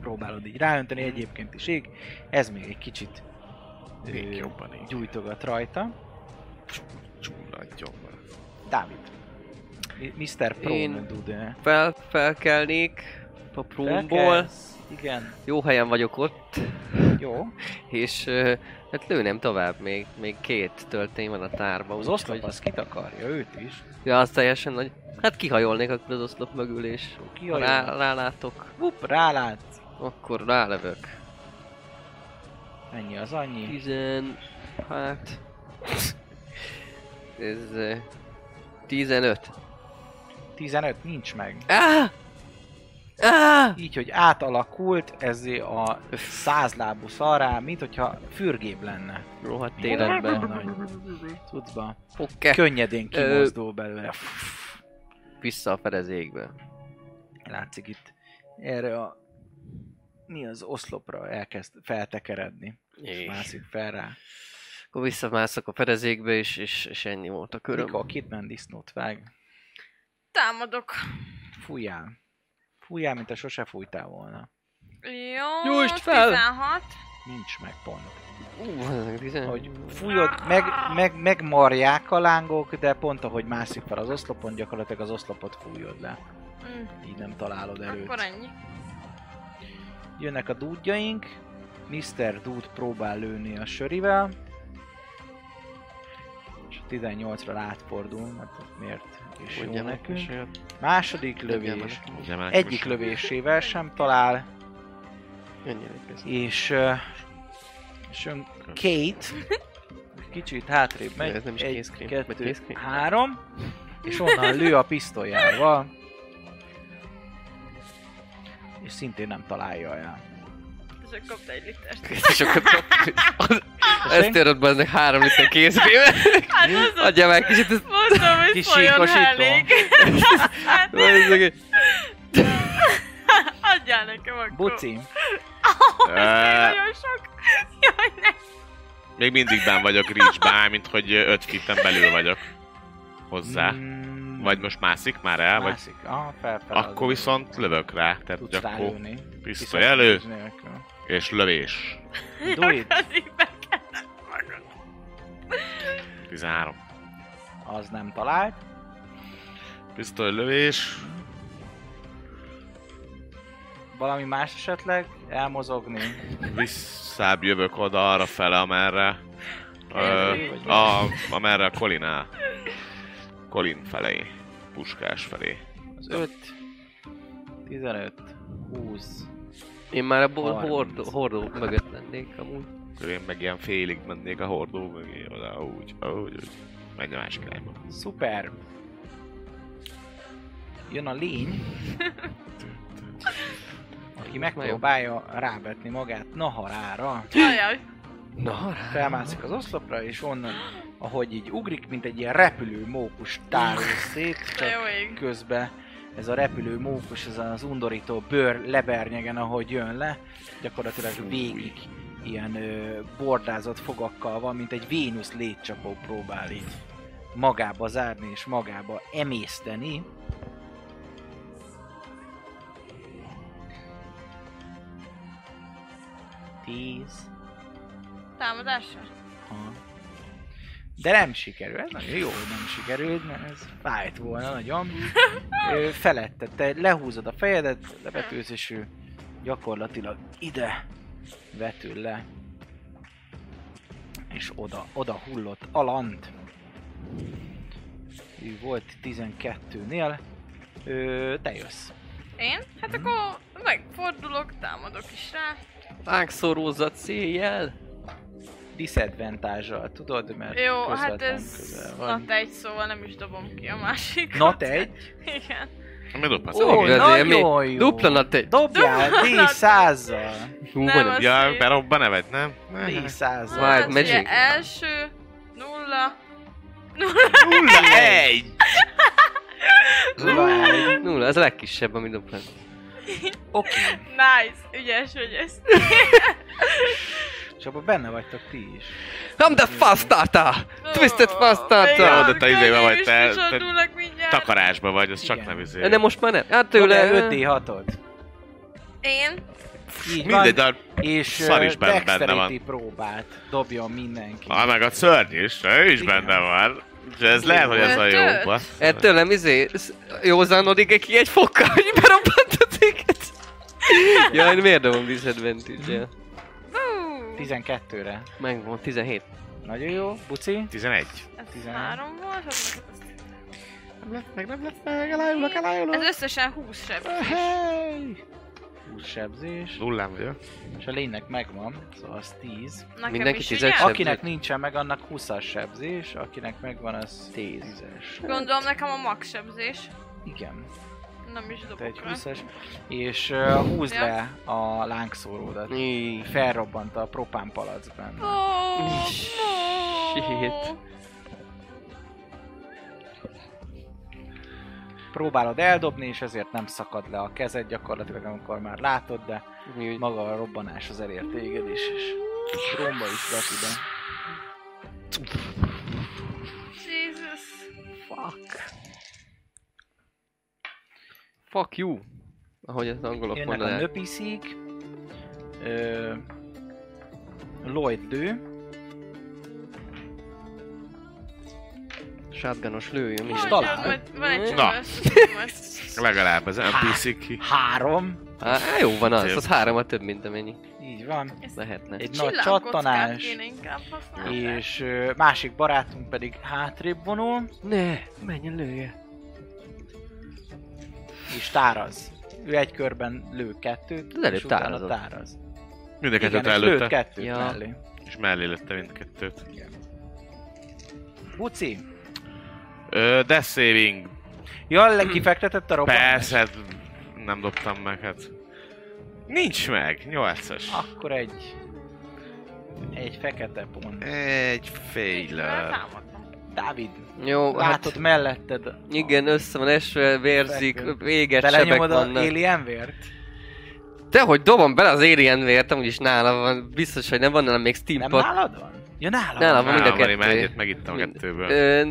próbálod így ráönteni, egyébként is ég. Ez még egy kicsit Még ö, jobban így. gyújtogat rajta. Csúrladjon már. Dávid. Mr. Prone Én- Dude. Fel, felkelnék a prómból. Igen. Jó helyen vagyok ott. Jó. És hát lőnem tovább, még, még két töltény van a tárban. Az oszlop az kitakarja őt is. Ja, az teljesen nagy. Hát kihajolnék akkor az oszlop mögül, és ha Kijön. rá, rálátok, Hup, rálát. akkor rálövök. Ennyi az annyi. Tizen... Hát... Ez... ö, 15. 15 nincs meg. Ah! Ah! Így, hogy átalakult ez a százlábú szarrá, mint hogyha fürgébb lenne. Rohadt Életben. cuccba. Oké. Könnyedén Ö, kimozdul belőle. Vissza a fedezékbe. Látszik itt erre a mi az oszlopra elkezd feltekeredni. És És mászik fel rá. akkor visszamászok a fedezékbe, és, és, és ennyi volt a köröm. Mikor Kidman disznót vág, Támadok. fújjál. Fújjál, mint a sose fújtál volna. Jó, Gyújtsd fel! 16. Nincs meg pont. Tizen... Hogy fújod, meg, meg, megmarják a lángok, de pont ahogy mászik fel az oszlopon, gyakorlatilag az oszlopot fújod le. Mm, Így nem találod előtt. akkor ennyi. Jönnek a dúdjaink. Mr. Dude próbál lőni a sörivel. És a 18-ra átfordul, mert miért is jó Mondja meg, nekünk. és. Második lövés. Ugye Egyik lövésével sem talál, és, ö, és jön Kate, kicsit hátrébb megy, Ez nem is egy, kézkrém, kettő, kézkrém? három, és onnan lő a pisztolyával, és szintén nem találja el. Csak kapta egy litert. És akkor Ezt érod be, ennek három liter kézkébe. Hát az Adja meg kicsit, ezt Mondtam, hogy Kis folyjon elég. Nézzük. Adjál nekem akkor. Buci, Oh, ez nagyon sok. Jaj, ne. Még mindig ben vagyok reach mint hogy 5 fitten belül vagyok. hozzá. Mm, Vagy most mászik már el, vagy Mászik. Aha, felfel. akkor viszont lövök rá, tehát tudsz rálőni. pisztoly elő, nélkül. És lövés. Do it. Addig be kellett magad. 13. Az nem talált. Pisztoly lövés. Valami más esetleg? Elmozogni? Visszább jövök oda arra fele, amerre... Ö, a, amerre a Colin áll. Colin felé. Puskás felé. Az 5, 15, 20. Én már a bo- Harminc. hordó, hordó mögött lennék amúgy. Akkor én meg ilyen félig mennék a hordó mögé oda, úgy, úgy, úgy. Menj a másik irányba. Szuper. Jön a lény. Aki megpróbálja rávetni magát Naharára. Ajaj. Na, Felmászik az oszlopra, és onnan, ahogy így ugrik, mint egy ilyen repülő mókus tárul szét, csak közben ez a repülő mókus, ez az undorító bőr lebernyegen, ahogy jön le, gyakorlatilag végig ilyen ö, bordázott fogakkal van, mint egy Vénusz létcsapó próbál így magába zárni és magába emészteni. Tíz. Támadásra? Aha. De nem sikerül, ez nagyon jó, hogy nem sikerült, mert ez fájt volna nagyon. Ö, Felette, te lehúzod a fejedet, levetőz, és ő gyakorlatilag ide vetül le. És oda, oda hullott Alant. Ő volt 12-nél. Ö, te jössz. Én? Hát akkor megfordulok, támadok is rá. Vágszórózat széjjel. Disadvantage tudod, mert Jó, hát ez közel van. nat egy, szóval nem is dobom ki a másikat. Not egy? Igen. Mi dobhatsz? Ó, Oh, mi- nagyon jó. Dupla nat egy. Dobjál Dupla D100-zal. Hú, Nem, az- Ja, berobban nevet, nem? D100-zal. Wild Hát ugye Magic. első, nulla, Nulla egy! Nulla egy. Nulla, ez a legkisebb, ami dupla. Oké. nice, ügyes vagy ezt. És abban benne vagytok ti is. The fast starter! Twisted starter! de te izébe vagy, te- te-. Takarásba vagy, az csak nem izé. De most már nem. Hát Tőle tőle... 5D6-od. Én? Így Mindegy, van. de És szar is benne- benne van. próbát dobjon mindenki. Ah, meg a szörny is, ő is Igen. benne van. De ez lehet, hogy ez a jó. Bassz. Ettől nem izé... sz- Józánodik ki egy fokkal, hogy berobbant a téged. Ja, én miért dobom disadvantage-el? Hú, 12-re. Megvan, 17. Nagyon jó. Buci? 11. ez 11. három volt, az Meg nem lesz meg, elájulok, elájulok. ez összesen 20 sebzés. Hey! 20 sebzés. Nullám vagyok. És a lénynek megvan, szóval az 10. Nekem Mindenki is, tízet ugye? seb- Akinek nincsen meg, annak 20-as sebzés, akinek megvan, az 10-es. Gondolom nekem a max sebzés. Igen, Nem is egy dobok rá. 20-as. És uh, húzd le a lángszóródat. Felrobbant a propán palac benne. Oh, Shit. Próbálod eldobni, és ezért nem szakad le a kezed gyakorlatilag, amikor már látod, de maga a robbanás az elért téged is, és romba is lett ide. Jesus. Fuck. Fuck you. Ahogy az angolok Jönnek a mondanák. nöpiszik. Ö, Lloyd lő. Shotgunos lőjön Van egy Na. Legalább az NPC ki. Három. Á, jó van az, az három a több, mint amennyi. Így van. Lehetne. Egy nagy csattanás. És ö, másik barátunk pedig hátrébb vonul, Ne, menjen lője. És táraz. Ő egy körben lő kettőt, Az előbb és utána tárazott. táraz. Mind a Igen, kettőt és lőtt előtte. kettőt Ja. mellé. És mellé lőtte mindkettőt. Buci, Ö, Death Saving. Ja, le kifektetett a robbanást? Persze, hát nem dobtam meg, hát. Nincs meg, 8-as. Akkor egy... Egy fekete pont. Egy failure. Dávid, Jó, látod hát melletted. igen, össze van esve, vérzik, véget, sebek Belenyomod a vannak. alien vért? Te, hogy dobom bele az Alien vért, amúgy is nála van, biztos, hogy nem van nála még Nem steampunk. nálad van? Ja, nálad Nálam van. van mind a Nálam van, én már kettő. egyet megittem a kettőből. Ö,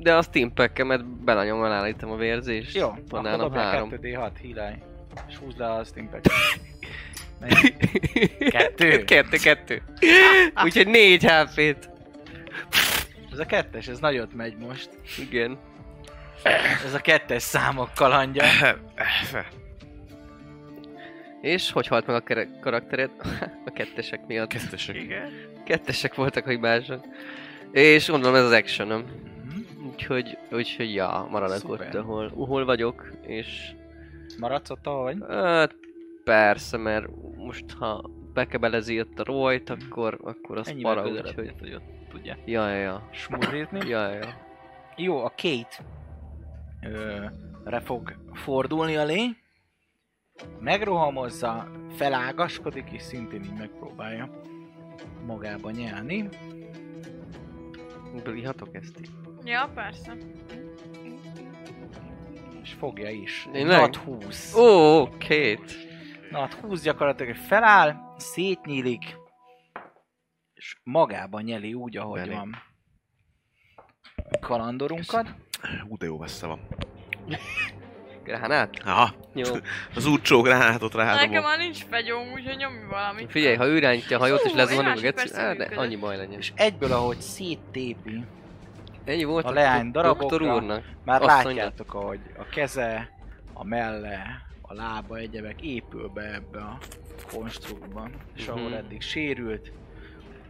De a steam pack-emet belenyom, elállítom a vérzést. Jó, Van akkor három. 2D6, hílaj. És húzd le a steampack. Mennyi? Kettő? kettő, kettő. Úgyhogy négy HP-t. Ez a kettes, ez nagyot megy most. Igen. Ez a kettes számok kalandja. És hogy halt meg a kere- karaktered? a kettesek miatt. Kettesek. Igen. Kettesek voltak, hogy mások. És gondolom ez az actionom. Mhm. Úgyhogy, úgyhogy ja, maradok Szuper. ott, ahol, ahol vagyok, és Maradsz ott, ahogy? hát persze, mert most ha bekebelezi ott a rojt, akkor, akkor az Ennyivel para, úgyhogy... hogy ott tudja Ja, ja, ja. smurritni. Ja, ja. Jó, a Kate ö, re fog fordulni a lény. Megrohamozza, felágaskodik, és szintén így megpróbálja magába nyelni. Bírhatok ezt így? Ja, persze. És fogja is. Tényleg? Nat 20. Ó, két. Nat 20 gyakorlatilag feláll, szétnyílik, és magába nyeli úgy, ahogy Belé. van. Kalandorunkat. Hú, de jó messze van. Gránát? Aha, Jó. az úcsó gránátot Nekem rádom. már nincs fegyóm, úgyhogy nyomj valamit. Figyelj, ha ő irányítja a hajót és á, de működött. annyi baj legyen. És egyből, ahogy széttépi, Ennyi volt a a, leány darabokra. úrnak. már Azt látjátok, ahogy a keze, a melle, a lába, egyebek épül be ebbe a konstruktba. És ahol Mhm. eddig sérült,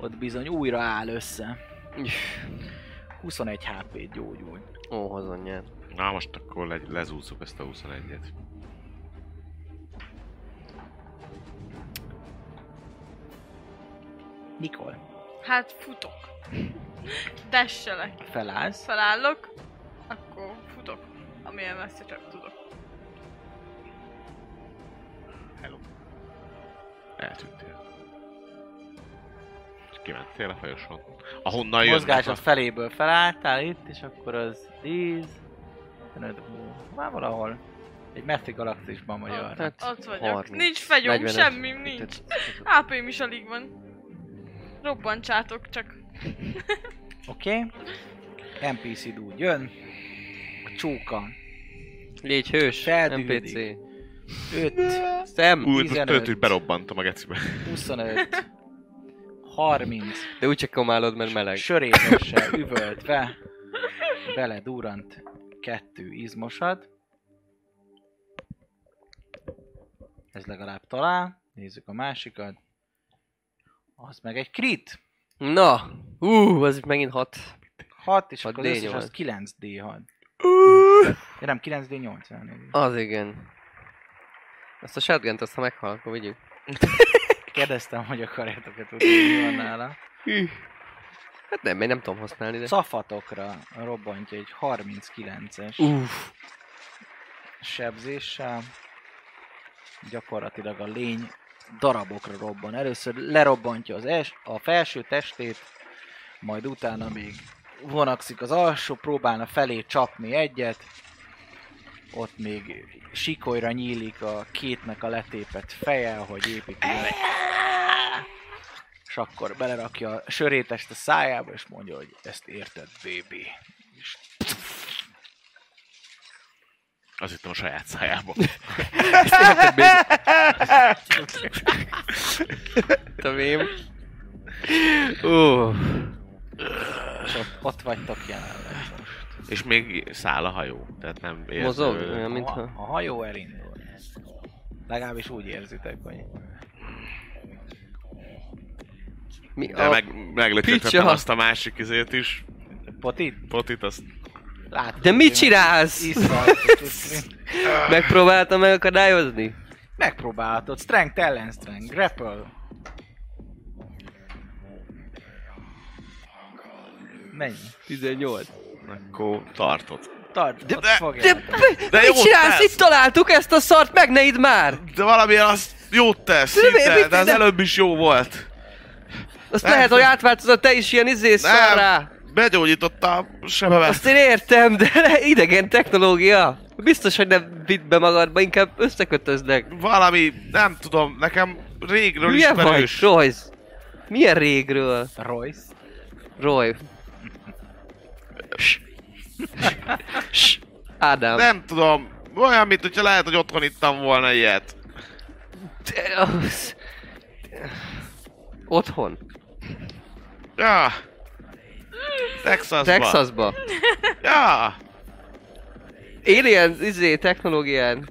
ott bizony újra áll össze. 21 HP-t gyógyul. Ó, hazanyját. Na most akkor le, lezúzzuk ezt a 21-et. Nikol, Hát futok. Desselek. felállsz, Felállok, akkor futok. Amilyen messze csak tudok. Eltűntél. Kimentél a folyosón. Ahonnan jönnek mozgásod a... feléből felálltál itt, és akkor az 10, 15, már valahol egy messzi galaxisban vagy Ott, arra. Hát, ott vagyok. 30, Nincs fegyóm, 45. semmim nincs. AP-m is alig van. Robbantsátok csak. Oké? Okay? NPC úgy jön, a csóka, Légy hős, Feldühödik. NPC. 5, Szem! Úgy, most 15. tört, hogy berobbantom a gecibe. 25, 30, De úgy csak komálod, mert meleg. sörétessel üvöltve, bele durant kettő izmosad. Ez legalább talál. Nézzük a másikat. Az meg egy crit. Na! Ú, az megint hat. 6, és Hat akkor az összes D8. az 9D6. Ja, nem, 9D8 elnézést. Az igen. Azt a shotgun azt ha meghal, akkor vigyük. Kérdeztem, hogy akarjátok-e tudni, mi van nála. Hát nem, én nem tudom használni, de... Szafatokra robbantja egy 39-es Uff. sebzéssel. Gyakorlatilag a lény darabokra robban. Először lerobbantja az es, a felső testét, majd utána még vonakszik az alsó, próbálna felé csapni egyet. Ott még sikolyra nyílik a kétnek a letépet feje, hogy építi le. És akkor belerakja a sörétest a szájába, és mondja, hogy ezt érted, baby. És Azt hittem a saját szájába. Tudom Ó. És ott, ott vagytok jelenleg most. És még száll a hajó. Tehát nem érző. Mozog? Olyan, A, mintha... a hajó elindul. Legalábbis úgy érzitek, hogy... Mi De a... meg, azt a másik izét is. Potit? Potit, azt Látod, De mit csinálsz? Megpróbáltam megakadályozni? Megpróbálhatod. Strength ellen strength. Grapple. Mennyi? 18. akkor tartod. Tart, De- ott de- fogjátok. De Mit csinálsz? tesz! Itt találtuk ezt a szart, meg ne idd már! De valamilyen az jót tesz, De mit- de az de- előbb is jó volt. Azt Nem, lehet, hogy nem. átváltozott te is ilyen izé szarrá. Nem, begyógyította a sebemet. Azt én értem, de idegen technológia. Biztos, hogy nem vidd be magadba, inkább összekötöznek. Valami, nem tudom, nekem régről Milyen vagy, ismerős. Royce? Milyen régről? Royce. Roy. Ádám. Nem tudom, olyan, mint hogyha lehet, hogy otthon ittam volna ilyet. De az- Otthon. Ja. Texasban. Texasba. Ja. Alien, izé, technológián.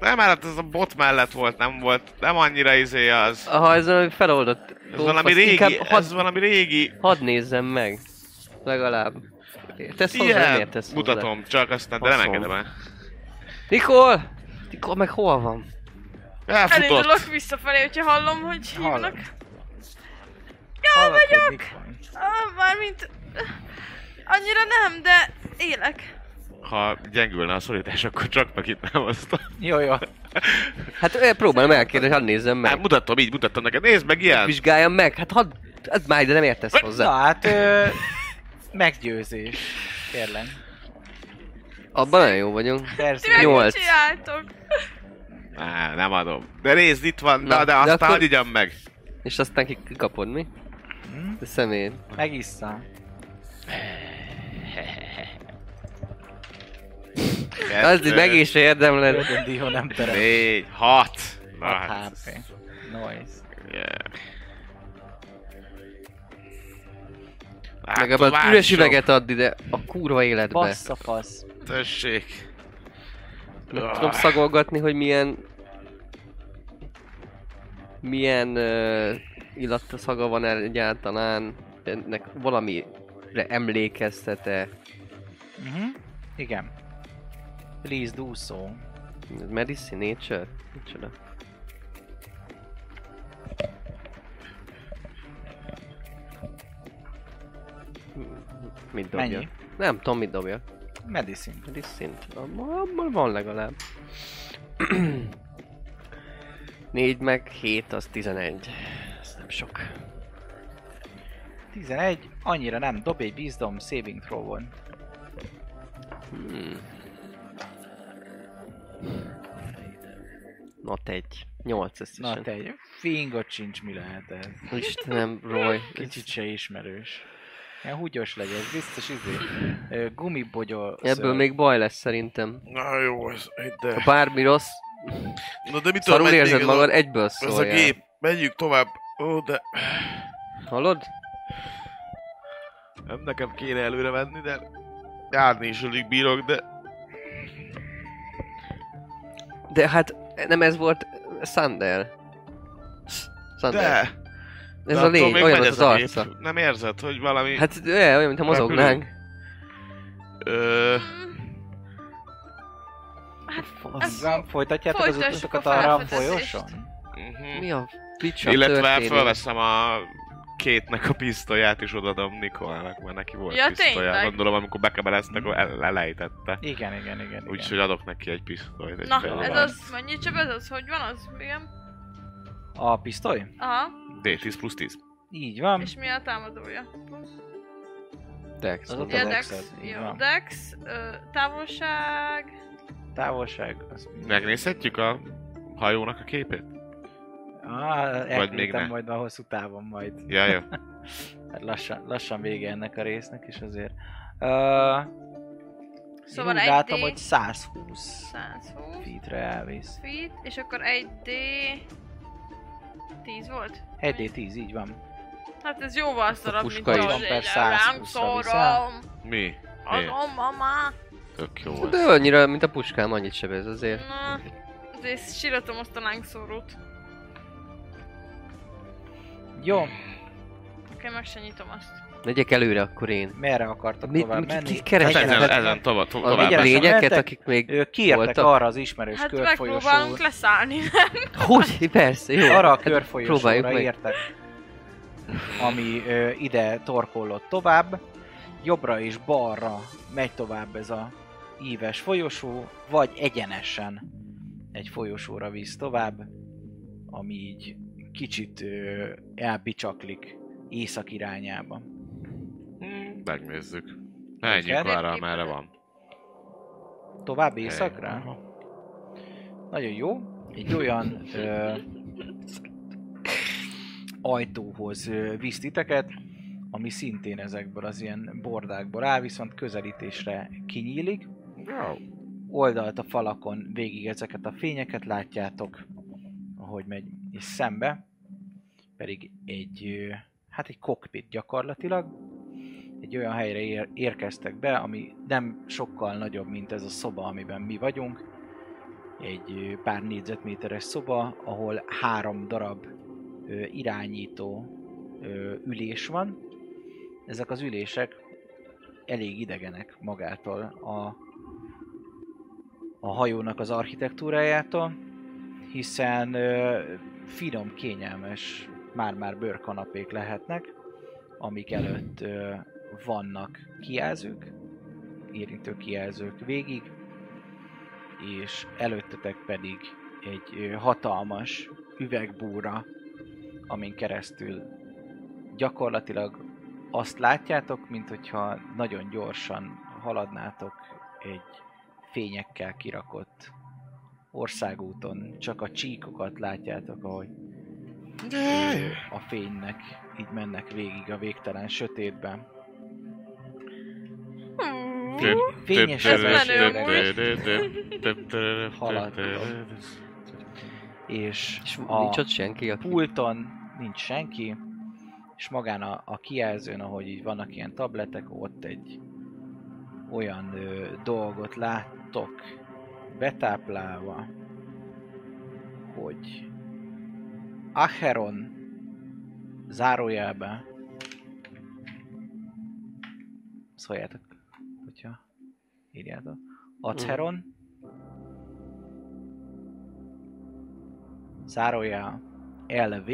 Nem, hát ez a bot mellett volt, nem volt, nem annyira izé az. Ha ez valami feloldott. Ez valami régi, inkább ez Hadd, valami régi. hadd nézzem meg. Legalább. Értesz hozzá, nem értesz hozzá. mutatom, csak aztán, de nem engedem el. Nikol! Nikol meg hol van? Elfutott. Elindulok visszafelé, hogyha hallom, hogy hívnak. Hallod. Hogy vagyok! Ah, mármint... Annyira nem, de élek. Ha gyengülne a szorítás, akkor csak megitnám azt. a- Jó, jó. Hát próbálom elkérni, hadd nézzem Hát meg. mutatom, így mutatom neked. Nézd meg ilyen! Vizsgáljam meg, hát hadd... Ez már ide nem értesz Na hozzá. hát, ö, meggyőzés. Kérlek. Abban nagyon jó vagyunk. Persze. Nyolc. Á, nem adom. De nézd, itt van, Na, na, de de aztán akkor- meg. És aztán ki- kikapod, mi? Hm? De szemét. Megissza. Az így meg is érdemled. Ödön dió nem terem. Négy, hat. Na, 6 hát, HP. Nice. yeah. Legalább Látod, üres várj, üveget add ide a kurva életbe. Bassza fasz. Tessék. Meg tudom szagolgatni, hogy milyen... Milyen uh, illata szaga van el egyáltalán. Ennek valamire emlékeztet-e. Mhm. Igen. Please do so. Medicine, nature? Micsoda? Mit dobja? Mennyi? Nem tudom, mit dobja. Medicine. Medicine? Abban van legalább. 4 meg 7 az 11. Nem sok. 11. Annyira nem. Dobj egy Wisdom saving throw-on. Hmm. Not egy. 8 összesen. Na te egy fingot sincs mi lehet ez. Istenem, Roy. Kicsit se ismerős. Ilyen húgyos legyen, biztos izé. Ö, Gumibogyó. Ebből még baj lesz szerintem. Na jó, ez, Ha de... bármi rossz, Na de mit szarul érzed ez a- magad, egyből Ez a gép. Menjünk tovább. Ó, de... Hallod? Nem nekem kéne előre menni, de... Járni is alig bírok, de... De hát nem ez volt Sander. Sander. De! Ez de a lény, olyan az ez a gép. arca. Nem érzed, hogy valami... Hát olyan, olyan, mintha mozognánk. Ö... Fasz. Nem folytatjátok az utasokat a arra a felfedezést. folyosón? mhm. Mi a picsa Illetve történik? felveszem a kétnek a pisztolyát és odadom Nikolnak, mert neki volt Ja, pisztolya. tényleg? Gondolom, amikor bekebeleztek, akkor el- elejtette. Igen, igen, igen. igen. Úgyhogy adok neki egy pisztolyt. Egy Na, félre. ez az, mennyi csak ez az, hogy van az? Igen. A pisztoly? Aha, D10 plusz 10. Így van. és mi a támadója? Dex. Az ott Ja, a Dex, Dexed, így jó, van. Dex, ö, távolság, Távolság. Az... Megnézhetjük a hajónak a képét? Ah, Vagy még elküldtem ne. majd a hosszú távon majd. Ja, jó. Hát lassan, lassan vége ennek a résznek is azért. Uh, Szóval én úgy egy látom, D. hogy 120 120 feetre elvész. feet, és akkor egy D... 10 volt? 1D10, így van. Hát ez jóval szarabb, mint puska is. Per egy 120-ra szorom. Mi? Mi? Azon, mama. Tök jó De ez. annyira, mint a puskám, annyit sebez azért. Na, azért síratom azt a lángszórót. Jó, Oké, meg se nyitom azt. Megyek előre akkor én. merre akartok Mit- tovább mit- menni? kit keresel? Hát ezen, ezen tovább, A tovább. egyenesen lényeket, akik még Ők kiértek voltak? arra az ismerős Hát körfolyosóra. megpróbálunk leszállni. Hogy? Persze, jó. Arra a Hát körfolyosóra meg. értek, ami ö, ide torkollott tovább. Jobbra és balra megy tovább ez a íves folyosó, vagy egyenesen egy folyosóra visz tovább, ami így kicsit ö, elbicsaklik észak irányába. Hmm, Megnézzük. Menjünk arra, merre van. Tovább északra? Aha. Nagyon jó. Egy olyan ö, ajtóhoz visz titeket, ami szintén ezekből az ilyen bordákból áll, viszont közelítésre kinyílik. Oldalt a falakon végig ezeket a fényeket látjátok, ahogy megy és szembe, pedig egy, hát egy kokpit gyakorlatilag, egy olyan helyre ér- érkeztek be, ami nem sokkal nagyobb, mint ez a szoba, amiben mi vagyunk. Egy pár négyzetméteres szoba, ahol három darab ö, irányító ö, ülés van. Ezek az ülések elég idegenek magától a, a hajónak az architektúrájától, hiszen ö, finom, kényelmes, már-már bőrkanapék lehetnek, amik előtt ö, vannak kijelzők, érintő kijelzők végig, és előttetek pedig egy ö, hatalmas üvegbúra, amin keresztül gyakorlatilag azt látjátok, mint hogyha nagyon gyorsan haladnátok egy fényekkel kirakott országúton. Csak a csíkokat látjátok, ahogy a fénynek így mennek végig a végtelen sötétben. Fényes haladtok. És És a nincs ott senki, aki... pulton nincs senki, és magán a, a kijelzőn, ahogy így vannak ilyen tabletek, ott egy olyan ö, dolgot láttok betáplálva, hogy Acheron zárójelben szóljátok, hogyha írjátok. Acheron zárójel LV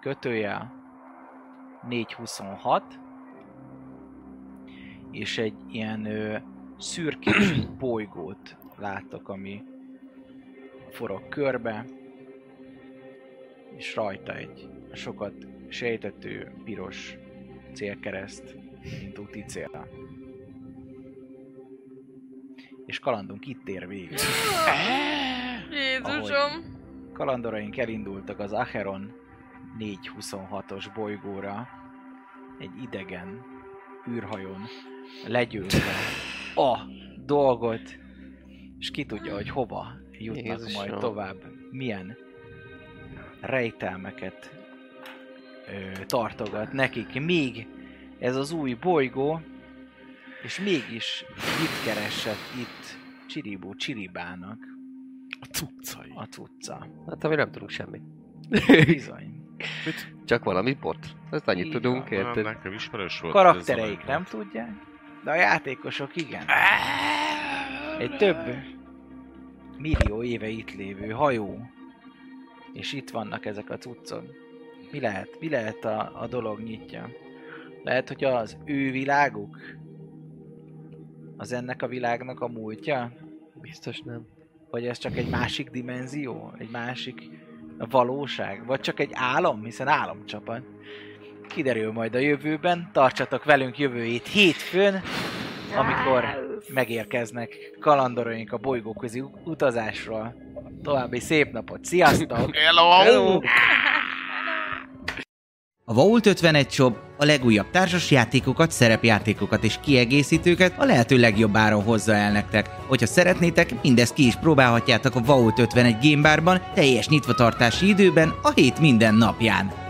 kötőjel 426 és egy ilyen szürkés bolygót láttok, ami forog körbe, és rajta egy sokat sejtető piros célkereszt, mint úti cél. És kalandunk itt ér végig. Jézusom! Kalandoraink elindultak az Acheron 426-os bolygóra egy idegen űrhajón legyőzve a dolgot, és ki tudja, hogy hova jutnak Jézusom. majd tovább, milyen rejtelmeket ö, tartogat nekik, még ez az új bolygó, és mégis mit keresett itt Csiribó Csiribának A cuccai. a cucca. Hát ami nem tudunk semmit. Bizony. Csak valami bot. Ezt annyit Így tudunk, érted? Nekem ismerős volt. Karaktereik nem tudják, de a játékosok igen. Egy több millió éve itt lévő hajó, és itt vannak ezek a cuccok. Mi lehet? Mi lehet a, a dolog nyitja? Lehet, hogy az ő világuk? Az ennek a világnak a múltja? Biztos nem. Vagy ez csak egy másik dimenzió? Egy másik valóság? Vagy csak egy álom? Hiszen álomcsapat. Kiderül majd a jövőben. Tartsatok velünk jövő hét hétfőn, amikor megérkeznek kalandoraink a bolygóközi utazásról. További szép napot. Sziasztok! Hello! A Vault 51 Shop a legújabb társasjátékokat, szerepjátékokat és kiegészítőket a lehető legjobb áron hozza el nektek. Hogyha szeretnétek, mindezt ki is próbálhatjátok a Vault 51 Game Barban teljes nyitvatartási időben a hét minden napján.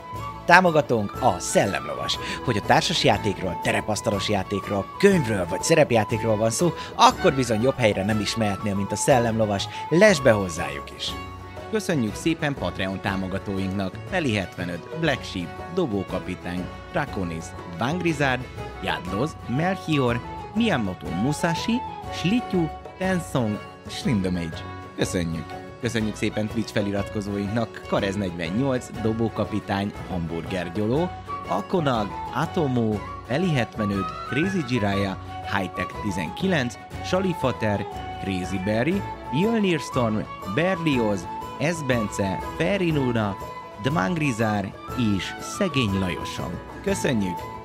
Támogatónk a Szellemlovas. Hogy a társas játékról, terepasztalos játékról, könyvről vagy szerepjátékról van szó, akkor bizony jobb helyre nem is mehetnél, mint a Szellemlovas. Lesz be hozzájuk is! Köszönjük szépen Patreon támogatóinknak Feli 75, Black Sheep, Dobókapitány, Draconis, Vangrizard, Jadloz, Melchior, Miyamoto Musashi, Slityu, Tensong, Shrindomage. Köszönjük! Köszönjük szépen Twitch feliratkozóinknak Karez 48, Dobókapitány, Hamburger Gyoló, Akonag, Atomo, Feli 75, Crazy Jiraya, Hightech 19, Salifater, Crazy Berry, Jölnir Storm, Berlioz, Esbence, Ferinuna, Dmangrizár és Szegény Lajosom. Köszönjük!